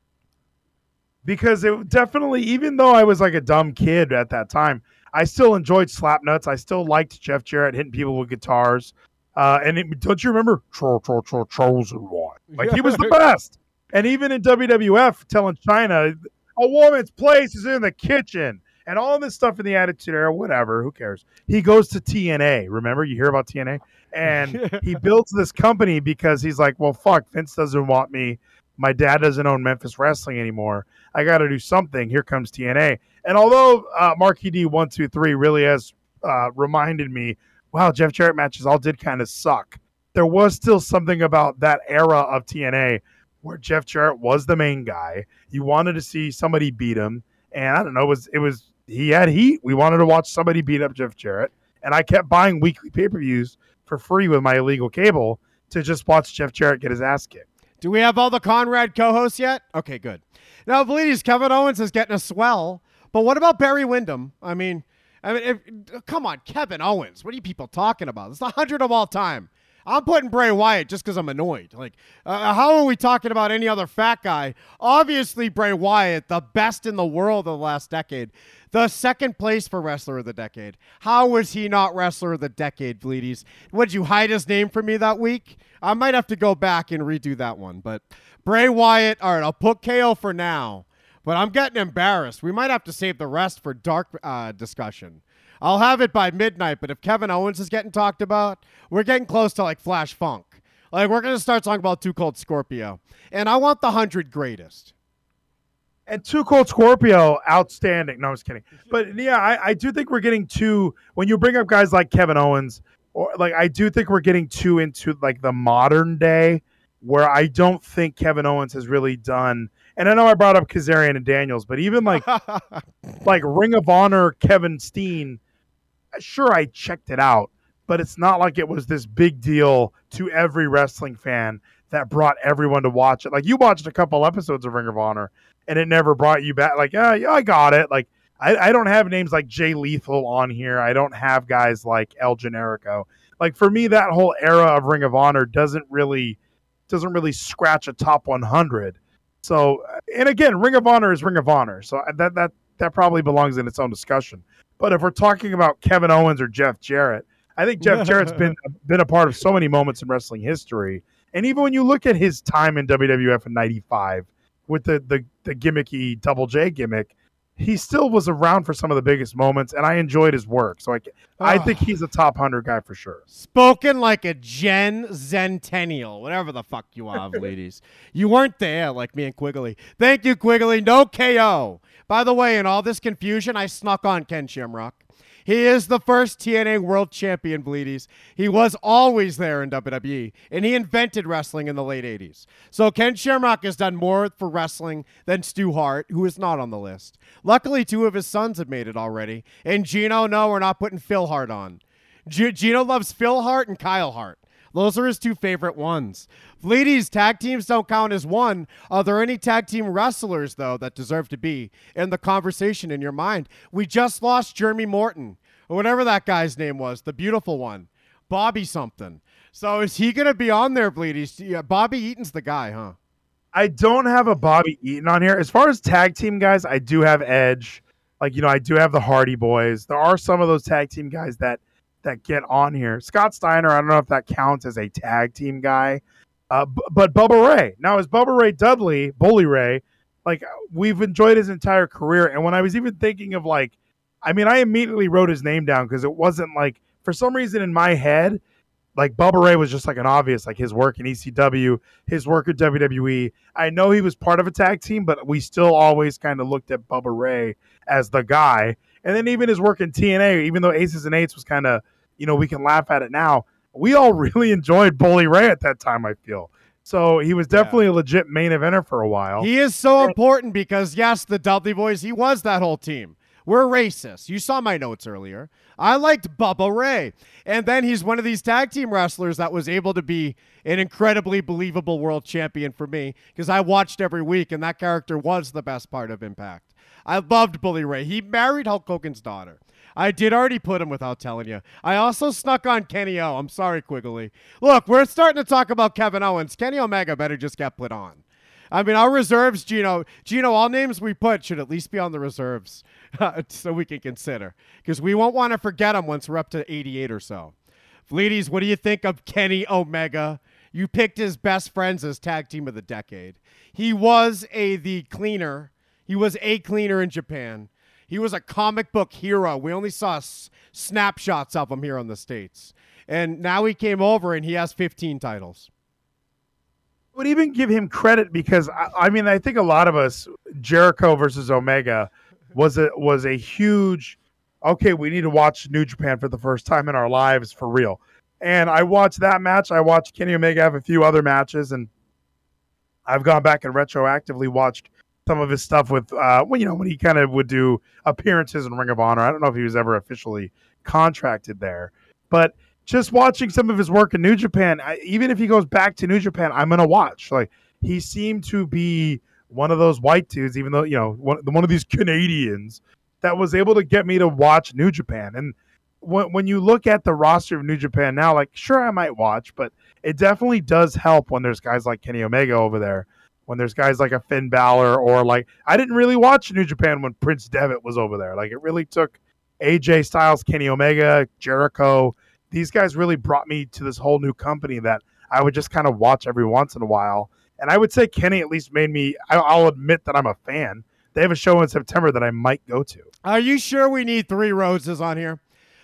Because it definitely, even though I was like a dumb kid at that time, I still enjoyed Slapnuts. I still liked Jeff Jarrett hitting people with guitars. Uh, and it, don't you remember Cho Cho Cho Chosen One? Like he was the best. And even in WWF, telling Chyna a woman's place is in the kitchen, and all this stuff in the Attitude Era, whatever, who cares? He goes to TNA. Remember, you hear about TNA, and he builds this company because he's like, well, fuck, Vince doesn't want me. My dad doesn't own Memphis Wrestling anymore. I got to do something. Here comes TNA. And although uh, Marky D one two three really has uh, reminded me, wow, Jeff Jarrett matches all did kind of suck. There was still something about that era of TNA where Jeff Jarrett was the main guy. You wanted to see somebody beat him, and I don't know, it was it was he had heat. We wanted to watch somebody beat up Jeff Jarrett, and I kept buying weekly pay per views for free with my illegal cable to just watch Jeff Jarrett get his ass kicked. Do we have all the Conrad co-hosts yet? Okay, good. Now, ladies, Kevin Owens is getting a swell, but what about Barry Windham? I mean, I mean, if, come on, Kevin Owens. What are you people talking about? It's the hundred of all time. I'm putting Bray Wyatt just because I'm annoyed. Like, uh, how are we talking about any other fat guy? Obviously, Bray Wyatt, the best in the world of the last decade, the second place for wrestler of the decade. How was he not wrestler of the decade, Bleedies? Would you hide his name from me that week? I might have to go back and redo that one. But Bray Wyatt, all right, I'll put KO for now. But I'm getting embarrassed. We might have to save the rest for dark uh, discussion. I'll have it by midnight, but if Kevin Owens is getting talked about, we're getting close to like Flash Funk. Like we're gonna start talking about Too Cold Scorpio, and I want the hundred greatest. And Too Cold Scorpio, outstanding. No, I was kidding. But yeah, I, I do think we're getting too when you bring up guys like Kevin Owens, or like I do think we're getting too into like the modern day where I don't think Kevin Owens has really done. And I know I brought up Kazarian and Daniels, but even like like Ring of Honor Kevin Steen, uh, sure I checked it out, but it's not like it was this big deal to every wrestling fan that brought everyone to watch it. Like you watched a couple episodes of Ring of Honor and it never brought you back. Like, yeah, yeah, I got it. Like I, I don't have names like Jay Lethal on here. I don't have guys like El Generico. Like for me, that whole era of Ring of Honor doesn't really doesn't really scratch a top 100. So, and again, Ring of Honor is Ring of Honor. So that that that probably belongs in its own discussion. But if we're talking about Kevin Owens or Jeff Jarrett, I think Jeff Jarrett's been been a part of so many moments in wrestling history. And even when you look at his time in WWF in '95 with the the, the gimmicky Double J gimmick, he still was around for some of the biggest moments, and I enjoyed his work. So I, I think he's a top hundred guy for sure. Spoken like a Gen Zentennial, whatever the fuck you are, ladies. You weren't there like me and Quigley. Thank you, Quigley. No KO. By the way, in all this confusion, I snuck on Ken Shamrock. He is the first TNA World Champion, Bleedies. He was always there in WWE, and he invented wrestling in the late 80s. So Ken Shamrock has done more for wrestling than Stu Hart, who is not on the list. Luckily, two of his sons have made it already. And Gino, no, we're not putting Phil Hart on. G- Gino loves Phil Hart and Kyle Hart. Those are his two favorite ones. Bleedies, tag teams don't count as one. Are there any tag team wrestlers, though, that deserve to be in the conversation in your mind? We just lost Jeremy Morton, or whatever that guy's name was, the beautiful one. Bobby something. So is he going to be on there, Bleedies? Yeah, Bobby Eaton's the guy, huh? I don't have a Bobby Eaton on here. As far as tag team guys, I do have Edge. Like, you know, I do have the Hardy Boys. There are some of those tag team guys that that get on here. Scott Steiner, I don't know if that counts as a tag team guy. Uh, b- but Bubba Ray. Now, is Bubba Ray Dudley, Bully Ray, like we've enjoyed his entire career. And when I was even thinking of like, I mean, I immediately wrote his name down because it wasn't like, for some reason in my head, like Bubba Ray was just like an obvious, like his work in ECW, his work at WWE. I know he was part of a tag team, but we still always kind of looked at Bubba Ray as the guy. And then even his work in TNA, even though Aces and Eights was kind of, you know, we can laugh at it now. We all really enjoyed Bully Ray at that time, I feel. So he was definitely a legit main eventer for a while. He is so important because, yes, the Dudley Boys, he was that whole team. We're racist. You saw my notes earlier. I liked Bubba Ray. And then he's one of these tag team wrestlers that was able to be an incredibly believable world champion for me because I watched every week and that character was the best part of Impact. I loved Bully Ray. He married Hulk Hogan's daughter. I did already put him without telling you. I also snuck on Kenny O. I'm sorry, Quigley. Look, we're starting to talk about Kevin Owens. Kenny Omega better just get put on. I mean, our reserves, Gino, Gino, all names we put should at least be on the reserves so we can consider because we won't want to forget them once we're up to 88 or so. Fleeties, what do you think of Kenny Omega? You picked his best friends as tag team of the decade. He was a the cleaner. He was a cleaner in Japan. He was a comic book hero. We only saw s- snapshots of him here in the States. And now he came over and he has 15 titles. I would even give him credit because I, I mean I think a lot of us Jericho versus Omega was a was a huge okay we need to watch New Japan for the first time in our lives for real and I watched that match I watched Kenny Omega have a few other matches and I've gone back and retroactively watched some of his stuff with uh when you know when he kind of would do appearances in Ring of Honor I don't know if he was ever officially contracted there but just watching some of his work in New Japan, I, even if he goes back to New Japan, I'm gonna watch. Like he seemed to be one of those white dudes, even though you know one, one of these Canadians that was able to get me to watch New Japan. And when when you look at the roster of New Japan now, like sure I might watch, but it definitely does help when there's guys like Kenny Omega over there. When there's guys like a Finn Balor or like I didn't really watch New Japan when Prince Devitt was over there. Like it really took AJ Styles, Kenny Omega, Jericho. These guys really brought me to this whole new company that I would just kind of watch every once in a while. And I would say Kenny at least made me. I'll admit that I'm a fan. They have a show in September that I might go to. Are you sure we need three roses on here?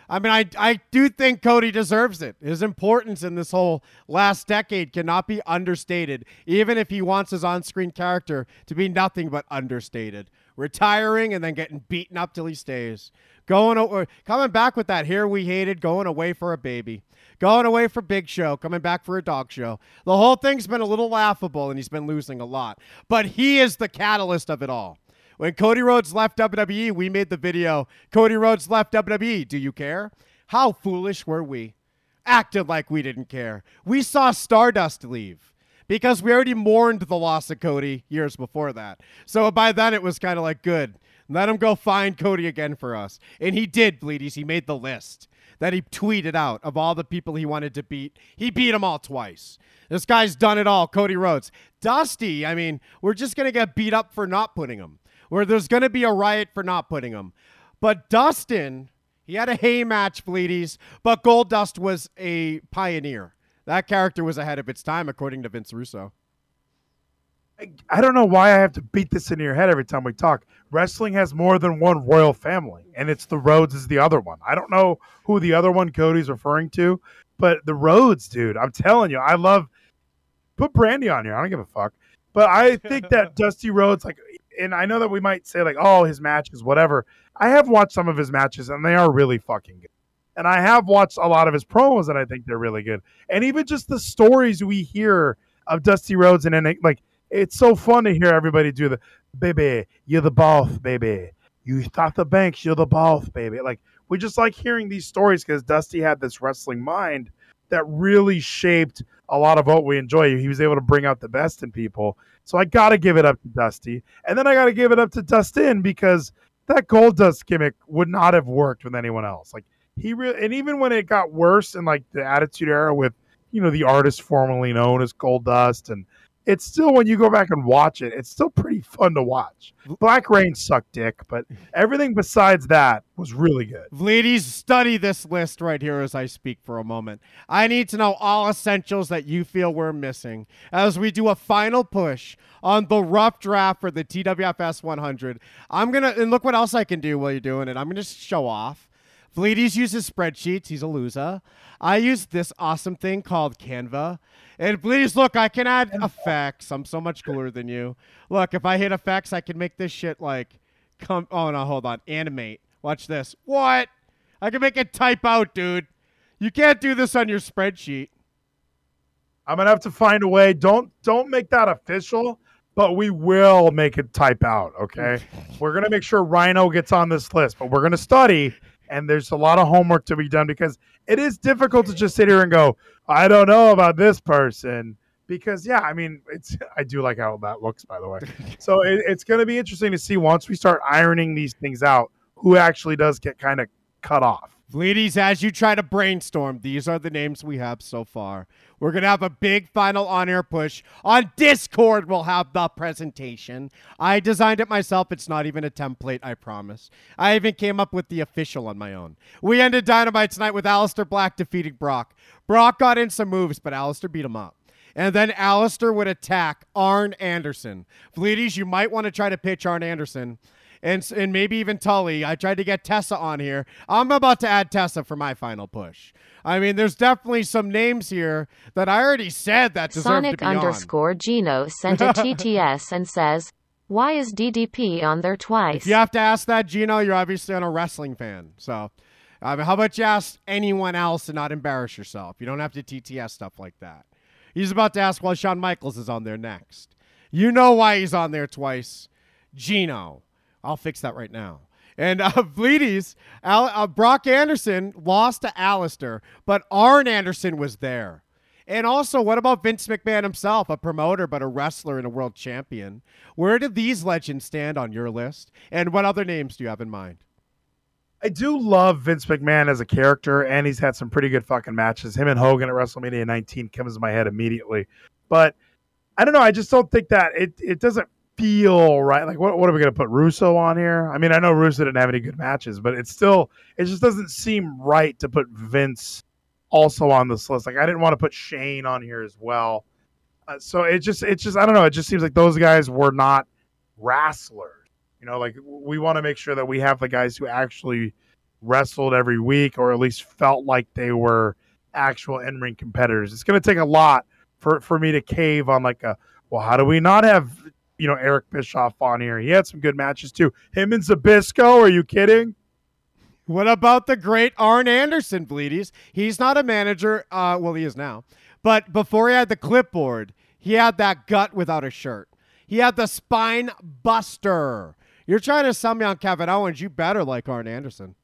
I mean, I, I do think Cody deserves it. His importance in this whole last decade cannot be understated, even if he wants his on screen character to be nothing but understated. Retiring and then getting beaten up till he stays. Going o- coming back with that hair we hated, going away for a baby. Going away for Big Show, coming back for a dog show. The whole thing's been a little laughable and he's been losing a lot. But he is the catalyst of it all. When Cody Rhodes left WWE, we made the video. Cody Rhodes left WWE. Do you care? How foolish were we? Acted like we didn't care. We saw Stardust leave because we already mourned the loss of Cody years before that. So by then it was kind of like, good. Let him go find Cody again for us. And he did, Bleedies. He made the list that he tweeted out of all the people he wanted to beat. He beat them all twice. This guy's done it all, Cody Rhodes. Dusty, I mean, we're just going to get beat up for not putting him where there's going to be a riot for not putting him. But Dustin, he had a hay match, Bleedies, but Goldust was a pioneer. That character was ahead of its time, according to Vince Russo. I don't know why I have to beat this into your head every time we talk. Wrestling has more than one royal family, and it's the Rhodes is the other one. I don't know who the other one Cody's referring to, but the Rhodes, dude. I'm telling you, I love. Put Brandi on here. I don't give a fuck. But I think that Dusty Rhodes, like, and I know that we might say like, oh, his matches, whatever. I have watched some of his matches, and they are really fucking good. And I have watched a lot of his promos, and I think they're really good. And even just the stories we hear of Dusty Rhodes, and then like it's so fun to hear everybody do the baby, you're the boss, baby. You thought the banks, you're the boss, baby. Like we just like hearing these stories because Dusty had this wrestling mind that really shaped a lot of what we enjoy. He was able to bring out the best in people. So I got to give it up to Dusty. And then I got to give it up to Dustin because that Goldust gimmick would not have worked with anyone else. Like he really, and even when it got worse in like the Attitude Era with, you know, the artist formerly known as Goldust and it's still when you go back and watch it, it's still pretty fun to watch. Black Reign sucked dick, but everything besides that was really good. Ladies, study this list right here as I speak for a moment. I need to know all essentials that you feel we're missing as we do a final push on the rough draft for the TWFS 100. I'm going to, and look what else I can do while you're doing it. I'm going to show off. Vleeties uses spreadsheets. He's a loser. I use this awesome thing called Canva. And please look, I can add effects. I'm so much cooler than you. Look, if I hit effects, I can make this shit like come. Oh no, hold on. Animate. Watch this. What? I can make it type out, dude. You can't do this on your spreadsheet. I'm gonna have to find a way. Don't don't make that official, but we will make it type out. Okay, we're gonna make sure Rhino gets on this list, but we're gonna study, and there's a lot of homework to be done because it is difficult to just sit here and go, I don't know about this person. Because yeah, I mean, it's I do like how that looks, by the way. So it, it's going to be interesting to see once we start ironing these things out, who actually does get kind of cut off. Vleeties, as you try to brainstorm, these are the names we have so far. We're going to have a big final on air push. On Discord, we'll have the presentation. I designed it myself. It's not even a template, I promise. I even came up with the official on my own. We ended Dynamite tonight with Aleister Black defeating Brock. Brock got in some moves, but Aleister beat him up. And then Aleister would attack Arn Anderson. Vleeties, you might want to try to pitch Arn Anderson and and maybe even Tully. I tried to get Tessa on here. I'm about to add Tessa for my final push. I mean, there's definitely some names here that I already said that deserve Sonic to be on. underscore Gino sent a TTS and says, Why is DDP on there twice? If you have to ask that, Gino, you're obviously on a wrestling fan. So, I mean, how about you ask anyone else and not embarrass yourself? You don't have to TTS stuff like that. He's about to ask why Shawn Michaels is on there next. You know why he's on there twice. Gino. I'll fix that right now. And uh, Bleedies, Al, uh, Brock Anderson lost to Aleister, but Arn Anderson was there. And also, what about Vince McMahon himself, a promoter but a wrestler and a world champion? Where do these legends stand on your list? And what other names do you have in mind? I do love Vince McMahon as a character, and he's had some pretty good fucking matches. Him and Hogan at WrestleMania 19 comes to my head immediately. But I don't know. I just don't think that it it doesn't feel right. Like, what, what are we going to put Russo on here? I mean, I know Russo didn't have any good matches, but it's still, it just doesn't seem right to put Vince also on this list. Like, I didn't want to put Shane on here as well. Uh, so it just, it just, I don't know. It just seems like those guys were not wrestlers. You know, like we want to make sure that we have the guys who actually wrestled every week or at least felt like they were actual in ring competitors. It's going to take a lot for, for me to cave on like a, well, how do we not have, you know, Eric Bischoff on here? He had some good matches too. Him and Zbyszko, are you kidding? What about the great Arn Anderson, Bleedies? He's not a manager. Uh, well, he is now. But before he had the clipboard, he had that gut without a shirt. He had the spine buster. You're trying to sell me on Kevin Owens. You better like Arn Anderson.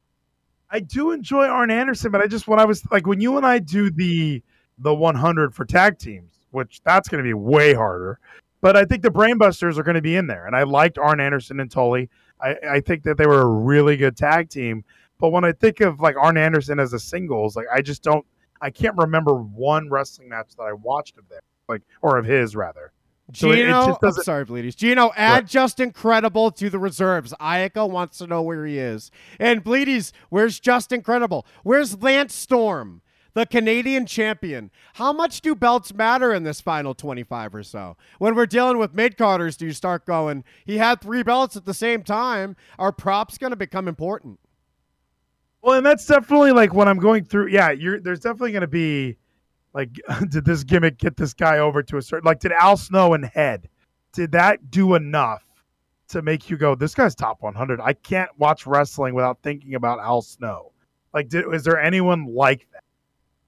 I do enjoy Arn Anderson, but I just when I was like when you and I do the the 100 for tag teams, which that's going to be way harder. But I think the Brainbusters are going to be in there, and I liked Arn Anderson and Tully. I, I think that they were a really good tag team. But when I think of like Arn Anderson as a singles, like I just don't, I can't remember one wrestling match that I watched of them, like or of his rather. So Gino, I'm sorry, Bleedies. Gino, add Justin Credible to the reserves. Ayaka wants to know where he is. And Bleedies, where's Justin Credible? Where's Lance Storm, the Canadian champion? How much do belts matter in this final 25 or so? When we're dealing with mid carders, do you start going, he had three belts at the same time? Are props going to become important? Well, and that's definitely like when I'm going through. Yeah, there's definitely going to be like, did this gimmick get this guy over to a certain? Like, did Al Snow and Head, did that do enough to make you go, this guy's top 100? I can't watch wrestling without thinking about Al Snow. Like, did, is there anyone like that?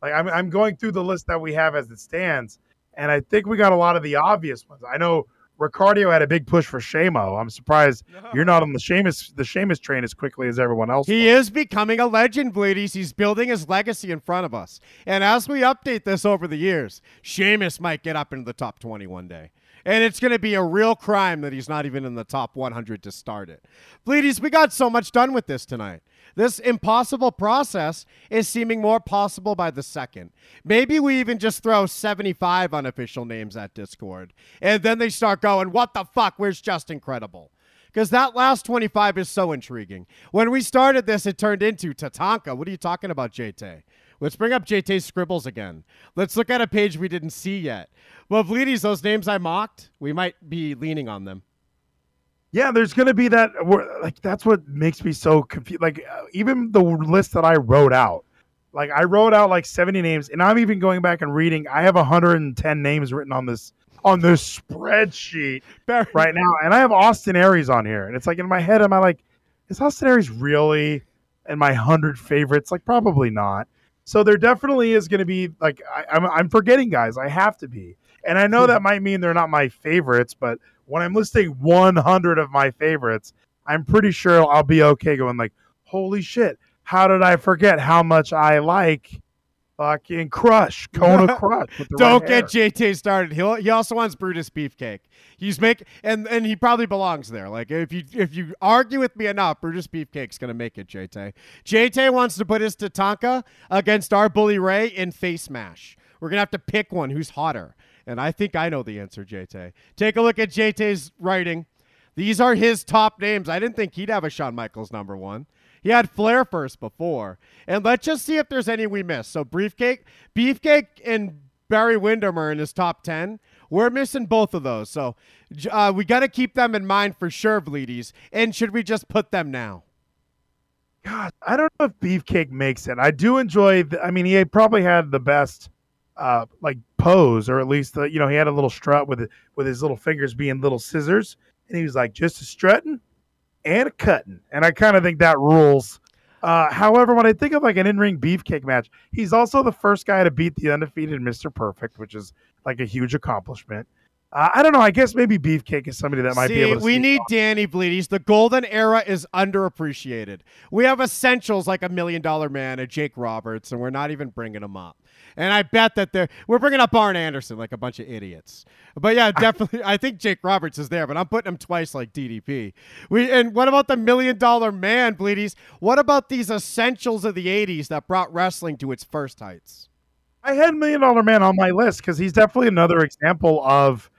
Like, I'm I'm going through the list that we have as it stands, and I think we got a lot of the obvious ones. I know. Ricardio had a big push for Shamo. I'm surprised you're not on the Sheamus the Sheamus train as quickly as everyone else. He is becoming a legend, Bleedies. He's building his legacy in front of us. And as we update this over the years, Sheamus might get up into the top 20 one day. And it's going to be a real crime that he's not even in the top 100 to start it. Bleedies, we got so much done with this tonight. This impossible process is seeming more possible by the second. Maybe we even just throw 75 unofficial names at Discord. And then they start going, what the fuck? Where's Justin Credible? because that last 25 is so intriguing. When we started this, it turned into Tatanka. What are you talking about, JT? Let's bring up JT's scribbles again. Let's look at a page we didn't see yet. Well, Vleeties, those names I mocked, we might be leaning on them. Yeah, there's going to be that. Like that's what makes me so confused. Like uh, even the list that I wrote out, like I wrote out like 70 names, and I'm even going back and reading. I have 110 names written on this on this spreadsheet right now, and I have Austin Aries on here, and it's like in my head, am I like, is Austin Aries really in my hundred favorites? Like probably not. So there definitely is going to be like I, I'm I'm forgetting guys. I have to be, and I know hmm. that might mean they're not my favorites, but when I'm listing 100 of my favorites, I'm pretty sure I'll be okay going like, holy shit, how did I forget how much I like fucking Crush, Kona Crush? Don't get JT started. He he also wants Brutus Beefcake. He's make and and he probably belongs there. Like if you if you argue with me enough, Brutus Beefcake's gonna make it. JT. JT wants to put his Tatanka against our Bully Ray in face mash. We're gonna have to pick one who's hotter, and I think I know the answer. JT. Take a look at JT's writing. These are his top names. I didn't think he'd have a Shawn Michaels number one. He had Flair first before. And let's just see if there's any we missed. So Briefcake, Beefcake and Barry Windham are in his top 10. We're missing both of those. So uh, we got to keep them in mind for sure, Bleedies. And should we just put them now? God, I don't know if Beefcake makes it. I do enjoy. The, I mean, he probably had the best, uh, like pose, or at least the, you know he had a little strut with it, with his little fingers being little scissors, and he was like just a strutting and cutting, and I kind of think that rules. Uh, however, when I think of like an in-ring Beefcake match, he's also the first guy to beat the undefeated Mister Perfect, which is like a huge accomplishment. Uh, I don't know. I guess maybe Beefcake is somebody that might See, be able to. we need on. Danny Bleedies. The golden era is underappreciated. We have essentials like a million dollar man and Jake Roberts, and we're not even bringing them up. And I bet that they're we're bringing up Arn Anderson like a bunch of idiots. But yeah, definitely, I think Jake Roberts is there, but I'm putting him twice like DDP. We and what about the million dollar man, Bleedies? What about these essentials of the '80s that brought wrestling to its first heights? I had Million Dollar Man on my list because he's definitely another example of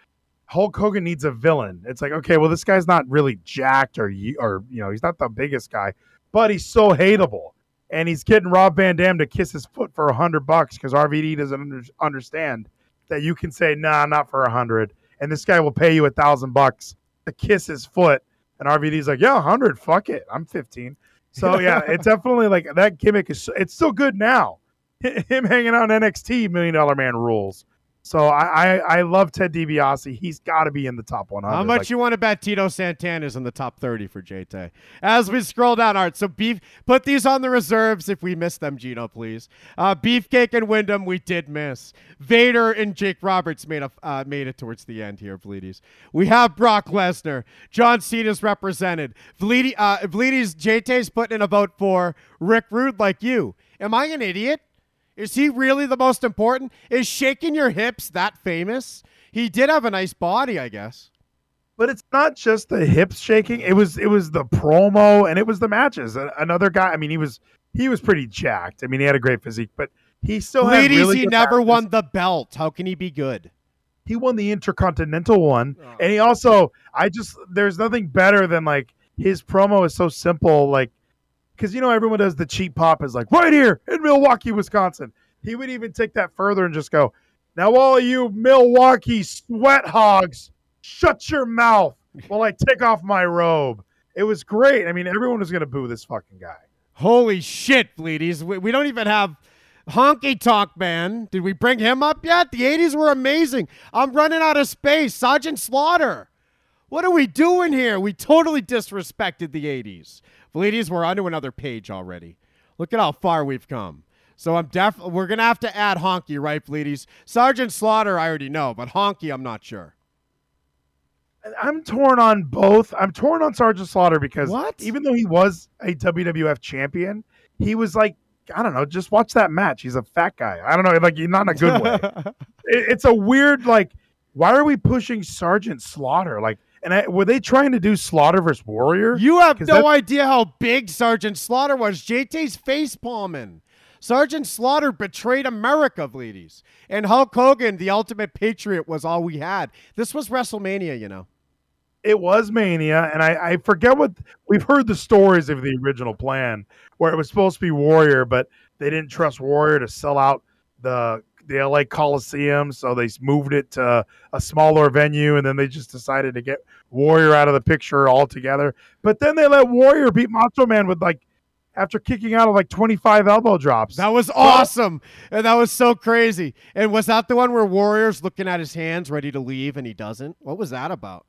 Hulk Hogan needs a villain. It's like, okay, well, this guy's not really jacked or or you know, he's not the biggest guy, but he's so hateable, and he's getting Rob Van Dam to kiss his foot for a hundred bucks because RVD doesn't under- understand that you can say, nah, not for a hundred, and this guy will pay you a thousand bucks to kiss his foot, and RVD's like, yeah, hundred, fuck it, I'm fifteen. So yeah, it's definitely like that gimmick is it's still good now. Him hanging out in NXT, Million Dollar Man rules. So I I, I love Ted DiBiase. He's got to be in the top 100. How much Like, you want to bet Tito Santana's in the top 30 for JT? As we scroll down, Art. So beef, put these on the reserves if we miss them, Gino, please. Uh, Beefcake and Windham, we did miss. Vader and Jake Roberts made a uh, made it towards the end here, Bleedies. We have Brock Lesnar. John Cena's represented. Bleedy, uh, Bleedies, JT's putting in a vote for Rick Rude like you. Am I an idiot? Is he really the most important? Is shaking your hips that famous? He did have a nice body, I guess. but it's not just the hips shaking. It was it was the promo and it was the matches. Another guy. I mean, he was he was pretty jacked. I mean, he had a great physique, but he still had Ladies, really he never matches. won the belt. How can he be good? he won the intercontinental one oh. and he also i just there's nothing better than like his promo is so simple like because you know everyone does the cheap pop is like right here in milwaukee wisconsin he would even take that further and just go now all you milwaukee sweat hogs shut your mouth while i take off my robe it was great i mean everyone was gonna boo this fucking guy Holy shit, Bleedies. We, we don't even have Honky Tonk Man. Did we bring him up yet? The 80s were amazing. I'm running out of space. Sergeant Slaughter. What are we doing here? We totally disrespected the 80s. Bleedies, we're onto another page already. Look at how far we've come. So I'm def we're gonna have to add Honky, right, Bleedies? Sergeant Slaughter, I already know, but Honky, I'm not sure. I'm torn on both. I'm torn on Sergeant Slaughter because What? even though he was a WWF champion, he was like, I don't know, just watch that match. He's a fat guy. I don't know, like not in a good way. It- it's a weird like, why are we pushing Sergeant Slaughter? Like, and I, were they trying to do Slaughter versus Warrior? You have no idea how big Sergeant Slaughter was. JT's face palming. Sergeant Slaughter betrayed America, ladies. And Hulk Hogan, the ultimate patriot, was all we had. This was WrestleMania, you know. it was Mania, and I, I forget what we've heard the stories of the original plan where it was supposed to be Warrior, but they didn't trust Warrior to sell out the the LA Coliseum, so they moved it to a smaller venue, and then they just decided to get Warrior out of the picture altogether. But then they let Warrior beat Macho Man with like after kicking out of like twenty five elbow drops. That was awesome. And that was so crazy. And was that the one where Warrior's looking at his hands ready to leave and he doesn't? What was that about?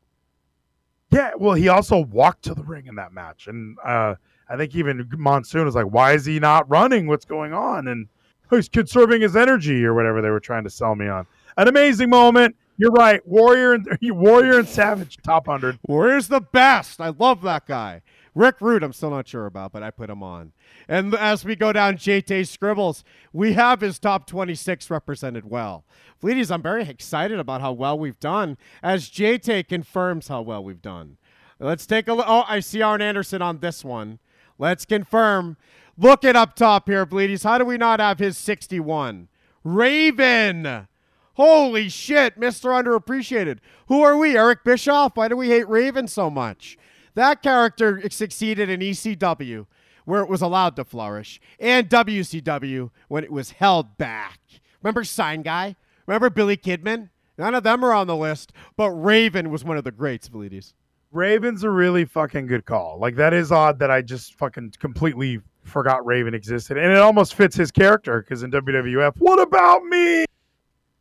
Yeah, well, he also walked to the ring in that match, and uh, I think even Monsoon was like, "Why is he not running? What's going on?" And "Oh, he's conserving his energy or whatever they were trying to sell me on. An amazing moment. You're right, Warrior and Warrior and Savage top hundred. Warrior's the best. I love that guy. Rick Rude, I'm still not sure about, but I put him on. And as we go down JT scribbles, we have his top 26 represented well. Fleeties, I'm very excited about how well we've done as JT confirms how well we've done. Let's take a look. Oh, I see Arn Anderson on this one. Let's confirm. Look it up top here, Bleedies. How do we not have his 61? Raven. Holy shit, Mr. Underappreciated. Who are we? Eric Bischoff? Why do we hate Raven so much? That character succeeded in ECW, where it was allowed to flourish, and WCW when it was held back. Remember Sign Guy? Remember Billy Kidman? None of them are on the list, but Raven was one of the greats, Velides. Raven's a really fucking good call. Like that is odd that I just fucking completely forgot Raven existed, and it almost fits his character because in WWF, what about me?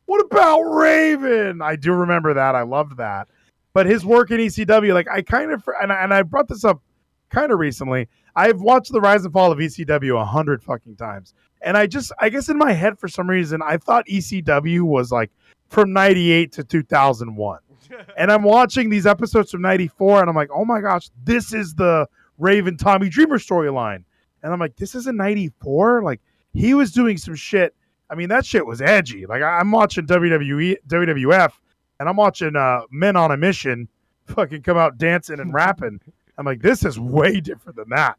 What about Raven? I do remember that. I loved that. But his work in ECW, like I kind of, and I, and I brought this up kind of recently. I've watched the rise and fall of ECW a hundred fucking times, and I just, I guess in my head for some reason, I thought ECW was like from '98 to 2001. and I'm watching these episodes from '94, and I'm like, oh my gosh, this is the Raven Tommy Dreamer storyline, and I'm like, this is a '94. Like he was doing some shit. I mean, that shit was edgy. Like I- I'm watching WWE, WWF, and I'm watching uh, Men on a Mission fucking come out dancing and rapping. I'm like, this is way different than that.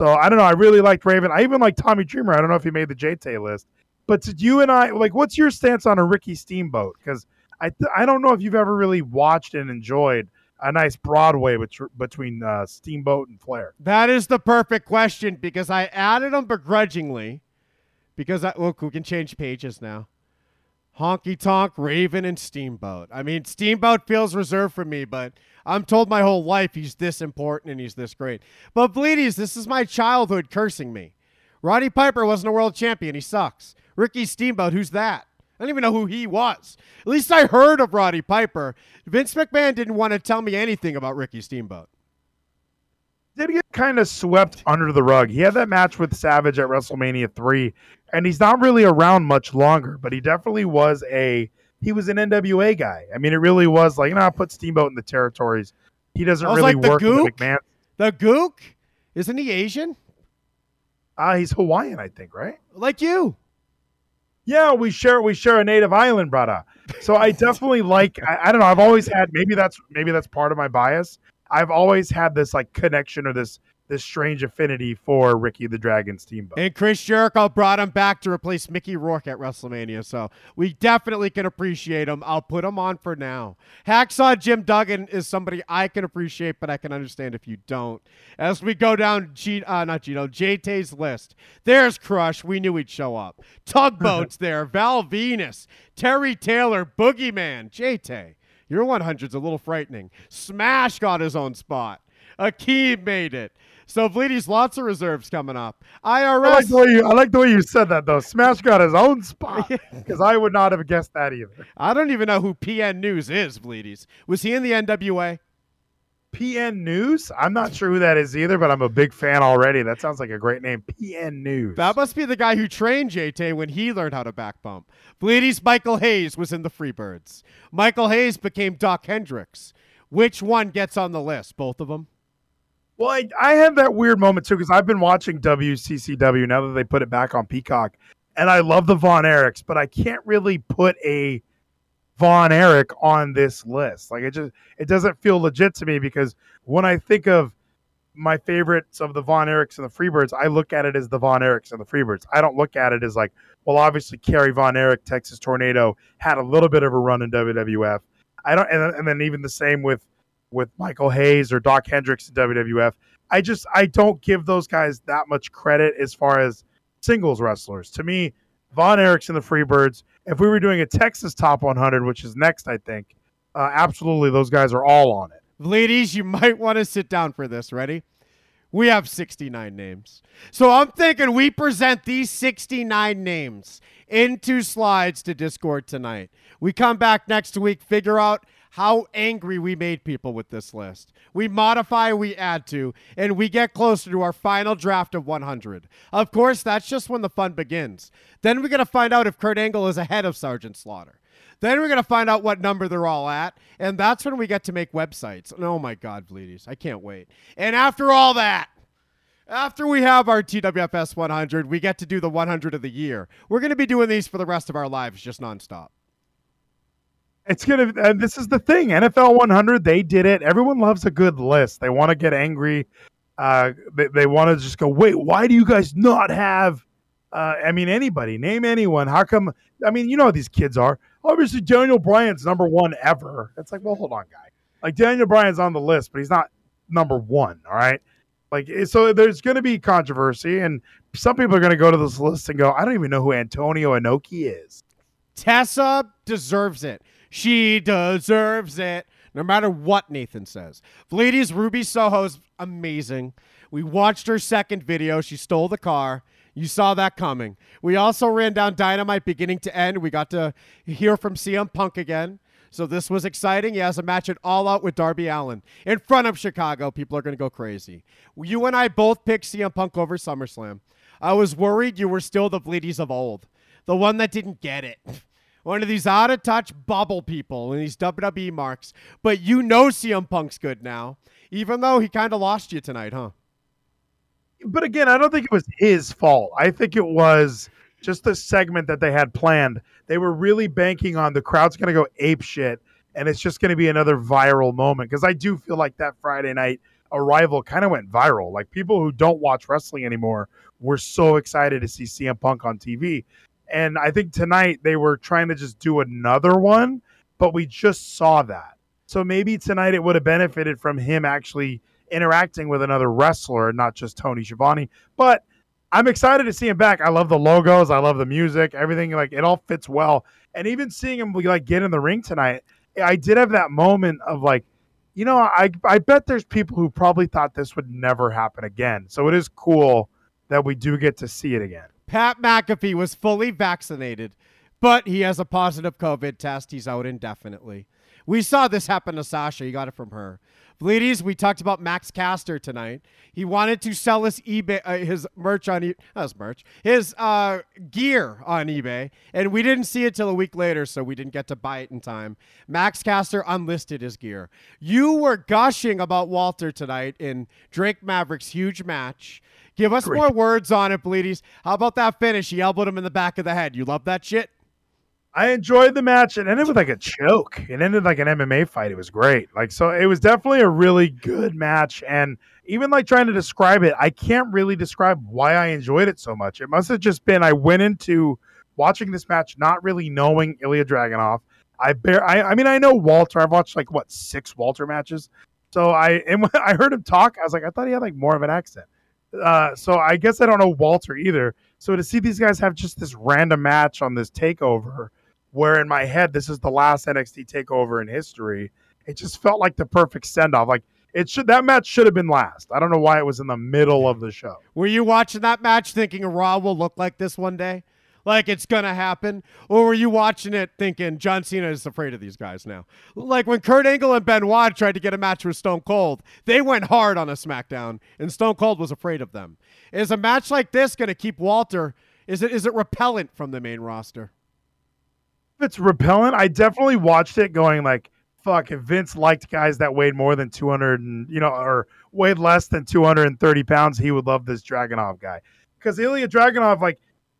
So I don't know. I really liked Raven. I even like Tommy Dreamer. I don't know if he made the JT list, but to you and I, like, what's your stance on a Ricky Steamboat? Because I th- I don't know if you've ever really watched and enjoyed a nice Broadway between uh, Steamboat and Flair. That is the perfect question because I added them begrudgingly because I look we can change pages now. Honky Tonk, Raven, and Steamboat. I mean, Steamboat feels reserved for me, but I'm told my whole life he's this important and he's this great. But Bleedies, this is my childhood cursing me. Roddy Piper wasn't a world champion. He sucks. Ricky Steamboat, who's that? I don't even know who he was. At least I heard of Roddy Piper. Vince McMahon didn't want to tell me anything about Ricky Steamboat. did get kind of swept under the rug. He had that match with Savage at WrestleMania 3, and he's not really around much longer, but he definitely was a he was an NWA guy. I mean, it really was like, you know, I put Steamboat in the territories. He doesn't really like, the work with Gook? McMahon. The Gook? Isn't he Asian? Uh, he's Hawaiian, I think, right? Like you. Yeah, we share we share a native island, brother. So I definitely like I, I don't know, I've always had maybe that's maybe that's part of my bias. I've always had this like connection or this this strange affinity for Ricky the Dragon Steamboat. And Chris Jericho brought him back to replace Mickey Rourke at WrestleMania, so we definitely can appreciate him. I'll put him on for now. Hacksaw Jim Duggan is somebody I can appreciate, but I can understand if you don't. As we go down, G, uh, not Gino, JT's list. There's Crush. We knew he'd show up. Tugboats there. Val Venis, Terry Taylor, Boogeyman, JT. Your 100's a little frightening. Smash got his own spot. Akeem made it. So Bleedy's lots of reserves coming up. IRS. I like the way you I like the way you said that though. Smash got his own spot because I would not have guessed that either. I don't even know who PN News is, Bleedies. Was he in the NWA? PN News? I'm not sure who that is either, but I'm a big fan already. That sounds like a great name. PN News. That must be the guy who trained JT when he learned how to back bump. Bleedy's Michael Hayes was in the Freebirds. Michael Hayes became Dok Hendrix. Which one gets on the list? Both of them? Well, I, I have that weird moment too because I've been watching WCCW now that they put it back on Peacock, and I love the Von Erichs, but I can't really put a Von Erich on this list. Like it just it doesn't feel legit to me because when I think of my favorites of the Von Erichs and the Freebirds, I look at it as the Von Erichs and the Freebirds. I don't look at it as like, well, obviously Kerry Von Erich, Texas Tornado, had a little bit of a run in WWF. I don't, and, and then even the same with with Michael Hayes or Dok Hendrix in WWF. I just I don't give those guys that much credit as far as singles wrestlers. To me, Von Erichs and the Freebirds. If we were doing a Texas Top 100, which is next, I think, uh, absolutely those guys are all on it. Ladies, you might want to sit down for this. Ready? We have 69 names. So I'm thinking we present these 69 names into slides to Discord tonight. We come back next week, figure out how angry we made people with this list. We modify, we add to, and we get closer to our final draft of 100. Of course, that's just when the fun begins. Then we're to find out if Kurt Angle is ahead of Sergeant Slaughter. Then we're going to find out what number they're all at, and that's when we get to make websites. And oh my God, Bleedies, I can't wait. And after all that, after we have our TWFS 100, we get to do the 100 of the year. We're going to be doing these for the rest of our lives, just nonstop. It's gonna, and this is the thing. NFL 100, they did it. Everyone loves a good list. They want to get angry. Uh, they they want to just go. Wait, why do you guys not have? Uh, I mean, anybody, name anyone. How come? I mean, you know how these kids are. Obviously, Daniel Bryan's number one ever. It's like, well, hold on, guy. Like Daniel Bryan's on the list, but he's not number one. All right. Like, eh, so there's going to be controversy, and some people are going to go to this list and go, I don't even know who Antonio Inoki is. Tessa deserves it. She deserves it. No matter what Nathan says. Ladies, Ruby Soho's amazing. We watched her second video. She stole the car. You saw that coming. We also ran down Dynamite beginning to end. We got to hear from CM Punk again. So this was exciting. He has a match at All Out with Darby Allin in front of Chicago. People are going to go crazy. You and I both picked CM Punk over SummerSlam. I was worried you were still the Bleedies of old, the one that didn't get it. One of these out of touch bubble people and these WWE marks. But you know CM Punk's good now, even though he kind of lost you tonight, huh? But again, I don't think it was his fault. I think it was just the segment that they had planned. They were really banking on the crowd's going to go ape shit, and it's just going to be another viral moment. Because I do feel like that Friday night arrival kind of went viral. Like people who don't watch wrestling anymore were so excited to see CM Punk on TV. And I think tonight they were trying to just do another one, but we just saw that. So maybe tonight it would have benefited from him actually interacting with another wrestler, not just Tony Schiavone. But I'm excited to see him back. I love the logos, I love the music, everything like it all fits well. And even seeing him like get in the ring tonight, I did have that moment of like, you know, I I bet there's people who probably thought this would never happen again. So it is cool that we do get to see it again. Pat McAfee was fully vaccinated, but he has a positive COVID test. He's out indefinitely. We saw this happen to Sasha. You got it from her. Bleedies, we talked about Max Caster tonight. He wanted to sell his eBay, uh, his merch on, e- not his merch, his uh, gear on eBay, and we didn't see it till a week later, so we didn't get to buy it in time. Max Caster unlisted his gear. You were gushing about Walter tonight in Drake Maverick's huge match. Give us more words on it, Bleedies. How about that finish? He elbowed him in the back of the head. You love that shit? I enjoyed the match. It ended with like a choke. It ended like an MMA fight. It was great. Like so, it was definitely a really good match. And even like trying to describe it, I can't really describe why I enjoyed it so much. It must have just been I went into watching this match not really knowing Ilja Dragunov. I bear. I, I mean, I know Walter. I've watched like what six Walter matches. So I and when I heard him talk, I was like, I thought he had like more of an accent. Uh, so I guess I don't know Walter either. So to see these guys have just this random match on this takeover, where in my head this is the last NXT takeover in history, it just felt like the perfect send off. Like it should that match should have been last. I don't know why it was in the middle of the show. Were you watching that match thinking Raw will look like this one day? Like it's gonna happen? Or were you watching it thinking John Cena is afraid of these guys now? Like when Kurt Angle and Benoit tried to get a match with Stone Cold, they went hard on a SmackDown, and Stone Cold was afraid of them. Is a match like this gonna keep Walter? Is it is it repellent from the main roster? It's repellent, I definitely watched it going like, fuck, if Vince liked guys that weighed more than 200 and, you know, or weighed less than 230 pounds, he would love this Dragunov guy. Because Ilja Dragunov, like,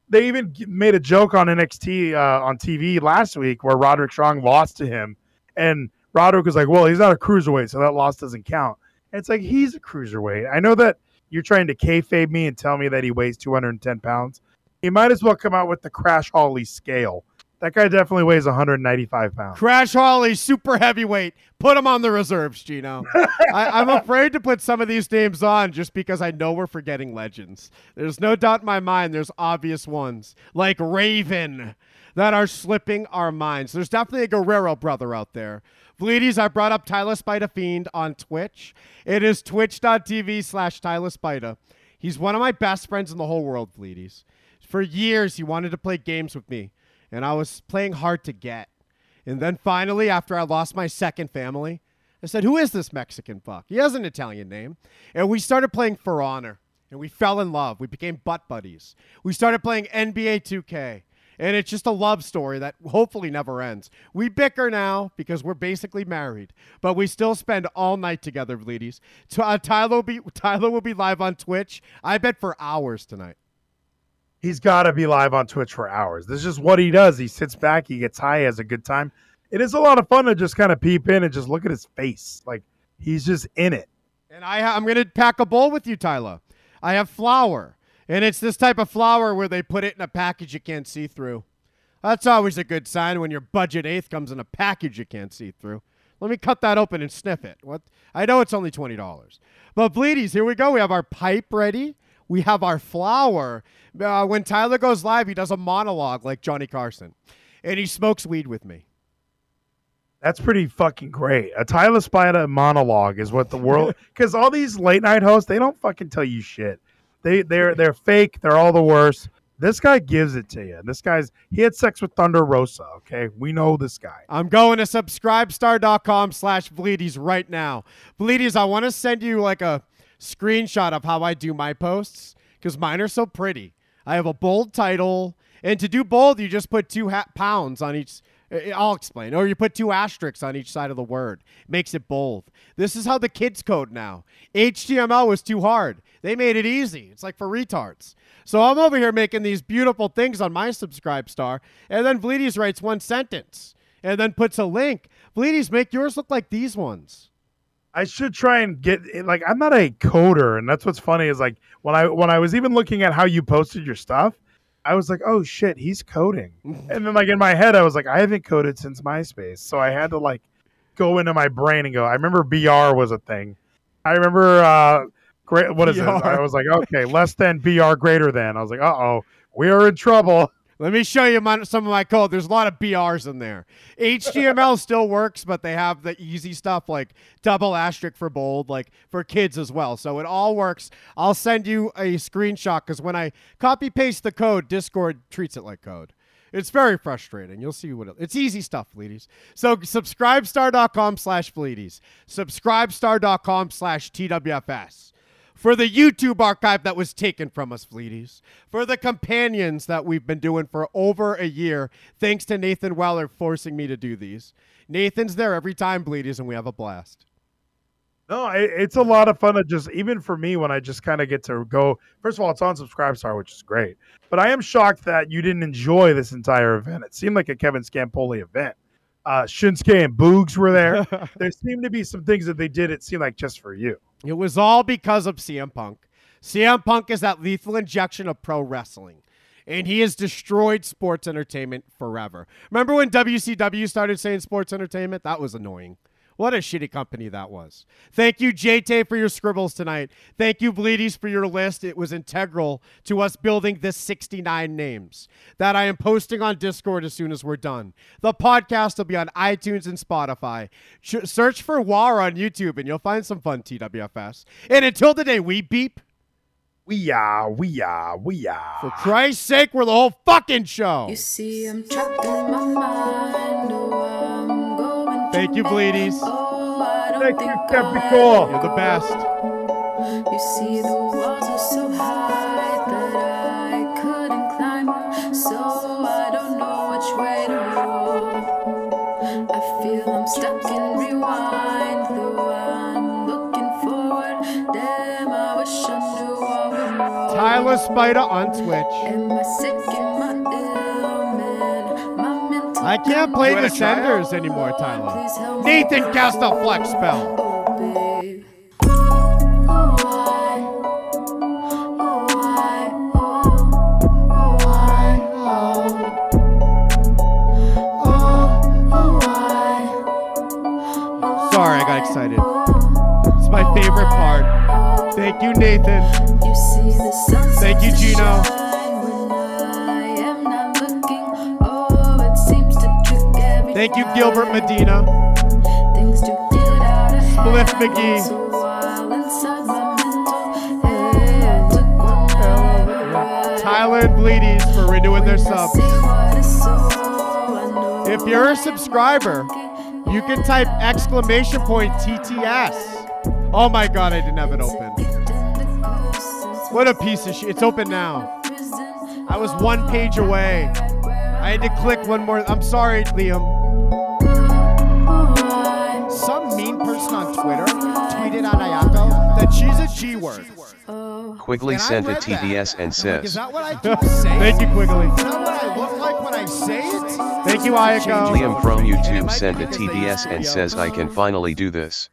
they even made a joke on NXT uh, on TV last week where Roderick Strong lost to him. And Roderick was like, well, he's not a cruiserweight, so that loss doesn't count. And it's like, he's a cruiserweight. I know that you're trying to kayfabe me and tell me that he weighs 210 pounds. He might as well come out with the Crash Holly scale. That guy definitely weighs 195 pounds. Crash Holly, super heavyweight. Put him on the reserves, Gino. I, I'm afraid to put some of these names on just because I know we're forgetting legends. There's no doubt in my mind there's obvious ones, like Raven, that are slipping our minds. There's definitely a Guerrero brother out there. Bleedies, I brought up Tyler Spida Fiend on Twitch. It is twitch.tv slash Tyler Spida. He's one of my best friends in the whole world, Bleedies. For years, he wanted to play games with me, and I was playing hard to get. And then finally, after I lost my second family, I said, Who is this Mexican fuck? He has an Italian name. And we started playing For Honor, and we fell in love. We became butt buddies. We started playing NBA 2K. And it's just a love story that hopefully never ends. We bicker now because we're basically married, but we still spend all night together, ladies. Uh, Tyler, will be, Tyler will be live on Twitch, I bet for hours tonight. He's got to be live on Twitch for hours. This is just what he does. He sits back, he gets high, has a good time. It is a lot of fun to just kind of peep in and just look at his face. Like he's just in it. And I, I'm going to pack a bowl with you, Tyler. I have flour, and it's this type of flour where they put it in a package you can't see through. That's always a good sign when your budget eighth comes in a package you can't see through. Let me cut that open and sniff it. What? I know it's only twenty dollars, but Bleedies, here we go. We have our pipe ready. We have our flower. Uh, when Tyler goes live, he does a monologue like Johnny Carson, and he smokes weed with me. That's pretty fucking great. A Tyler Spider monologue is what the world because all these late night hosts they don't fucking tell you shit. They they're they're fake. They're all the worst. This guy gives it to you. This guy's he had sex with Thunder Rosa. Okay, we know this guy. I'm going to subscribestar.com slash Bleedies right now. Bleedies, I want to send you like a screenshot of how I do my posts because mine are so pretty. I have a bold title, and to do bold, you just put two ha- pounds on each. I- I'll explain. Or you put two asterisks on each side of the word. Makes it bold. This is how the kids code now. HTML was too hard. They made it easy. It's like for retards. So I'm over here making these beautiful things on my subscribe star, and then Bleedies writes one sentence and then puts a link. Bleedies, make yours look like these ones. I should try and get like I'm not a coder, and that's what's funny is like when I when I was even looking at how you posted your stuff, I was like, oh shit, he's coding, and then like in my head, I was like, I haven't coded since MySpace, so I had to like go into my brain and go. I remember BR was a thing. I remember uh, great. What is it? I was like, okay, less than BR, greater than. I was like, uh oh, we are in trouble. Let me show you my, some of my code. There's a lot of BRs in there. HTML still works, but they have the easy stuff like double asterisk for bold, like for kids as well. So it all works. I'll send you a screenshot because when I copy paste the code, Discord treats it like code. It's very frustrating. You'll see what it, it's easy stuff, Fleeties. So subscribestar.com slash Fleeties. Subscribestar.com slash TWFS. For the YouTube archive that was taken from us, Fleeties. For the companions that we've been doing for over a year, thanks to Nathan Weller forcing me to do these. Nathan's there every time, Bleedies, and we have a blast. No, it, it's a lot of fun to just even for me when I just kind of get to go. First of all, it's on Subscribestar, which is great. But I am shocked that you didn't enjoy this entire event. It seemed like a Kevin Scampoli event. Uh, Shinsuke and Boogs were there. there seemed to be some things that they did. It seemed like just for you. It was all because of CM Punk. CM Punk is that lethal injection of pro wrestling. And he has destroyed sports entertainment forever. Remember when WCW started saying sports entertainment? That was annoying. What a shitty company that was. Thank you, JT, for your scribbles tonight. Thank you, Bleedies, for your list. It was integral to us building this 69 names that I am posting on Discord as soon as we're done. The podcast will be on iTunes and Spotify. Ch- search for WAR on YouTube and you'll find some fun TWFS. And until the day we beep, we are, we are, we are. For Christ's sake, we're the whole fucking show. You see, I'm trapped in my mind. Thank you, Bleedies. Oh, Thank think you, Capricorn. You're the best. You see, the walls are so high that I couldn't climb. So I don't know which way to roll. I feel I'm stuck in rewind, though I'm looking forward. Damn, I wish I knew would. Tyler Spider on Twitch. I can't play the wanna try senders anymore, Tyler. Nathan cast a flex spell. Oh, oh, oh, oh, oh, oh, oh, Sorry, I got excited. It's my favorite part. Thank you, Nathan. You see the sunset Thank you, Gino. Thank you. Gilbert Medina. Things do get out of hand. Spliff McGee. So while inside my mental, hey, I took one hell of a ride. Tyler and Bleedies for renewing their sub. See what is so, I know If you're a subscriber, you can type exclamation point TTS. Oh my god, I didn't have it open. What a piece of shit. It's open now. I was one page away. I had to click one more. I'm sorry, Liam. G word. Quigley sent a read that. TTS and Is says, that what I keep saying? Thank you, Quigley. Is that what I look like when I say it? Thank you, Ayako. Liam from YouTube sent a TTS and says I can finally do this.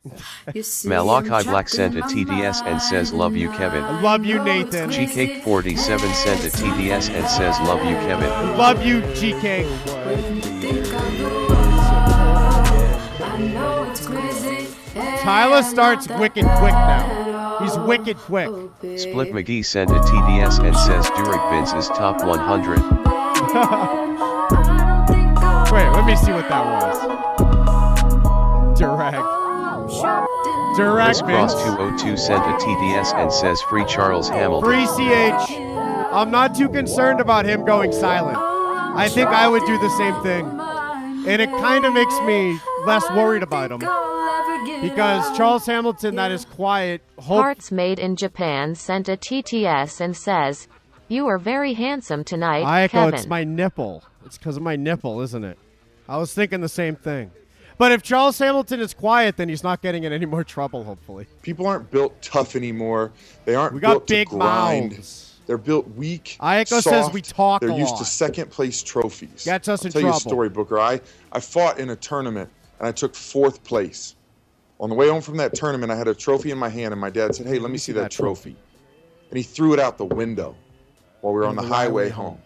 Malachi Black sent a TTS and says love you Kevin. I love you, Nathan. Cheesecake47 sent a TTS and says love you Kevin. Love you, GK. Tyler starts wicked quick now. He's wicked quick. Spliff McGee sent a TTS and says Durek Vince is top 100. Wait, let me see what that was. Direct. Direct Chris Cross 202 sent a TTS and says free Charles Hamilton. Free CH. I'm not too concerned about him going silent. I think I would do the same thing. And it kind of makes me less worried about him. Because Charles Hamilton, that is quiet, hope Parts Made in Japan sent a TTS and says, You are very handsome tonight, Ayako, Kevin. it's my nipple. It's because of my nipple, isn't it? I was thinking the same thing. But if Charles Hamilton is quiet, then he's not getting in any more trouble, hopefully. People aren't built tough anymore. They aren't We got built big to grind. mouths. They're built weak. Ayako says we talk They're used lot. to second place trophies. Gets us I'll in tell you a story, Booker. I, I fought in a tournament and I took fourth place. On the way home from that tournament, I had a trophy in my hand, and my dad said, "Hey, let me see that trophy." And he threw it out the window while we were on the highway home.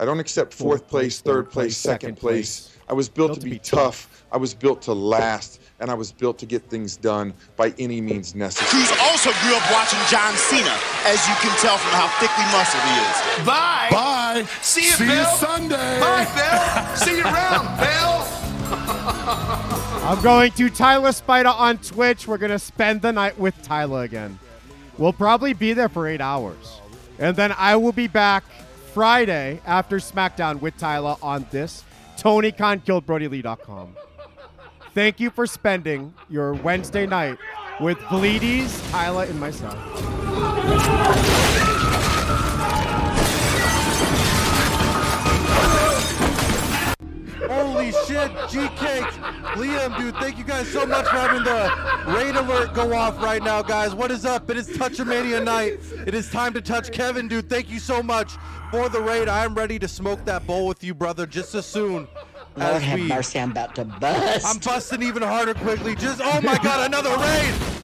I don't accept fourth place, third place, second place. I was built to be tough. I was built to last, and I was built to get things done by any means necessary. Cruz also grew up watching John Cena, as you can tell from how thickly muscled he is. Bye. Bye. See you, See you Bill. Sunday. Bye, Bill. See you around, Bill. I'm going to Tyler Spider on Twitch. We're going to spend the night with Tyler again. We'll probably be there for eight hours. And then I will be back Friday after SmackDown with Tyler on this. Tony Khan killed BrodieLee.com. Thank you for spending your Wednesday night with Bleedies, Tyler, and myself. Holy shit, G Cakes. Liam, dude, thank you guys so much for having the raid alert go off right now, guys. What is up? It is Touchamania night. It is time to touch Kevin, dude. Thank you so much for the raid. I am ready to smoke that bowl with you, brother, just as soon Lord as have we. mercy, I'm about to bust. I'm busting even harder quickly. Just, oh my god, another raid!